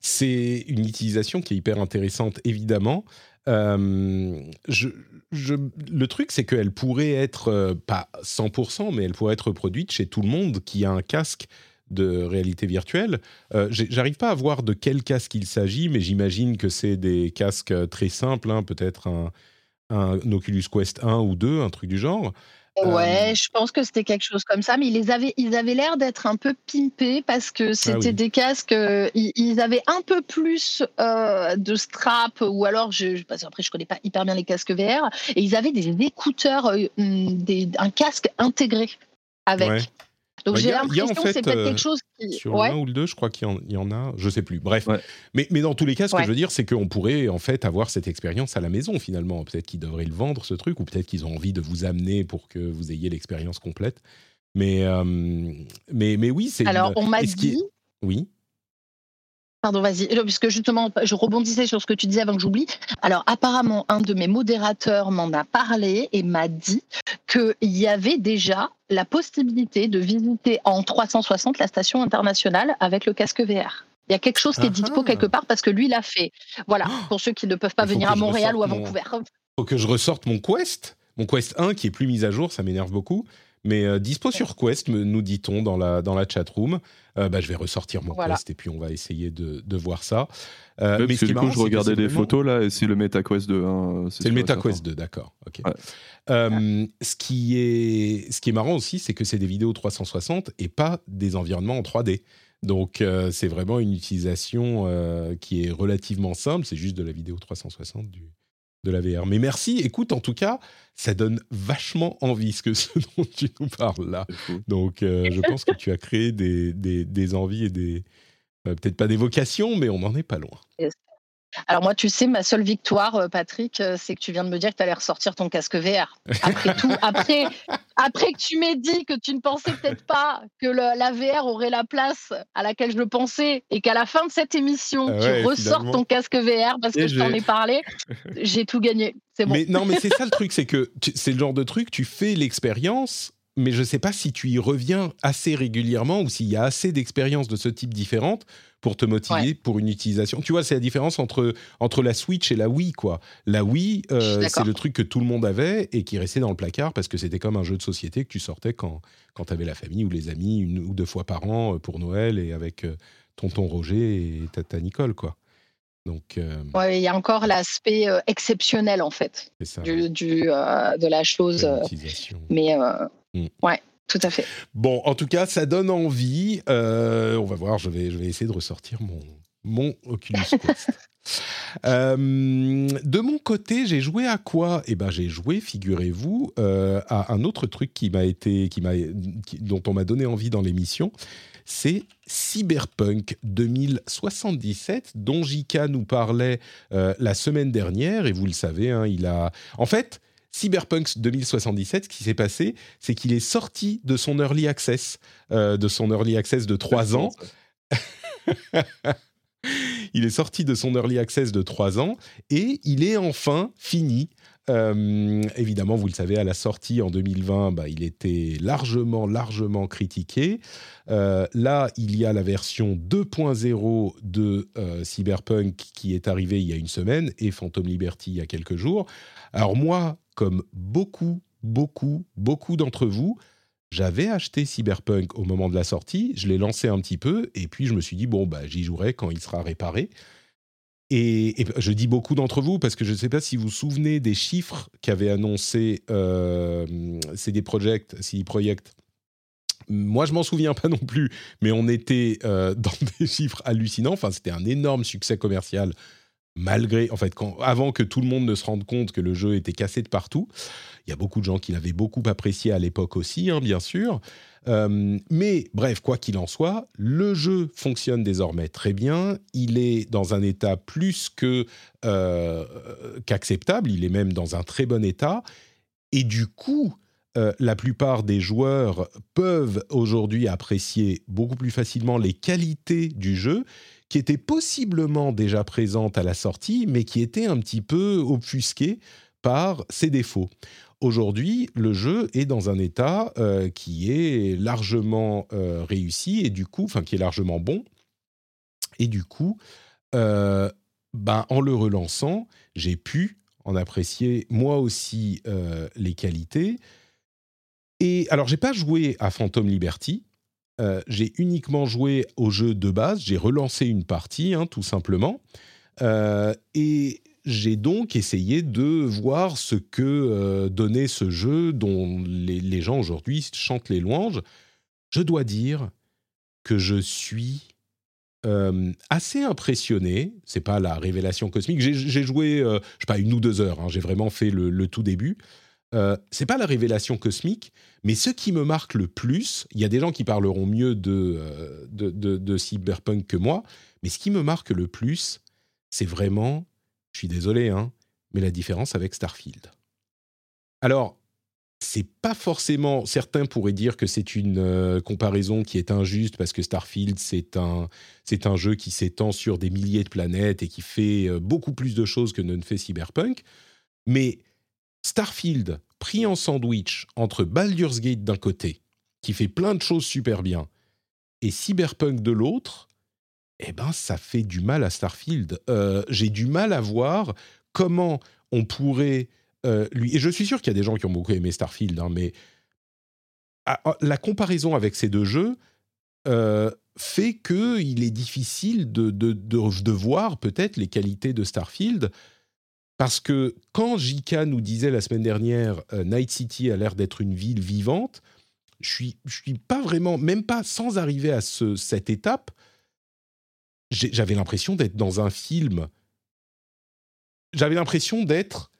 C'est une utilisation qui est hyper intéressante, évidemment. Le truc, c'est qu'elle pourrait être, euh, pas 100%, mais elle pourrait être produite chez tout le monde qui a un casque de réalité virtuelle. Euh, J'arrive pas à voir de quel casque il s'agit, mais j'imagine que c'est des casques euh, très simples, hein, peut-être un, un Oculus Quest 1 ou 2, un truc du genre. Ouais, je pense que c'était quelque chose comme ça, mais ils, avaient, ils avaient l'air d'être un peu pimpés parce que c'était oui. des casques, euh, ils, ils avaient un peu plus euh, de strap ou alors, je, je- parce qu'après je connais pas hyper bien les casques VR, et ils avaient des écouteurs, euh, hum, des, un casque intégré avec. Ouais. Donc Bah, j'ai y a- y a en l'impression que c'est fait, peut-être euh, quelque chose qui... Sur ouais. l'un ou le deux, je crois qu'il y, en- il y en a, je sais plus. Bref, Ouais. mais, mais dans tous les cas, ce Ouais. que je veux dire, c'est qu'on pourrait en fait avoir cette expérience à la maison finalement. Peut-être qu'ils devraient le vendre ce truc, ou peut-être qu'ils ont envie de vous amener pour que vous ayez l'expérience complète. Mais, euh, mais, mais oui, c'est. Alors une- on m'a qui dit... Oui. Pardon, vas-y, Euh, puisque justement, je rebondissais sur ce que tu disais avant que j'oublie. Alors, apparemment, un de mes modérateurs m'en a parlé et m'a dit qu'il y avait déjà la possibilité de visiter en 360 la station internationale avec le casque VR. Il y a quelque chose qui est dispo Ah. quelque part parce que lui l'a fait. Voilà, pour ceux qui ne peuvent pas Il venir à Montréal ou à mon- Vancouver. Faut que je ressorte mon Quest, mon Quest 1 qui est plus mis à jour, ça m'énerve beaucoup. Mais euh, dispo sur Quest, me- nous dit-on dans la, dans la chatroom. Euh, bah, je vais ressortir mon Voilà. Quest et puis on va essayer de, de voir ça. Euh, mais parce ce que du coup, marrant, je regardais des vraiment- photos là et c'est le MetaQuest 2. hein, C'est le et MetaQuest certain. 2, d'accord. Ouais. Euh, ce, qui est, ce qui est marrant aussi, c'est que c'est des vidéos 360 et pas des environnements en 3D. Donc, euh, c'est vraiment une utilisation euh, qui est relativement simple. C'est juste de la vidéo 360 du, de la VR. Mais merci. Écoute, en tout cas, ça donne vachement envie ce, que, ce dont tu nous parles là. Donc, euh, je pense que tu as créé des, des, des envies et des. euh, Peut-être pas des vocations, mais on n'en est pas loin. Alors moi, tu sais, ma seule victoire, euh, Patrick, euh, c'est que tu viens de me dire que tu allais ressortir ton casque VR. Après tout, après, après que tu m'aies dit que tu ne pensais peut-être pas que le- la VR aurait la place à laquelle je le pensais et qu'à la fin de cette émission, Ah ouais, tu ressortes finalement. ton casque VR parce Et que je t'en ai parlé, j'ai tout gagné. C'est bon. Mais non, mais c'est ça le truc, c'est que c'est le genre de truc, tu fais l'expérience, mais je sais pas si tu y reviens assez régulièrement ou s'il y a assez d'expériences de ce type différentes pour te motiver pour une utilisation. Tu vois, c'est la différence entre, entre la Switch et la Wii, quoi. La Wii, euh, c'est le truc que tout le monde avait et qui restait dans le placard parce que c'était comme un jeu de société que tu sortais quand, quand tu avais la famille ou les amis une ou deux fois par an euh, pour Noël et avec euh, tonton Roger et tata Nicole, quoi. Donc, ouais, il y a encore l'aspect exceptionnel en fait du, du de la chose. mais mm. ouais. Tout à fait. Bon, en tout cas, ça donne envie. Euh, on va voir, je vais, je vais essayer de ressortir mon, mon Oculus Quest. Euh, de mon côté, j'ai joué à quoi? Eh ben, j'ai joué, figurez-vous, euh, à un autre truc qui m'a été, qui m'a, dont on m'a donné envie dans l'émission. C'est Cyberpunk 2077, dont Jika nous parlait la semaine dernière. Et vous le savez, hein, il a, en fait, Cyberpunk 2077, ce qui s'est passé, c'est qu'il est sorti de son early access, euh, de son early access de 3 ans. il est sorti de son early access de 3 ans et il est enfin fini. Euh, évidemment, vous le savez, à la sortie en 2020, bah, il était largement, largement critiqué. Euh, là, il y a la version 2.0 de Cyberpunk qui est arrivée il y a une semaine et Phantom Liberty il y a quelques jours. Alors moi, comme beaucoup, beaucoup, beaucoup d'entre vous, j'avais acheté Cyberpunk au moment de la sortie, je l'ai lancé un petit peu, et puis je me suis dit, bon, bah, j'y jouerai quand il sera réparé. Et, je dis beaucoup d'entre vous parce que je ne sais pas si vous vous souvenez des chiffres qu'avait annoncé euh, CD Projekt, CD Projekt. Moi, je m'en souviens pas non plus, mais on était euh, dans des chiffres hallucinants. Enfin, c'était un énorme succès commercial malgré, en fait, avant que tout le monde ne se rende compte que le jeu était cassé de partout. Il y a beaucoup de gens qui l'avaient beaucoup apprécié à l'époque aussi, hein, bien sûr. Euh, mais bref, quoi qu'il en soit, le jeu fonctionne désormais très bien. Il est dans un état plus que euh, qu'acceptable. Il est même dans un très bon état. Et du coup, euh, la plupart des joueurs peuvent aujourd'hui apprécier beaucoup plus facilement les qualités du jeu qui était possiblement déjà présente à la sortie, mais qui était un petit peu obfusquée par ses défauts. Aujourd'hui, le jeu est dans un état euh, qui est largement euh, réussi et du coup, enfin qui est largement bon. Et du coup, euh, ben, en le relançant, j'ai pu en apprécier moi aussi les qualités. Et alors, j'ai pas joué à Phantom Liberty, euh, j'ai uniquement joué au jeu de base, j'ai relancé une partie, hein, tout simplement, euh, et j'ai donc essayé de voir ce que euh, donnait ce jeu dont les, gens aujourd'hui chantent les louanges. Je dois dire que je suis assez impressionné. C'est pas la révélation cosmique. J'ai joué, je sais pas, une ou deux heures. Hein, j'ai vraiment fait le tout début. Euh, c'est pas la révélation cosmique, mais ce qui me marque le plus, il y a des gens qui parleront mieux de, euh, de, Cyberpunk que moi, mais ce qui me marque le plus, c'est vraiment, je suis désolé, hein, mais la différence avec Starfield. Alors, c'est pas forcément. Certains pourraient dire que c'est une euh, comparaison qui est injuste parce que Starfield, c'est un, c'est un jeu qui s'étend sur des milliers de planètes et qui fait beaucoup plus de choses que ne fait Cyberpunk. Mais Starfield pris en sandwich entre Baldur's Gate d'un côté, qui fait plein de choses super bien, et Cyberpunk de l'autre, eh ben ça fait du mal à Starfield. Euh, j'ai du mal à voir comment on pourrait euh, lui. Et je suis sûr qu'il y a des gens qui ont beaucoup aimé Starfield, hein, mais la comparaison avec ces deux jeux euh, fait qu'il est difficile de, de voir peut-être les qualités de Starfield parce que quand J.K. nous disait la semaine dernière euh, Night City a l'air d'être une ville vivante, je suis, je suis pas vraiment, même pas sans arriver à ce, cette étape, j'avais l'impression d'être dans un film. J'avais l'impression d'être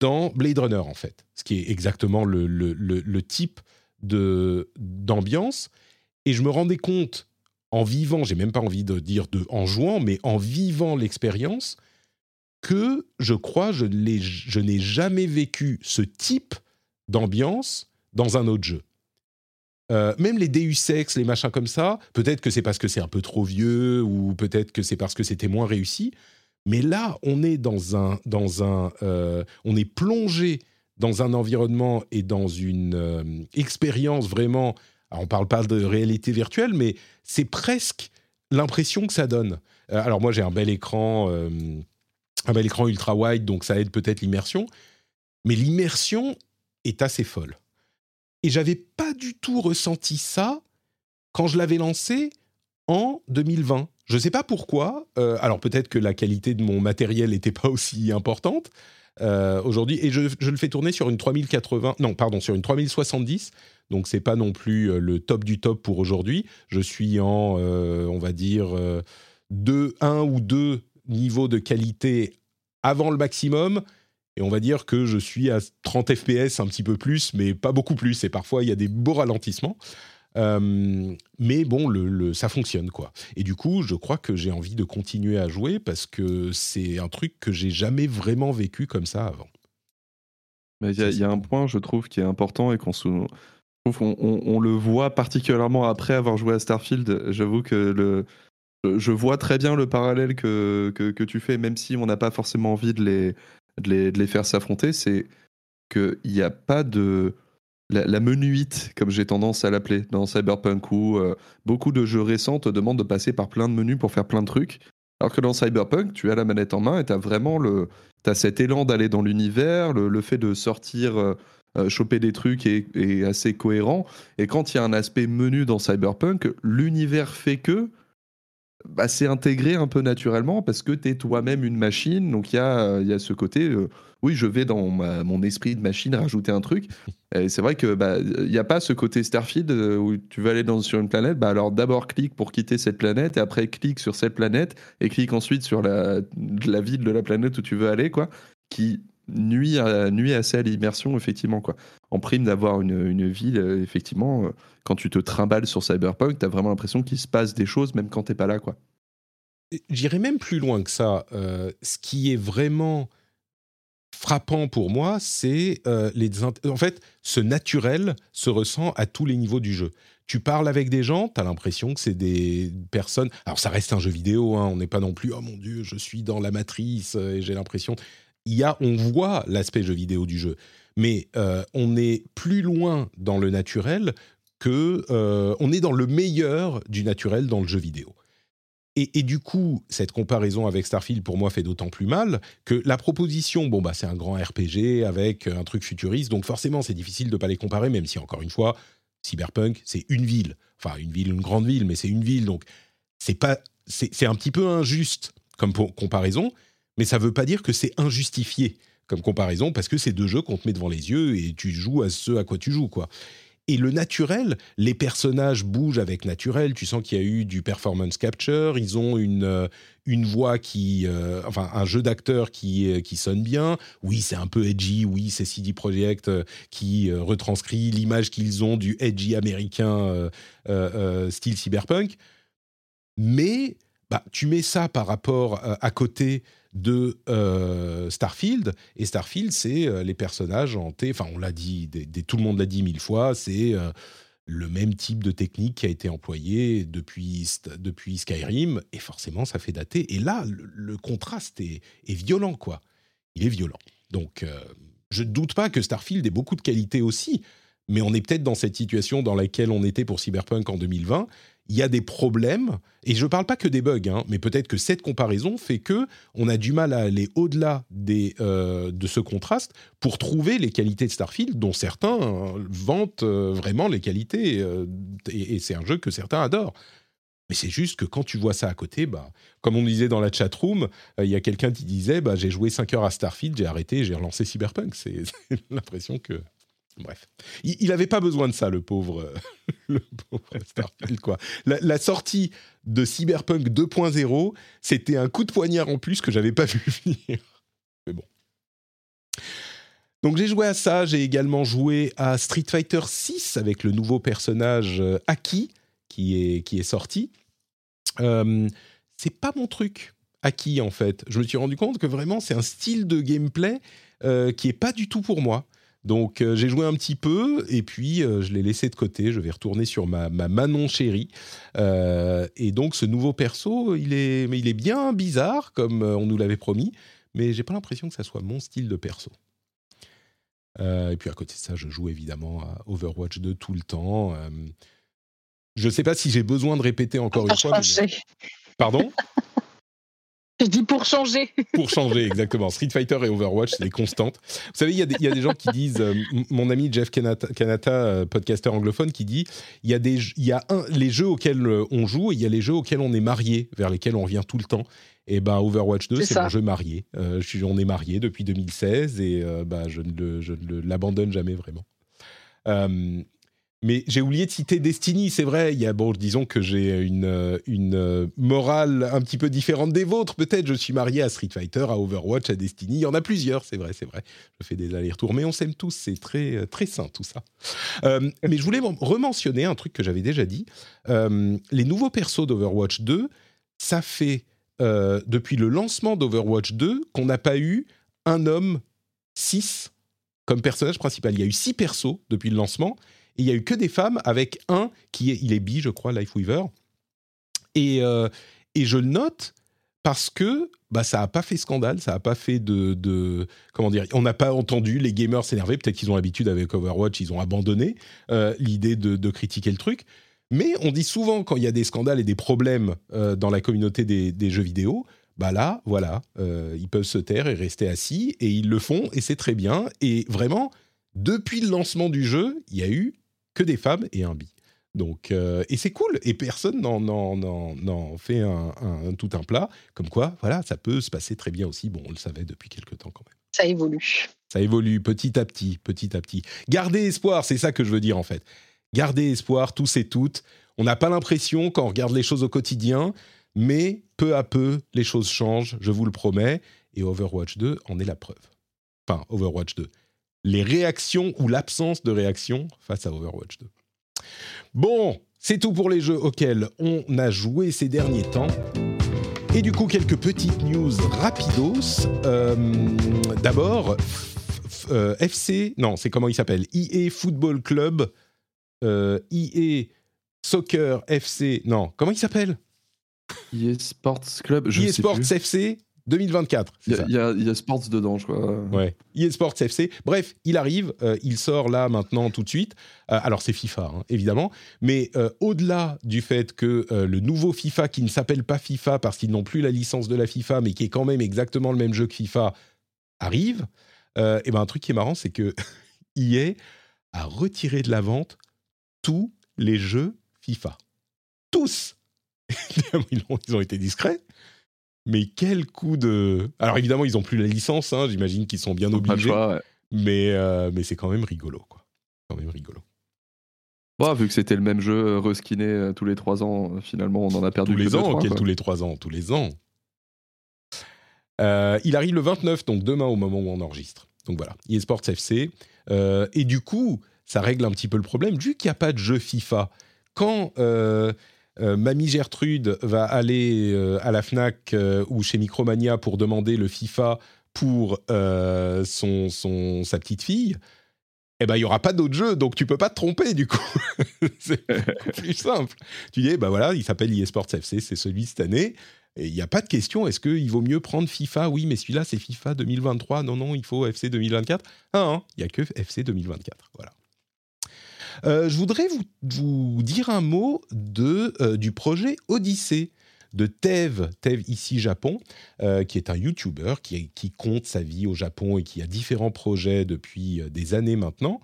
dans Blade Runner, en fait, ce qui est exactement le, le, le, type de, d'ambiance. Et je me rendais compte, en vivant, j'ai même pas envie de dire de, en jouant, mais en vivant l'expérience, que je crois je, n'ai jamais vécu ce type d'ambiance dans un autre jeu. Euh, même les Deus Ex, les machins comme ça, peut-être que c'est parce que c'est un peu trop vieux ou peut-être que c'est parce que c'était moins réussi. Mais là, on est dans un, dans un, euh, on est plongé dans un environnement et dans une euh, expérience vraiment. Alors on parle pas de réalité virtuelle, mais c'est presque l'impression que ça donne. Alors moi j'ai un bel écran, un écran ultra wide, donc ça aide peut-être l'immersion. Mais l'immersion est assez folle. Et j'avais pas du tout ressenti ça quand je l'avais lancé en 2020. Je ne sais pas pourquoi. Euh, alors peut-être que la qualité de mon matériel n'était pas aussi importante euh, aujourd'hui. Et je, le fais tourner sur une 3080. Non, pardon, sur une 3070. Donc c'est pas non plus euh, le top du top pour aujourd'hui. Je suis en, on va dire, 2, 1 ou deux niveau de qualité avant le maximum. Et on va dire que je suis à 30 FPS, un petit peu plus, mais pas beaucoup plus. Et parfois, il y a des beaux ralentissements. Euh, mais bon, le, le, ça fonctionne quoi. Et du coup, je crois que j'ai envie de continuer à jouer parce que c'est un truc que j'ai jamais vraiment vécu comme ça avant. Il y, a un point, je trouve, qui est important et qu'on on, on, le voit particulièrement après avoir joué à Starfield. J'avoue que le, je- vois très bien le parallèle que, que, tu fais, même si on n'a pas forcément envie de les, faire s'affronter. C'est qu'il n'y a pas de. La, menuite, comme j'ai tendance à l'appeler dans Cyberpunk, où euh, beaucoup de jeux récents te demandent de passer par plein de menus pour faire plein de trucs. Alors que dans Cyberpunk, tu as la manette en main et tu as vraiment le, cet élan d'aller dans l'univers, le, le fait de sortir, euh, euh, choper des trucs est assez cohérent. Et quand il y a un aspect menu dans Cyberpunk, l'univers fait que bah, c'est intégré un peu naturellement parce que tu es toi-même une machine. Donc il y a, y a ce côté, euh, oui, je vais dans mon esprit de machine rajouter un truc. Et c'est vrai que bah, il n'y a pas ce côté Starfield euh, où tu vas aller dans, sur une planète. Bah, alors d'abord clique pour quitter cette planète et après clique sur cette planète et clique ensuite sur la, la ville de la planète où tu veux aller, quoi, qui nuit, à, nuit assez à l'immersion, effectivement. Quoi. En prime d'avoir une, ville, euh, effectivement, euh, quand tu te trimbales sur Cyberpunk, tu as vraiment l'impression qu'il se passe des choses même quand t'es pas là. quoi. J'irai même plus loin que ça. Euh, ce qui est vraiment frappant pour moi, c'est les en fait ce naturel se ressent à tous les niveaux du jeu. Tu parles avec des gens, tu as l'impression que c'est des personnes. Alors ça reste un jeu vidéo, hein, on n'est pas non plus oh mon dieu, je suis dans la matrice et j'ai l'impression. Il y a, on voit l'aspect jeu vidéo du jeu, mais euh, on est plus loin dans le naturel que euh, on est dans le meilleur du naturel dans le jeu vidéo. Et, et du coup, cette comparaison avec Starfield, pour moi, fait d'autant plus mal que la proposition, bon, bah, c'est un grand RPG avec un truc futuriste, donc forcément, c'est difficile de pas les comparer, même si, encore une fois, Cyberpunk, c'est une ville. Enfin, une ville, une grande ville, mais c'est une ville, donc c'est pas, c'est un petit peu injuste comme comparaison, mais ça veut pas dire que c'est injustifié comme comparaison, parce que c'est deux jeux qu'on te met devant les yeux et tu joues à ce à quoi tu joues, quoi. Et le naturel, les personnages bougent avec naturel. Tu sens qu'il y a eu du performance capture. Ils ont une, euh, une voix qui. euh, enfin, un jeu d'acteur qui, euh, qui sonne bien. Oui, c'est un peu edgy. Oui, c'est CD Projekt qui retranscrit l'image qu'ils ont du edgy américain style cyberpunk. Mais bah, tu mets ça par rapport à côté de euh, Starfield. Et Starfield c'est euh, les personnages hantés. Enfin on l'a dit tout le monde l'a dit mille fois c'est euh, le même type de technique qui a été employé depuis, depuis Skyrim. Et forcément ça fait dater. Et là le, contraste est, est violent quoi. Il est violent. Donc je ne doute pas que Starfield ait beaucoup de qualités aussi. Mais on est peut-être dans cette situation dans laquelle on était pour Cyberpunk en 2020 il y a des problèmes, et je ne parle pas que des bugs, hein, mais peut-être que cette comparaison fait que on a du mal à aller au-delà euh, de ce contraste pour trouver les qualités de Starfield, dont certains euh, vantent euh, vraiment les qualités, et, c'est un jeu que certains adorent. Mais c'est juste que quand tu vois ça à côté, bah, comme on disait dans la chatroom, euh, il y a quelqu'un qui disait bah, J'ai joué 5 heures à Starfield, j'ai arrêté, j'ai relancé Cyberpunk. C'est l'impression que. Bref. Il n'avait pas besoin de ça, le pauvre, euh, le pauvre Starfield. La, sortie de Cyberpunk 2.0, c'était un coup de poignard en plus que j'avais pas vu venir. Mais bon. Donc j'ai joué à ça, j'ai également joué à Street Fighter 6 avec le nouveau personnage euh, Aki qui est, qui est sorti. Euh, c'est pas mon truc, Aki en fait. Je me suis rendu compte que vraiment c'est un style de gameplay qui est pas du tout pour moi. Donc euh, j'ai joué un petit peu et puis euh, je l'ai laissé de côté. Je vais retourner sur ma, ma Manon chérie. Euh, et donc ce nouveau perso, il est, mais il est bien bizarre comme on nous l'avait promis, mais j'ai pas l'impression que ça soit mon style de perso. Et puis à côté de ça, je joue évidemment à Overwatch 2 tout le temps. Je ne sais pas si j'ai besoin de répéter encore une fois. mais-. Pardon? Je dis pour changer. Pour changer, exactement. Street Fighter et Overwatch, c'est des constantes. Vous savez, il y, a des- il y a des gens qui disent, euh, mon ami Jeff Kanata, Kanata, euh, podcaster anglophone, qui dit, il y a, des, y a un, les jeux auxquels euh, on joue et il y a les jeux auxquels on est marié, vers lesquels on revient tout le temps. Et ben Overwatch 2, C'est mon jeu marié. Euh, je suis, on est marié depuis 2016 et bah, je ne l'abandonne jamais vraiment. Mais j'ai oublié de citer Destiny, c'est vrai. Il y a, bon, disons que j'ai une, euh, une euh, morale un petit peu différente des vôtres. Peut-être je suis marié à Street Fighter, à Overwatch, à Destiny. Il y en a plusieurs, c'est vrai, c'est vrai. Je fais des allers-retours, mais on s'aime tous. C'est très, euh, très sain tout ça. Euh, mais je voulais rementionner un truc que j'avais déjà dit. Euh, les nouveaux persos d'Overwatch 2, ça fait euh, depuis le lancement d'Overwatch 2 qu'on n'a pas eu un homme 6 comme personnage principal. Il y a eu 6 persos depuis le lancement il y a eu que des femmes avec un qui est, il est bi, je crois, Lifeweaver. Et, euh, et je le note parce que bah, ça n'a pas fait scandale, ça n'a pas fait de, de- Comment dire On n'a pas entendu les gamers s'énerver. Peut-être qu'ils ont l'habitude avec Overwatch, ils ont abandonné euh, l'idée de, de critiquer le truc. Mais on dit souvent quand il y a des scandales et des problèmes euh, dans la communauté des, jeux vidéo, bah là, voilà, ils peuvent se taire et rester assis, et ils le font, et c'est très bien. Et vraiment, depuis le lancement du jeu, il y a eu que des femmes et un bi. Donc, euh, et c'est cool, et personne n'en, fait un, un- tout un plat. Comme quoi, voilà, ça peut se passer très bien aussi. Bon, on le savait depuis quelques temps quand même. Ça évolue. Ça évolue petit à petit, petit à petit. Gardez espoir, c'est ça que je veux dire en fait. Gardez espoir, tous et toutes. On n'a pas l'impression quand on regarde les choses au quotidien, mais peu à peu, les choses changent, je vous le promets. Et Overwatch 2 en est la preuve. Enfin, Overwatch 2. Les réactions ou l'absence de réaction face à Overwatch 2. Bon, c'est tout pour les jeux auxquels on a joué ces derniers temps. Et du coup, quelques petites news rapidos. Euh, D'abord, f- f- euh, FC, non, c'est comment il s'appelle? EA Football Club, euh, EA Soccer FC, non, comment il s'appelle? EA Sports Club, je sais Sports plus. FC 2024. c'est Il y, a- y y Sports dedans, je crois. Ouais. Sports FC. Bref, il arrive, euh, il sort là maintenant tout de suite. Euh, alors c'est FIFA, hein, évidemment, mais euh, au-delà du fait que le nouveau FIFA, qui ne s'appelle pas FIFA parce qu'ils n'ont plus la licence de la FIFA, mais qui est quand même exactement le même jeu que FIFA, arrive. et ben un truc qui est marrant, c'est que EA a retiré de la vente tous les jeux FIFA. Tous. ils, ont, ils ont été discrets. Mais quel coup de... Alors évidemment, ils n'ont plus la licence, hein, j'imagine qu'ils sont bien Pas obligés. choix, ouais. Mais, euh, mais c'est quand même rigolo, quoi. Quand même rigolo. Bon, vu que c'était le même jeu euh, reskiné euh, tous les 3 ans, finalement, on en a perdu Tous les deux, ans, trois, quel tous les trois ans, tous les ans. Euh, il arrive le 29, donc demain au moment où on enregistre. Donc voilà, eSports FC. Euh, et du coup, ça règle un petit peu le problème, vu qu'il n'y a pas de jeu FIFA. Quand euh, euh, Mamie Gertrude va aller euh, à la FNAC euh, ou chez Micromania pour demander le FIFA pour euh, son, sa petite fille, eh ben, il n'y aura pas d'autres jeux, donc tu peux pas te tromper, du coup. c'est plus simple. Tu dis, bah voilà, il s'appelle eSports FC, c'est celui de cette année. Il n'y a pas de question, est-ce qu'il vaut mieux prendre FIFA? Oui, mais celui-là, c'est FIFA 2023. Non, non, il faut FC 2024. Ah, hein, il n'y a que FC 2024. Voilà. Euh, je voudrais vous, dire un mot de, euh, du projet Odyssée de Tev, Tev ici Japon, euh, qui est un YouTuber qui, qui compte sa vie au Japon et qui a différents projets depuis des années maintenant,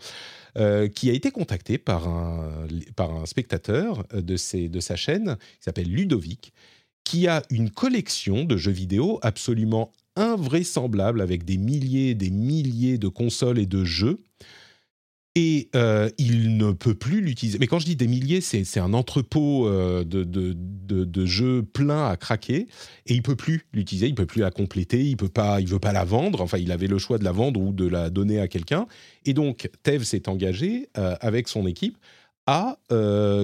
qui a été contacté par un, par un spectateur de, ses, de sa chaîne, qui s'appelle Ludovic, qui a une collection de jeux vidéo absolument invraisemblable avec des milliers et des milliers de consoles et de jeux. Et euh, il ne peut plus l'utiliser. Mais quand je dis des milliers, c'est un entrepôt euh, de, de, de- jeux plein à craquer. Et il peut plus l'utiliser, il peut plus la compléter, il peut pas, il veut pas la vendre. Enfin, il avait le choix de la vendre ou de la donner à quelqu'un. Et donc, Tev s'est engagé euh, avec son équipe à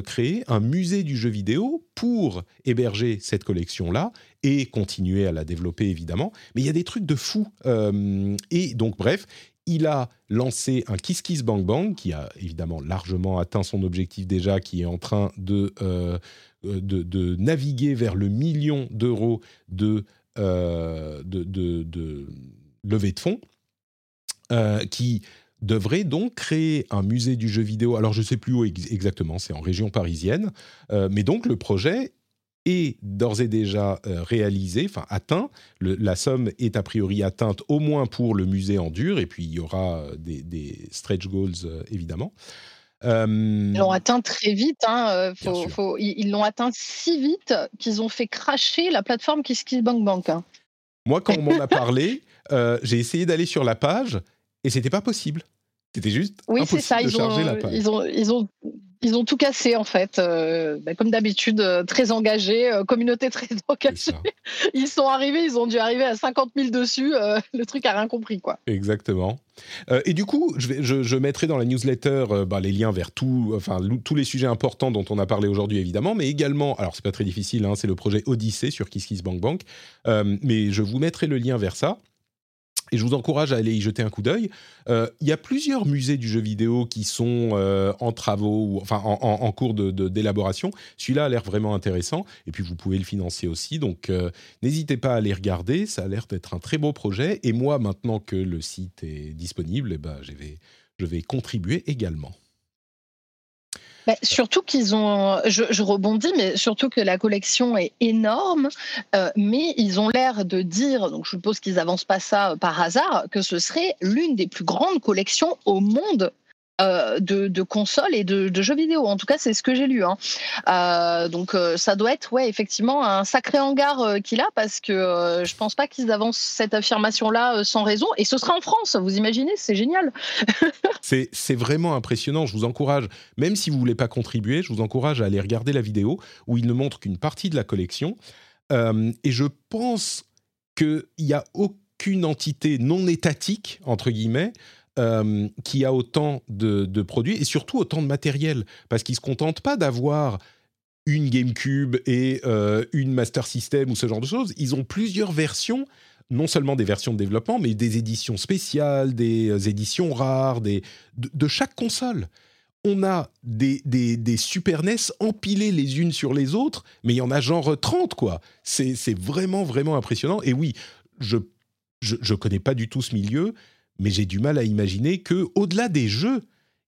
créer un musée du jeu vidéo pour héberger cette collection-là et continuer à la développer évidemment. Mais il y a des trucs de fou. Et donc, bref, il a lancé un Kiss Kiss Bang Bang qui a évidemment largement atteint son objectif déjà, qui est en train de, euh, naviguer vers le million d'euros de, euh, levée de fonds, euh, qui devrait donc créer un musée du jeu vidéo. Alors je ne sais plus où exactement, c'est en région parisienne. Mais donc le projet est d'ores et déjà euh, réalisé, enfin atteint. la somme est a priori atteinte au moins pour le musée en dur, et puis il y aura des, stretch goals évidemment. Ils l'ont atteint très vite. Hein, ils l'ont atteint si vite qu'ils ont fait cracher la plateforme KissKissBankBank. Hein. Moi, quand on m'en a parlé, j'ai essayé d'aller sur la page et c'était pas possible. C'était juste oui, impossible ça. de charger la page. Ils ont, ils ont, ils ont tout cassé en fait, euh, bah, comme d'habitude, euh, très engagés, euh, communauté très engagée. Ils sont arrivés, ils ont dû arriver à 50 000 dessus. le truc a rien compris quoi. Exactement. et du coup, je, vais, je, mettrai dans la newsletter bah, les liens vers tout, enfin, tous les sujets importants dont on a parlé aujourd'hui évidemment, mais également, alors c'est pas très difficile, hein, c'est le projet Odyssey sur KissKissBankBank, mais je vous mettrai le lien vers ça et je vous encourage à aller y jeter un coup d'œil. Euh, il y a plusieurs musées du jeu vidéo qui sont euh, en travaux, ou, enfin en, cours d'élaboration. De, Celui-là a l'air vraiment intéressant, et puis vous pouvez le financer aussi. Donc euh, n'hésitez pas à aller regarder, ça a l'air d'être un très beau projet. Et moi, maintenant que le site est disponible, eh ben, je, vais, je vais contribuer également. Bah, surtout qu'ils ont, je, rebondis, mais surtout que la collection est énorme, euh, mais ils ont l'air de dire, donc je suppose qu'ils avancent pas ça par hasard, que ce serait l'une des plus grandes collections au monde euh, de, consoles et de, jeux vidéo. En tout cas, c'est ce que j'ai lu. Hein. Euh, donc, euh, ça doit être, ouais, effectivement, un sacré hangar qu'il a parce que je pense pas qu'ils avancent cette affirmation-là sans raison. Et ce sera en France, vous imaginez, c'est génial. c'est vraiment impressionnant. Je vous encourage, même si vous voulez pas contribuer, je vous encourage à aller regarder la vidéo où il ne montre qu'une partie de la collection. et je pense qu'il n'y a aucune entité non étatique, entre guillemets, euh, qui a autant de, produits et surtout autant de matériel. Parce qu'ils ne se contentent pas d'avoir une GameCube et euh, une Master System ou ce genre de choses. Ils ont plusieurs versions, non seulement des versions de développement, mais des éditions spéciales, des euh, éditions rares, des, de, chaque console. On a des, des, Super NES empilées les unes sur les autres, mais il y en a genre 30, quoi. C'est vraiment, vraiment impressionnant. Et oui, je ne connais pas du tout ce milieu, mais j'ai du mal à imaginer que, au-delà des jeux,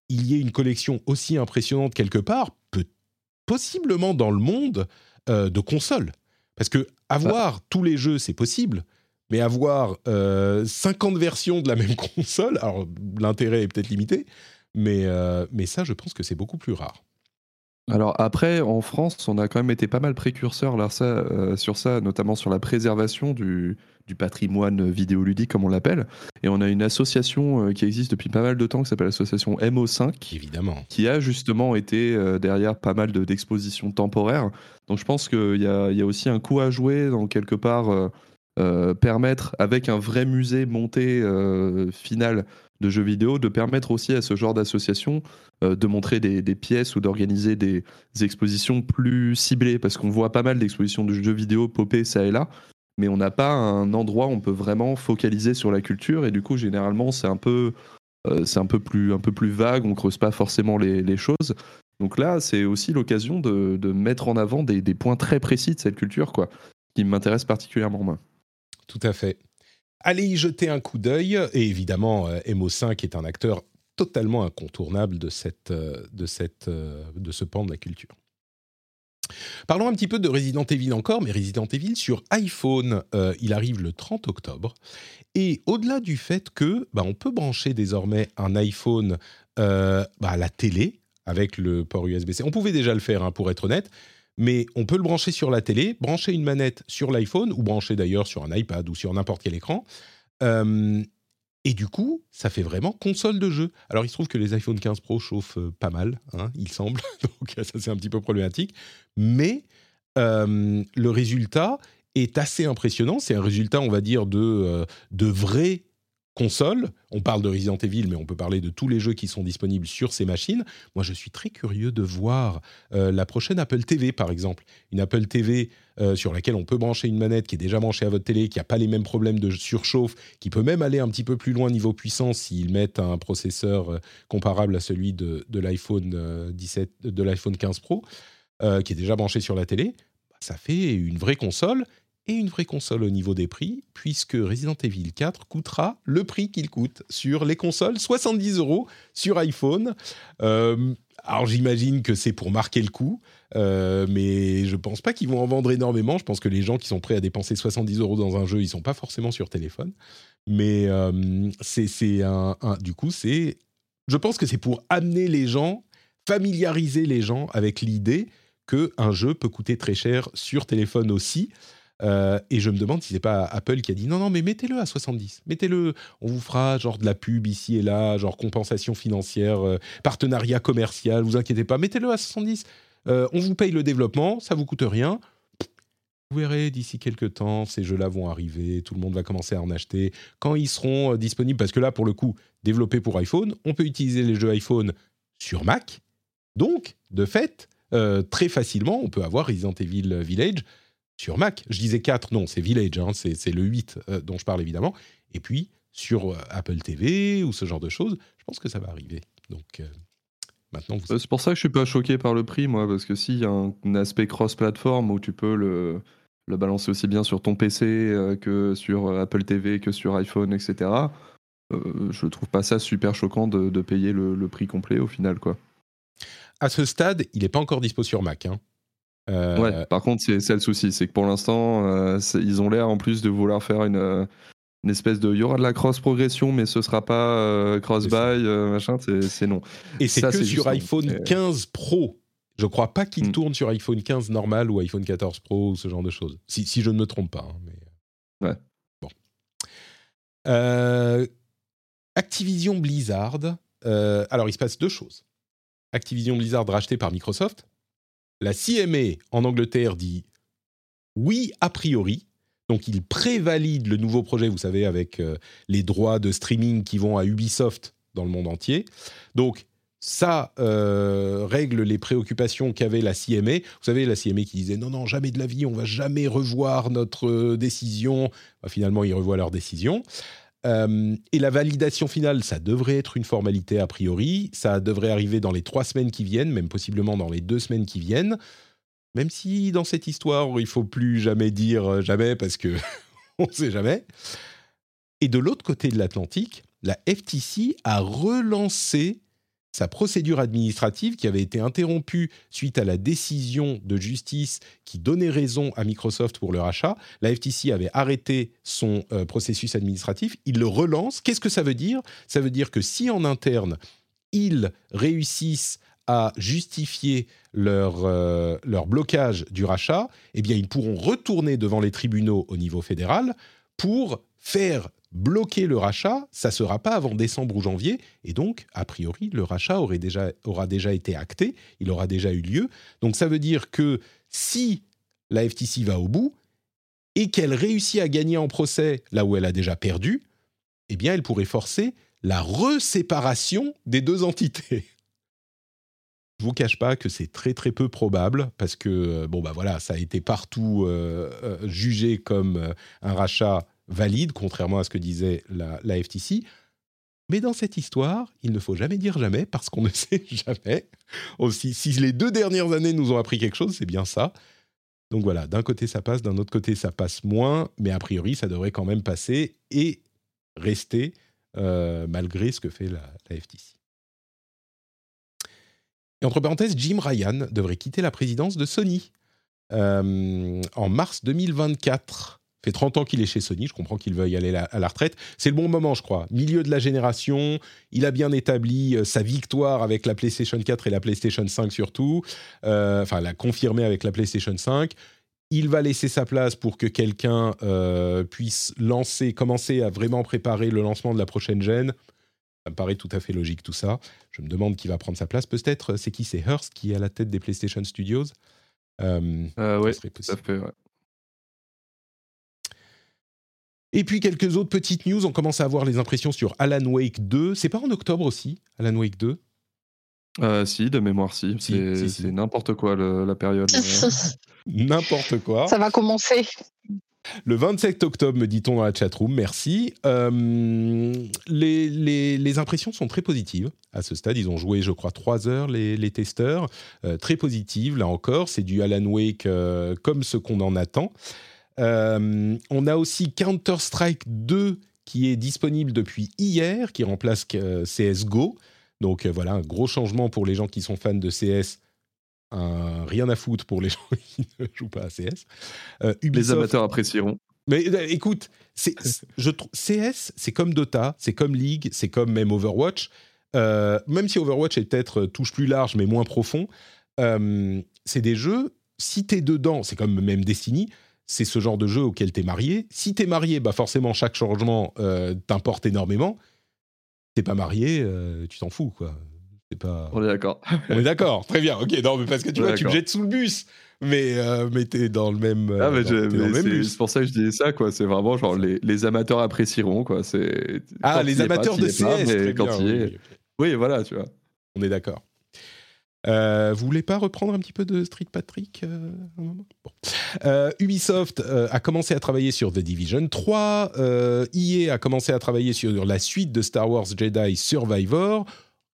il y ait une collection aussi impressionnante quelque part, peut, possiblement dans le monde euh, de consoles. Parce que avoir tous les jeux, c'est possible, mais avoir 50 euh, versions de la même console, alors l'intérêt est peut-être limité, mais, euh, mais ça, je pense que c'est beaucoup plus rare. Alors après, en France, on a quand même été pas mal précurseurs là, ça, sur ça, notamment sur la préservation du, du patrimoine vidéoludique, comme on l'appelle. Et on a une association euh, qui existe depuis pas mal de temps, qui s'appelle l'association MO5. Évidemment. Qui a justement été euh, derrière pas mal d'expositions temporaires. Donc je pense qu'il y, y a, aussi un coup à jouer dans quelque part. Euh, permettre, avec un vrai musée monté final de jeux vidéo, de permettre aussi à ce genre d'association de montrer des, des, pièces ou d'organiser des expositions plus ciblées, parce qu'on voit pas mal d'expositions de jeux vidéo popper ça et là, mais on n'a pas un endroit où on peut vraiment focaliser sur la culture. Et du coup généralement c'est un peu euh, c'est un peu plus un peu plus vague. On creuse pas forcément les, choses. Donc là c'est aussi l'occasion de, mettre en avant des, points très précis de cette culture quoi qui m'intéresse particulièrement moi. Tout à fait. Allez y jeter un coup d'œil. Et évidemment euh, MO5 est un acteur totalement incontournable de cette euh, de cette de ce pan de la culture Parlons un petit peu de Resident Evil encore, mais Resident Evil sur iPhone, euh, il arrive le 30 octobre. Et au-delà du fait que bah, on peut brancher désormais un iPhone euh, bah, à la télé avec le port USB-C. On pouvait déjà le faire, hein, pour être honnête, mais on peut le brancher sur la télé, brancher une manette sur l'iPhone, ou brancher d'ailleurs sur un iPad ou sur n'importe quel écran. Euh, et du coup, ça fait vraiment console de jeu. Alors, il se trouve que les iPhone 15 Pro chauffent euh, pas mal, hein, il semble. Donc, ça, c'est un petit peu problématique. Mais euh, le résultat est assez impressionnant. C'est un résultat, on va dire, de, euh, de vrai console. On parle de Resident Evil, mais on peut parler de tous les jeux qui sont disponibles sur ces machines. Moi, je suis très curieux de voir euh, la prochaine Apple TV, par exemple. Une Apple TV euh, sur laquelle on peut brancher une manette qui est déjà branchée à votre télé, qui n'a pas les mêmes problèmes de surchauffe, qui peut même aller un petit peu plus loin niveau puissance s'ils mettent un processeur euh, comparable à celui de, l'iPhone 17, de l'iPhone 15 Pro, qui est déjà branché sur la télé. Ça fait une vraie console une vraie console au niveau des prix, puisque Resident Evil 4 coûtera le prix qu'il coûte sur les consoles, 70 euros sur iPhone. Euh, alors j'imagine que c'est pour marquer le coup, euh, mais je pense pas qu'ils vont en vendre énormément. Je pense que les gens qui sont prêts à dépenser 70 euros dans un jeu, ils sont pas forcément sur téléphone. Mais euh, c'est un- du coup, c'est, je pense que c'est pour amener les gens, familiariser les gens avec l'idée que un jeu peut coûter très cher sur téléphone aussi. Euh, et je me demande si c'est pas Apple qui a dit non non mais mettez-le à 70, mettez-le, on vous fera genre de la pub ici et là, genre compensation financière, euh, partenariat commercial, vous inquiétez pas, mettez-le à 70. Euh, on vous paye le développement, ça vous coûte rien. Vous verrez d'ici quelques temps, ces jeux-là vont arriver, tout le monde va commencer à en acheter. Quand ils seront disponibles, parce que là, pour le coup, développés pour iPhone, on peut utiliser les jeux iPhone sur Mac. Donc, de fait, très facilement, on peut avoir Resident Evil Village sur Mac. Je disais 4, non, c'est Village, hein, c'est le 8 euh, dont je parle évidemment. Et puis, sur euh, Apple TV ou ce genre de choses, je pense que ça va arriver. Donc, euh, maintenant, vous C'est pour ça que je suis pas choqué par le prix, moi, parce que s'il y a un, un aspect cross-platform où tu peux le, le balancer aussi bien sur ton PC que sur Apple TV, que sur iPhone, etc., je trouve pas ça super choquant de, de payer le, le prix complet au final, quoi. à ce stade, il n'est pas encore dispo sur Mac. hein. Euh, Ouais, par contre, c'est le souci, c'est que pour l'instant, euh, ils ont l'air en plus de vouloir faire une, euh, une espèce de. Il y aura de la cross-progression, mais ce sera pas euh, cross-buy, euh, machin, c'est non. Et c'est Ça, que c'est sur non. iPhone C'est- 15 Pro. Je crois pas qu'il Mm. tourne sur iPhone 15 normal ou iPhone 14 Pro ou ce genre de choses. Si, si je ne me trompe pas. hein, mais... Ouais. Bon. Activision Blizzard. alors, il se passe deux choses. Activision Blizzard racheté par Microsoft. La CMA en Angleterre dit oui a priori. Donc, il prévalide le nouveau projet, vous savez, avec euh, les droits de streaming qui vont à Ubisoft dans le monde entier. Donc, ça euh, règle les préoccupations qu'avait la CMA. Vous savez, la CMA qui disait non, non, jamais de la vie, on va jamais revoir notre euh, décision. Bah, finalement, ils revoient leur décision. Euh, et la validation finale, ça devrait être une formalité a priori. Ça devrait arriver dans les trois semaines qui viennent, même possiblement dans les deux semaines qui viennent. Même si dans cette histoire, il faut plus jamais dire euh, jamais parce que on ne sait jamais. Et de l'autre côté de l'Atlantique, la FTC a relancé sa procédure administrative qui avait été interrompue suite à la décision de justice qui donnait raison à Microsoft pour le rachat. La FTC avait arrêté son euh, processus administratif. Il le relance. Qu'est-ce que ça veut dire? Ça veut dire que si en interne, ils réussissent à justifier leur, euh, leur blocage du rachat, eh bien, ils pourront retourner devant les tribunaux au niveau fédéral pour faire bloquer le rachat. Ça sera pas avant décembre ou janvier. Et donc, a priori, le rachat aurait déjà, aura déjà été acté, il aura déjà eu lieu. Donc, ça veut dire que si la FTC va au bout et qu'elle réussit à gagner en procès là où elle a déjà perdu, eh bien, elle pourrait forcer la reséparation des deux entités. Je vous cache pas que c'est très très peu probable parce que euh, bon bah voilà ça a été partout euh, euh, jugé comme un rachat valide contrairement à ce que disait la, FTC. Mais dans cette histoire, il ne faut jamais dire jamais parce qu'on ne sait jamais. Aussi, si les deux dernières années nous ont appris quelque chose, c'est bien ça. Donc voilà, d'un côté ça passe, d'un autre côté ça passe moins, mais a priori ça devrait quand même passer et rester euh, malgré ce que fait la, la FTC. Et entre parenthèses, Jim Ryan devrait quitter la présidence de Sony euh, en mars 2024. Fait 30 ans qu'il est chez Sony, je comprends qu'il veuille aller la- à la retraite. C'est le bon moment, je crois. Milieu de la génération, il a bien établi euh, sa victoire avec la PlayStation 4 et la PlayStation 5 surtout. Euh, enfin, l'a confirmé avec la PlayStation 5. Il va laisser sa place pour que quelqu'un euh, puisse lancer, commencer à vraiment préparer le lancement de la prochaine gêne. Ça me paraît tout à fait logique tout ça. Je me demande qui va prendre sa place. Peut-être, c'est qui? C'est Hearst qui est à la tête des PlayStation Studios. Euh, Euh, ça serait tout à possible. fait. ouais. Et puis quelques autres petites news. On commence à avoir les impressions sur Alan Wake 2. C'est pas en octobre aussi, Alan Wake 2 Euh, si, de mémoire, si. Si, C'est si, si. c'est n'importe quoi le- la période. N'importe quoi. Ça va commencer. Le 27 octobre, me dit-on dans la chatroom, merci. Euh, les, les- les impressions sont très positives à ce stade. Ils ont joué, je crois, trois heures, les, les testeurs. Euh, très positives, là encore. C'est du Alan Wake euh, comme ce qu'on en attend. Euh, on a aussi Counter-Strike 2 qui est disponible depuis hier, qui remplace euh, CSGO. Donc euh, voilà, un gros changement pour les gens qui sont fans de CS. Un rien à foutre pour les gens qui ne jouent pas à CS. Euh, Les amateurs apprécieront. mais écoute, je CS, c'est comme Dota, c'est comme League, c'est comme même Overwatch. Euh, même si Overwatch est peut-être touche plus large mais moins profond, euh, c'est des jeux. Si t'es dedans, c'est comme même Destiny. C'est ce genre de jeu auquel t'es marié. Si t'es marié, bah forcément chaque changement euh, t'importe énormément. T'es pas marié, euh, tu t'en fous quoi. C'est pas. On est d'accord. On est d'accord, très bien. Ok, non mais parce que tu vois, tu me jettes sous le bus, mais euh, mais t'es dans le même. euh, Ah, mais mais c'est bus. c'est pour ça que je disais ça, quoi. C'est vraiment genre les, les amateurs apprécieront, quoi. C'est Ah, les pas, amateurs de pas, CS, mais très quand bien, oui. Oui, voilà, tu vois. On est d'accord. Euh, vous voulez pas reprendre un petit peu de Street Patrick euh. Euh, Ubisoft a commencé à travailler sur The Division 3. euh, EA a commencé à travailler sur la suite de Star Wars Jedi Survivor.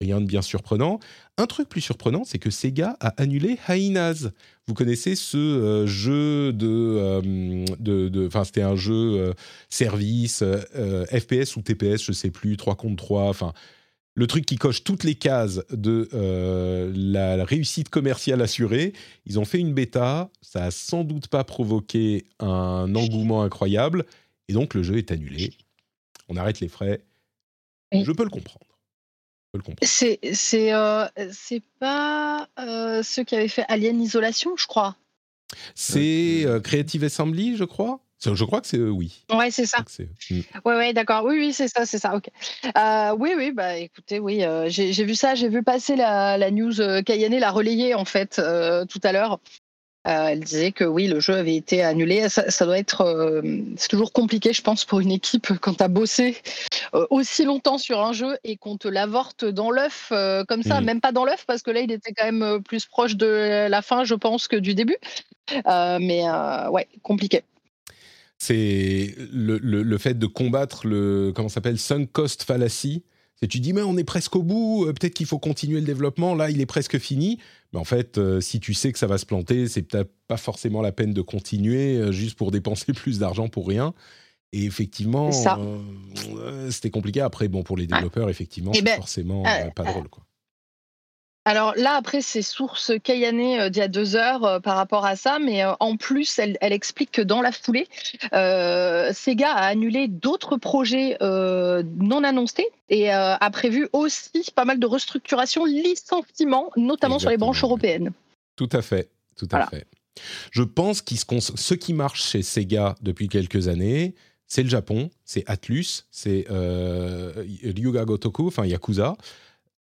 Rien de bien surprenant. Un truc plus surprenant, c'est que Sega a annulé Hyenas. Vous connaissez ce jeu de, enfin c'était un jeu service FPS ou TPS, je sais plus, 3 contre 3, enfin le truc qui coche toutes les cases de euh, la réussite commerciale assurée. Ils ont fait une bêta, ça a sans doute pas provoqué un engouement incroyable, et donc le jeu est annulé. On arrête les frais. Oui. Je peux le comprendre. C'est c'est euh, pas euh, ceux qui avaient fait Alien Isolation, je crois. C'est euh, Creative Assembly, je crois? Je crois que c'est eux, oui. Ouais, c'est ça. C'est- Hmm. Ouais, ouais, d'accord. Oui, oui, c'est ça, c'est ça. Ok. Euh, oui, oui, bah écoutez, oui, euh, j'ai vu ça, j'ai vu passer la, la news. Euh, Kayane l'a relayée en fait euh, tout à l'heure. Euh, elle disait que oui, le jeu avait été annulé. Ça, ça doit être, euh, c'est toujours compliqué, je pense, pour une équipe quand tu as bossé euh, aussi longtemps sur un jeu et qu'on te l'avorte dans l'œuf euh, comme ça, Mhm. même pas dans l'œuf parce que là, il était quand même euh, plus proche de la fin, je pense, que du début. Euh, mais euh, ouais, compliqué. C'est le, le- le fait de combattre le comment s'appelle sunk cost fallacy. C'est tu dis mais on est presque au bout, euh, peut-être qu'il faut continuer le développement. Là, il est presque fini. Mais en fait, euh, si tu sais que ça va se planter, c'est peut-être pas forcément la peine de continuer euh, juste pour dépenser plus d'argent pour rien. Et effectivement, euh, c'était compliqué. Après, bon, pour les développeurs, effectivement, Eh c'est ben, forcément pas drôle. Quoi. Alors là, après, c'est source Kayane euh, d'il y a deux heures euh, par rapport à ça, mais euh, en plus, elle, elle explique que dans la foulée, euh, Sega a annulé d'autres projets non annoncés et a prévu aussi pas mal de restructurations, licenciements, notamment sur les branches européennes. Tout à fait, tout à Voilà. fait. Je pense que ce qui marche chez Sega depuis quelques années, c'est le Japon, c'est Atlus, c'est Ryuga Gotoku, enfin Yakuza.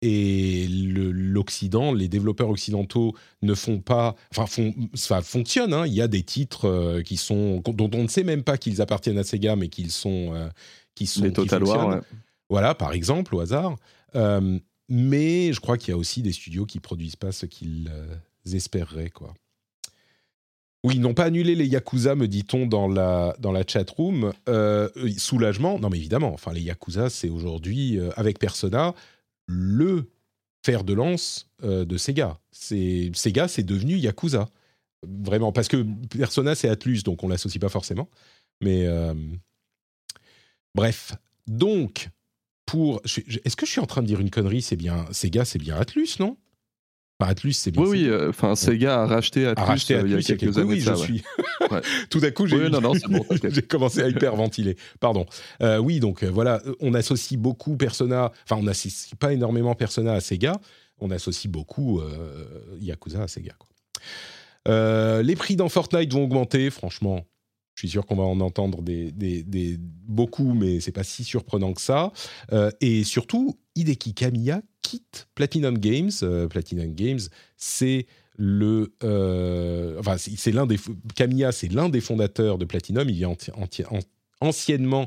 Et le- l'Occident, les développeurs occidentaux ne font pas, enfin, font, ça fonctionne. hein. Il y a des titres euh, qui sont dont on ne sait même pas qu'ils appartiennent à Sega, mais qu'ils sont, euh, qui sont Les qui Total War, fonctionnent. ouais. Voilà, par exemple, au hasard. Euh, mais je crois qu'il y a aussi des studios qui produisent pas ce qu'ils espéreraient, quoi. Oui, ils n'ont pas annulé les Yakuza, me dit-on dans la, dans la chat room. Euh, soulagement, non mais évidemment, enfin les Yakuza, c'est aujourd'hui, euh, avec Persona, le fer de lance euh, de Sega. C'est, Sega, c'est devenu Yakuza. Vraiment, parce que Persona, c'est Atlus, donc on l'associe pas forcément. Mais euh, bref, donc, pour... Est-ce que je suis en train de dire une connerie? C'est bien Sega, c'est bien Atlus, non? Enfin, Atlus, c'est bien Oui, oui. Sega. euh, Enfin, Sega a racheté Atlus, A racheté euh, il y a Atlus quelques années. oui, ça, je ouais. suis. Ouais. Tout à coup, j'ai Oui, bon, commencé à hyperventiler. Pardon. Euh, oui, donc euh, voilà, on associe beaucoup Persona. Enfin, on n'associe pas énormément Persona à Sega. On associe beaucoup Yakuza à Sega. quoi. Les prix dans Fortnite vont augmenter. Franchement, je suis sûr qu'on va en entendre des, des- des- beaucoup, mais c'est pas si surprenant que ça. Euh, et surtout, Hideki Kamiya quitte Platinum Games. Euh, Platinum Games, c'est le, euh, enfin, c'est l'un des Kamiya, c'est l'un des fondateurs de Platinum. Il est anciennement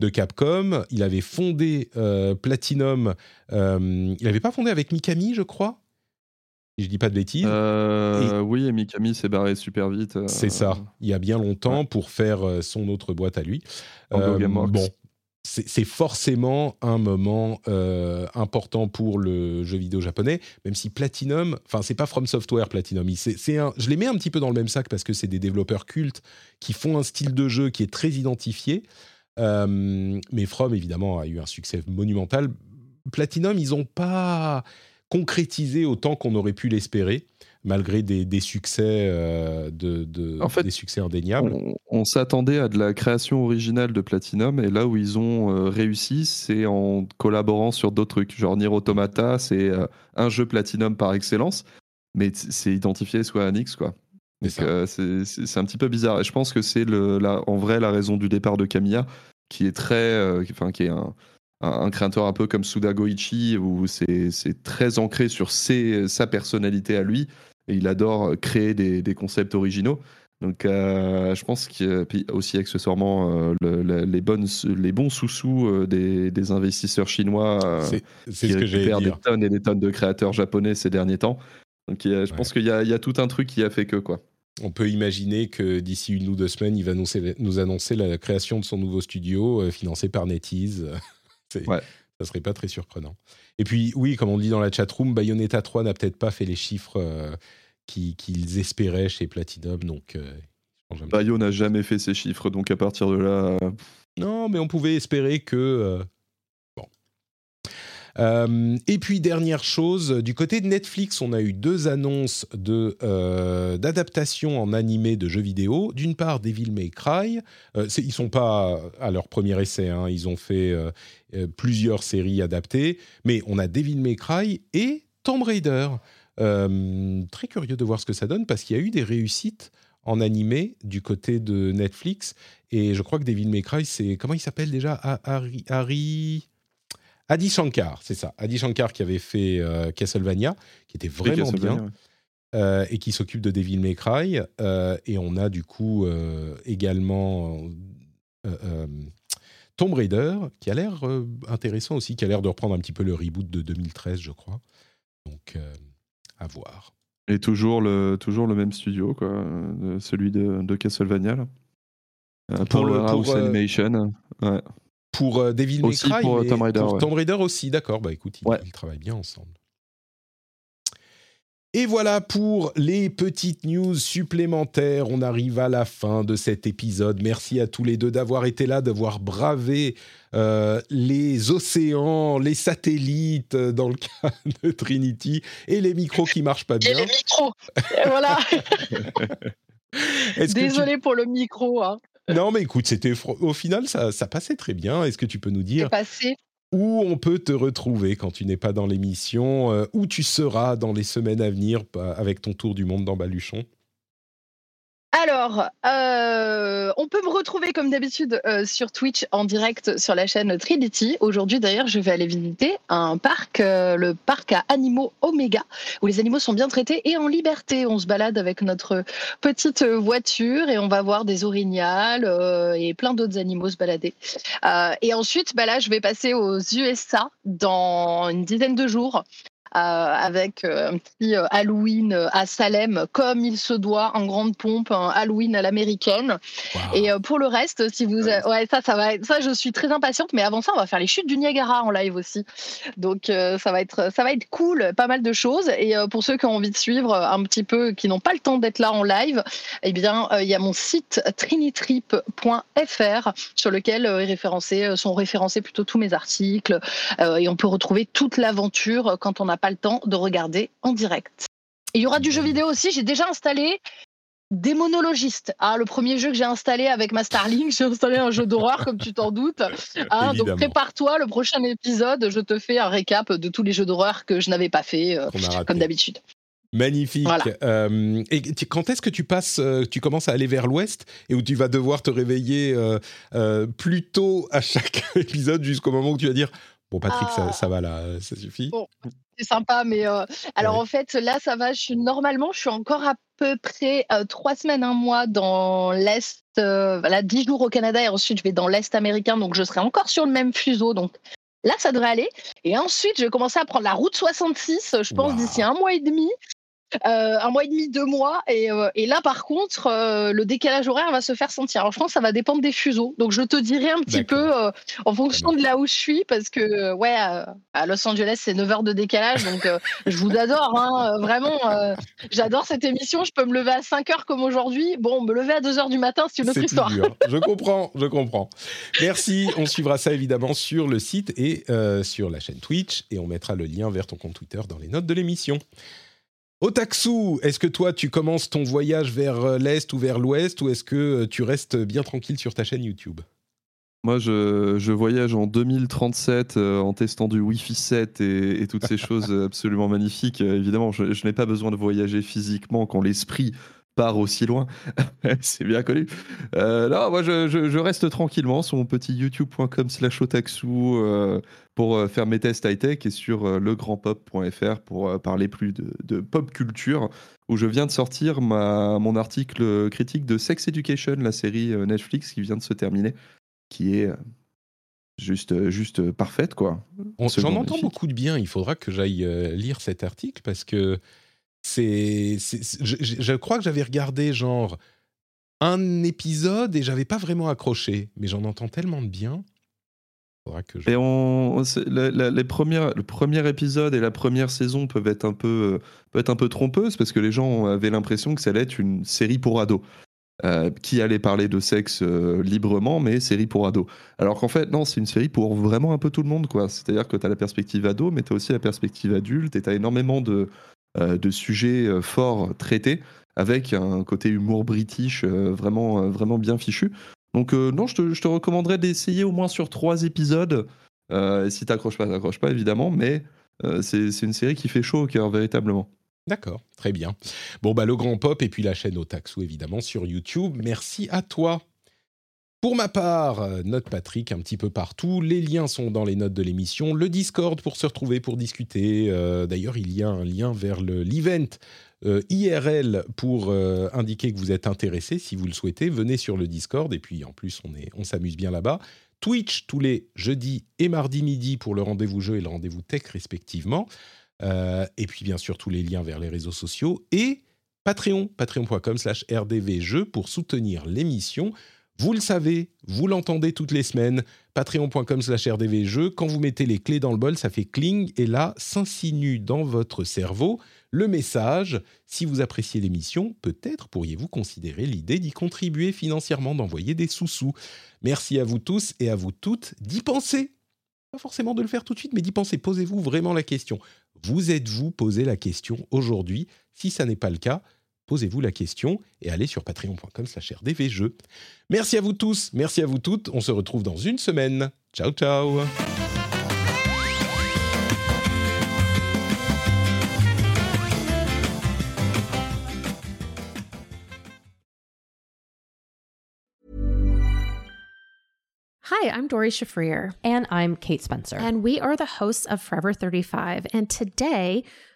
de Capcom. Il avait fondé euh, Platinum. il n'avait pas fondé avec Mikami, je crois? Si je dis pas de bêtises. Euh, Oui, et Mikami s'est barré super vite. euh, C'est ça, il y a bien longtemps pour faire euh, son autre boîte à lui. Euh, bon, c'est forcément un moment important pour le jeu vidéo japonais, même si Platinum, enfin c'est pas From Software Platinum, c'est un, je les mets un petit peu dans le même sac parce que c'est des développeurs cultes qui font un style de jeu qui est très identifié. Mais From évidemment a eu un succès monumental. Platinum, ils n'ont pas concrétisé autant qu'on aurait pu l'espérer, malgré des, des succès euh, de, de- En fait, des succès indéniables. On, on s'attendait à de la création originale de Platinum et là où ils ont euh, réussi, c'est en collaborant sur d'autres trucs. Genre Nier Automata, c'est euh, un jeu Platinum par excellence, mais c'est identifié Square Enix quoi. C'est un petit peu bizarre. Et je pense que c'est en vrai la raison du départ de Kamiya, qui est très, enfin qui est un, un, un créateur un peu comme Suda Goichi, où c'est très ancré sur ses- sa personnalité à lui, et il adore créer des, des concepts originaux. Donc euh, je pense a puis aussi accessoirement euh, le- le- les, bonnes, les bons sous-sous euh, des, des investisseurs chinois euh, C'est c'est qui ce que j'allais récupèrent des tonnes et des tonnes de créateurs japonais ces derniers temps. Donc je Ouais. pense qu'il y, a- il y a tout un truc qui a fait que quoi. On peut imaginer que d'ici une ou deux semaines, il va annoncer- nous annoncer la création de son nouveau studio financé par NetEase. Ouais. Ça serait pas très surprenant. Et puis, oui, comme on dit dans la chatroom, Bayonetta 3 n'a peut-être pas fait les chiffres euh, qui- qu'ils espéraient chez Platinum. Donc, euh, Bayo n'a jamais fait ses chiffres, donc à partir de là, euh, Non, mais on pouvait espérer que. Euh, et puis dernière chose, du côté de Netflix, on a eu deux annonces de euh, d'adaptation en animé de jeux vidéo. D'une part, Devil May Cry. Euh, ils sont pas à leur premier essai, hein, ils ont fait euh, plusieurs séries adaptées, mais on a Devil May Cry et Tomb Raider. Très curieux de voir ce que ça donne parce qu'il y a eu des réussites en animé du côté de Netflix. Et je crois que Devil May Cry, c'est. Comment il s'appelle déjà? Ha- Harry, Harry. Adi Shankar, c'est ça. Adi Shankar qui avait fait euh, Castlevania, qui était vraiment bien, ouais. euh, et qui s'occupe de Devil May Cry. Euh, et on a du coup également Tomb Raider, qui a l'air intéressant aussi, qui a l'air de reprendre un petit peu le reboot de 2013, je crois. Donc, à voir. et toujours le, toujours le même studio, quoi, celui de, de Castlevania. Là. Euh, Pour le- pour, euh, Animation. Ouais. Pour euh, Devil May Cry, pour, euh, mais Tomb Raider, pour ouais. Tomb Raider aussi, d'accord. Bah écoute, ils, Ouais. ils travaillent bien ensemble. Et voilà pour les petites news supplémentaires. On arrive à la fin de cet épisode. Merci à tous les deux d'avoir été là, d'avoir bravé euh, les océans, les satellites euh, dans le cas de Trinity et les micros qui marchent pas Et bien. les micros. Et voilà. Tu- Désolé pour le micro. Hein. Non, mais écoute, c'était au final ça, ça passait très bien. Est-ce que tu peux nous dire passé. où on peut te retrouver quand tu n'es pas dans l'émission, euh, où tu seras dans les semaines à venir avec ton tour du monde dans Baluchon? Alors, euh, on peut me retrouver comme d'habitude euh, sur Twitch en direct sur la chaîne Trinity. Aujourd'hui, d'ailleurs, je vais aller visiter un parc, euh, le parc à animaux Omega, où les animaux sont bien traités et en liberté. On se balade avec notre petite voiture et on va voir des orignals euh, et plein d'autres animaux se balader. Et ensuite, bah là, je vais passer aux USA dans une dizaine de jours. Euh, avec euh, un petit euh, Halloween à Salem, comme il se doit, en grande pompe, un Halloween à l'américaine. Et pour le reste, si vous, ouais, ça, ça va, être- ça, je suis très impatiente. Mais avant ça, on va faire les chutes du Niagara en live aussi. Donc, euh, ça va être, ça va être cool, pas mal de choses. Et euh, pour ceux qui ont envie de suivre un petit peu, qui n'ont pas le temps d'être là en live, eh bien, euh, il y a mon site trinitrip.fr sur lequel est référencé, sont référencés plutôt tous mes articles. Et on peut retrouver toute l'aventure quand on n'a pas le temps de regarder en direct. Et il y aura du jeu vidéo aussi. J'ai déjà installé des monologistes. Ah, le premier jeu que j'ai installé avec ma Starlink, j'ai installé un jeu d'horreur, comme tu t'en doutes. Ah, donc prépare-toi, le prochain épisode, je te fais un récap de tous les jeux d'horreur que je n'avais pas fait, euh, comme d'habitude. Magnifique. Voilà. Euh, et tu- quand est-ce que tu passes, euh, tu commences à aller vers l'ouest et où tu vas devoir te réveiller euh, euh, plus tôt à chaque épisode jusqu'au moment où tu vas dire Bon, Patrick, ça, Ah. ça va là, ça suffit? Bon. C'est sympa, mais euh, alors Ouais. en fait, là, ça va. Je suis, normalement, je suis encore à peu près euh, trois semaines, un mois dans l'Est, euh, voilà, dix jours au Canada, et ensuite je vais dans l'Est américain, donc je serai encore sur le même fuseau. Donc là, ça devrait aller. Et ensuite, je vais commencer à prendre la route 66, je pense, d'ici un mois et demi. Euh, un mois et demi, deux mois. Et, euh, et là, par contre, euh, le décalage horaire va se faire sentir. Alors, je pense que ça va dépendre des fuseaux. Donc, je te dirai un petit peu en fonction de là où je suis, parce que, ouais, à Los Angeles, c'est 9 heures de décalage. Donc, je vous adore, hein, vraiment. J'adore cette émission. Je peux me lever à 5 heures comme aujourd'hui. Bon, me lever à 2 heures du matin, c'est une autre histoire. dur. Je comprends, je comprends. Merci. On suivra ça évidemment sur le site et sur la chaîne Twitch et on mettra le lien vers ton compte Twitter dans les notes de l'émission. Otaksu, est-ce que toi tu commences ton voyage vers euh, l'est ou vers l'ouest ou est-ce que euh, tu restes bien tranquille sur ta chaîne YouTube? Moi, je, je voyage en 2037 euh, en testant du Wi-Fi 7 et, et toutes ces choses absolument magnifiques. Euh, évidemment, je, je n'ai pas besoin de voyager physiquement quand l'esprit part aussi loin. C'est bien connu. Euh, non, moi, je, je- je reste tranquillement sur mon petit youtube.com slash otaksu euh, pour euh, faire mes tests high-tech et sur euh, legrandpop.fr pour parler plus de, de pop culture où je viens de sortir ma, mon article critique de Sex Education, la série Netflix qui vient de se terminer qui est juste, juste parfaite, quoi. J'en entends beaucoup de bien. Il faudra que j'aille lire cet article parce que c'est. Je, crois que j'avais regardé genre un épisode et j'avais pas vraiment accroché, mais j'en entends tellement de bien. Que les premières, le premier épisode et la première saison peuvent être un peu, euh, peuvent être un peu trompeuses parce que les gens avaient l'impression que ça allait être une série pour ados. euh, qui allait parler de sexe euh, librement, mais série pour ados. Alors qu'en fait, non, c'est une série pour vraiment un peu tout le monde, quoi. C'est-à-dire que tu as la perspective ado, mais tu as aussi la perspective adulte, et tu as énormément de, de sujets euh, forts traités, avec un côté humour british euh, vraiment, euh, vraiment bien fichu. Donc euh, non, je te, je te recommanderais d'essayer au moins sur trois épisodes. Euh, si t'accroches pas, t'accroches pas évidemment, mais euh, c'est une série qui fait chaud au cœur véritablement. D'accord, très bien. Bon, bah, le Grand Pop et puis la chaîne Otaksu, évidemment, sur YouTube. Merci à toi. Pour ma part, euh, note Patrick un petit peu partout. Les liens sont dans les notes de l'émission. Le Discord pour se retrouver, pour discuter. Euh, D'ailleurs, il y a un lien vers le- l'event euh, IRL pour indiquer que vous êtes intéressé. Si vous le souhaitez, venez sur le Discord. Et puis, en plus, on est- on s'amuse bien là-bas. Twitch tous les jeudis et mardis midi pour le rendez-vous jeu et le rendez-vous tech respectivement. Et puis bien sûr tous les liens vers les réseaux sociaux et Patreon, patreon.com slash rdvjeux pour soutenir l'émission. Vous le savez, vous l'entendez toutes les semaines, patreon.com slash rdvjeux. Quand vous mettez les clés dans le bol, ça fait cling et là s'insinue dans votre cerveau le message. Si vous appréciez l'émission, peut-être pourriez-vous considérer l'idée d'y contribuer financièrement, d'envoyer des sous-sous. Merci à vous tous et à vous toutes d'y penser. Pas forcément de le faire tout de suite, mais d'y penser. Posez-vous vraiment la question. Vous êtes-vous posé la question aujourd'hui? Si ça n'est pas le cas, posez-vous la question et allez sur patreon.com slash rdvjeux. Merci à vous tous, merci à vous toutes. On se retrouve dans une semaine. Ciao, ciao Hi, I'm Dory Shafrir, And I'm Kate Spencer. and we are the hosts of Forever 35. And today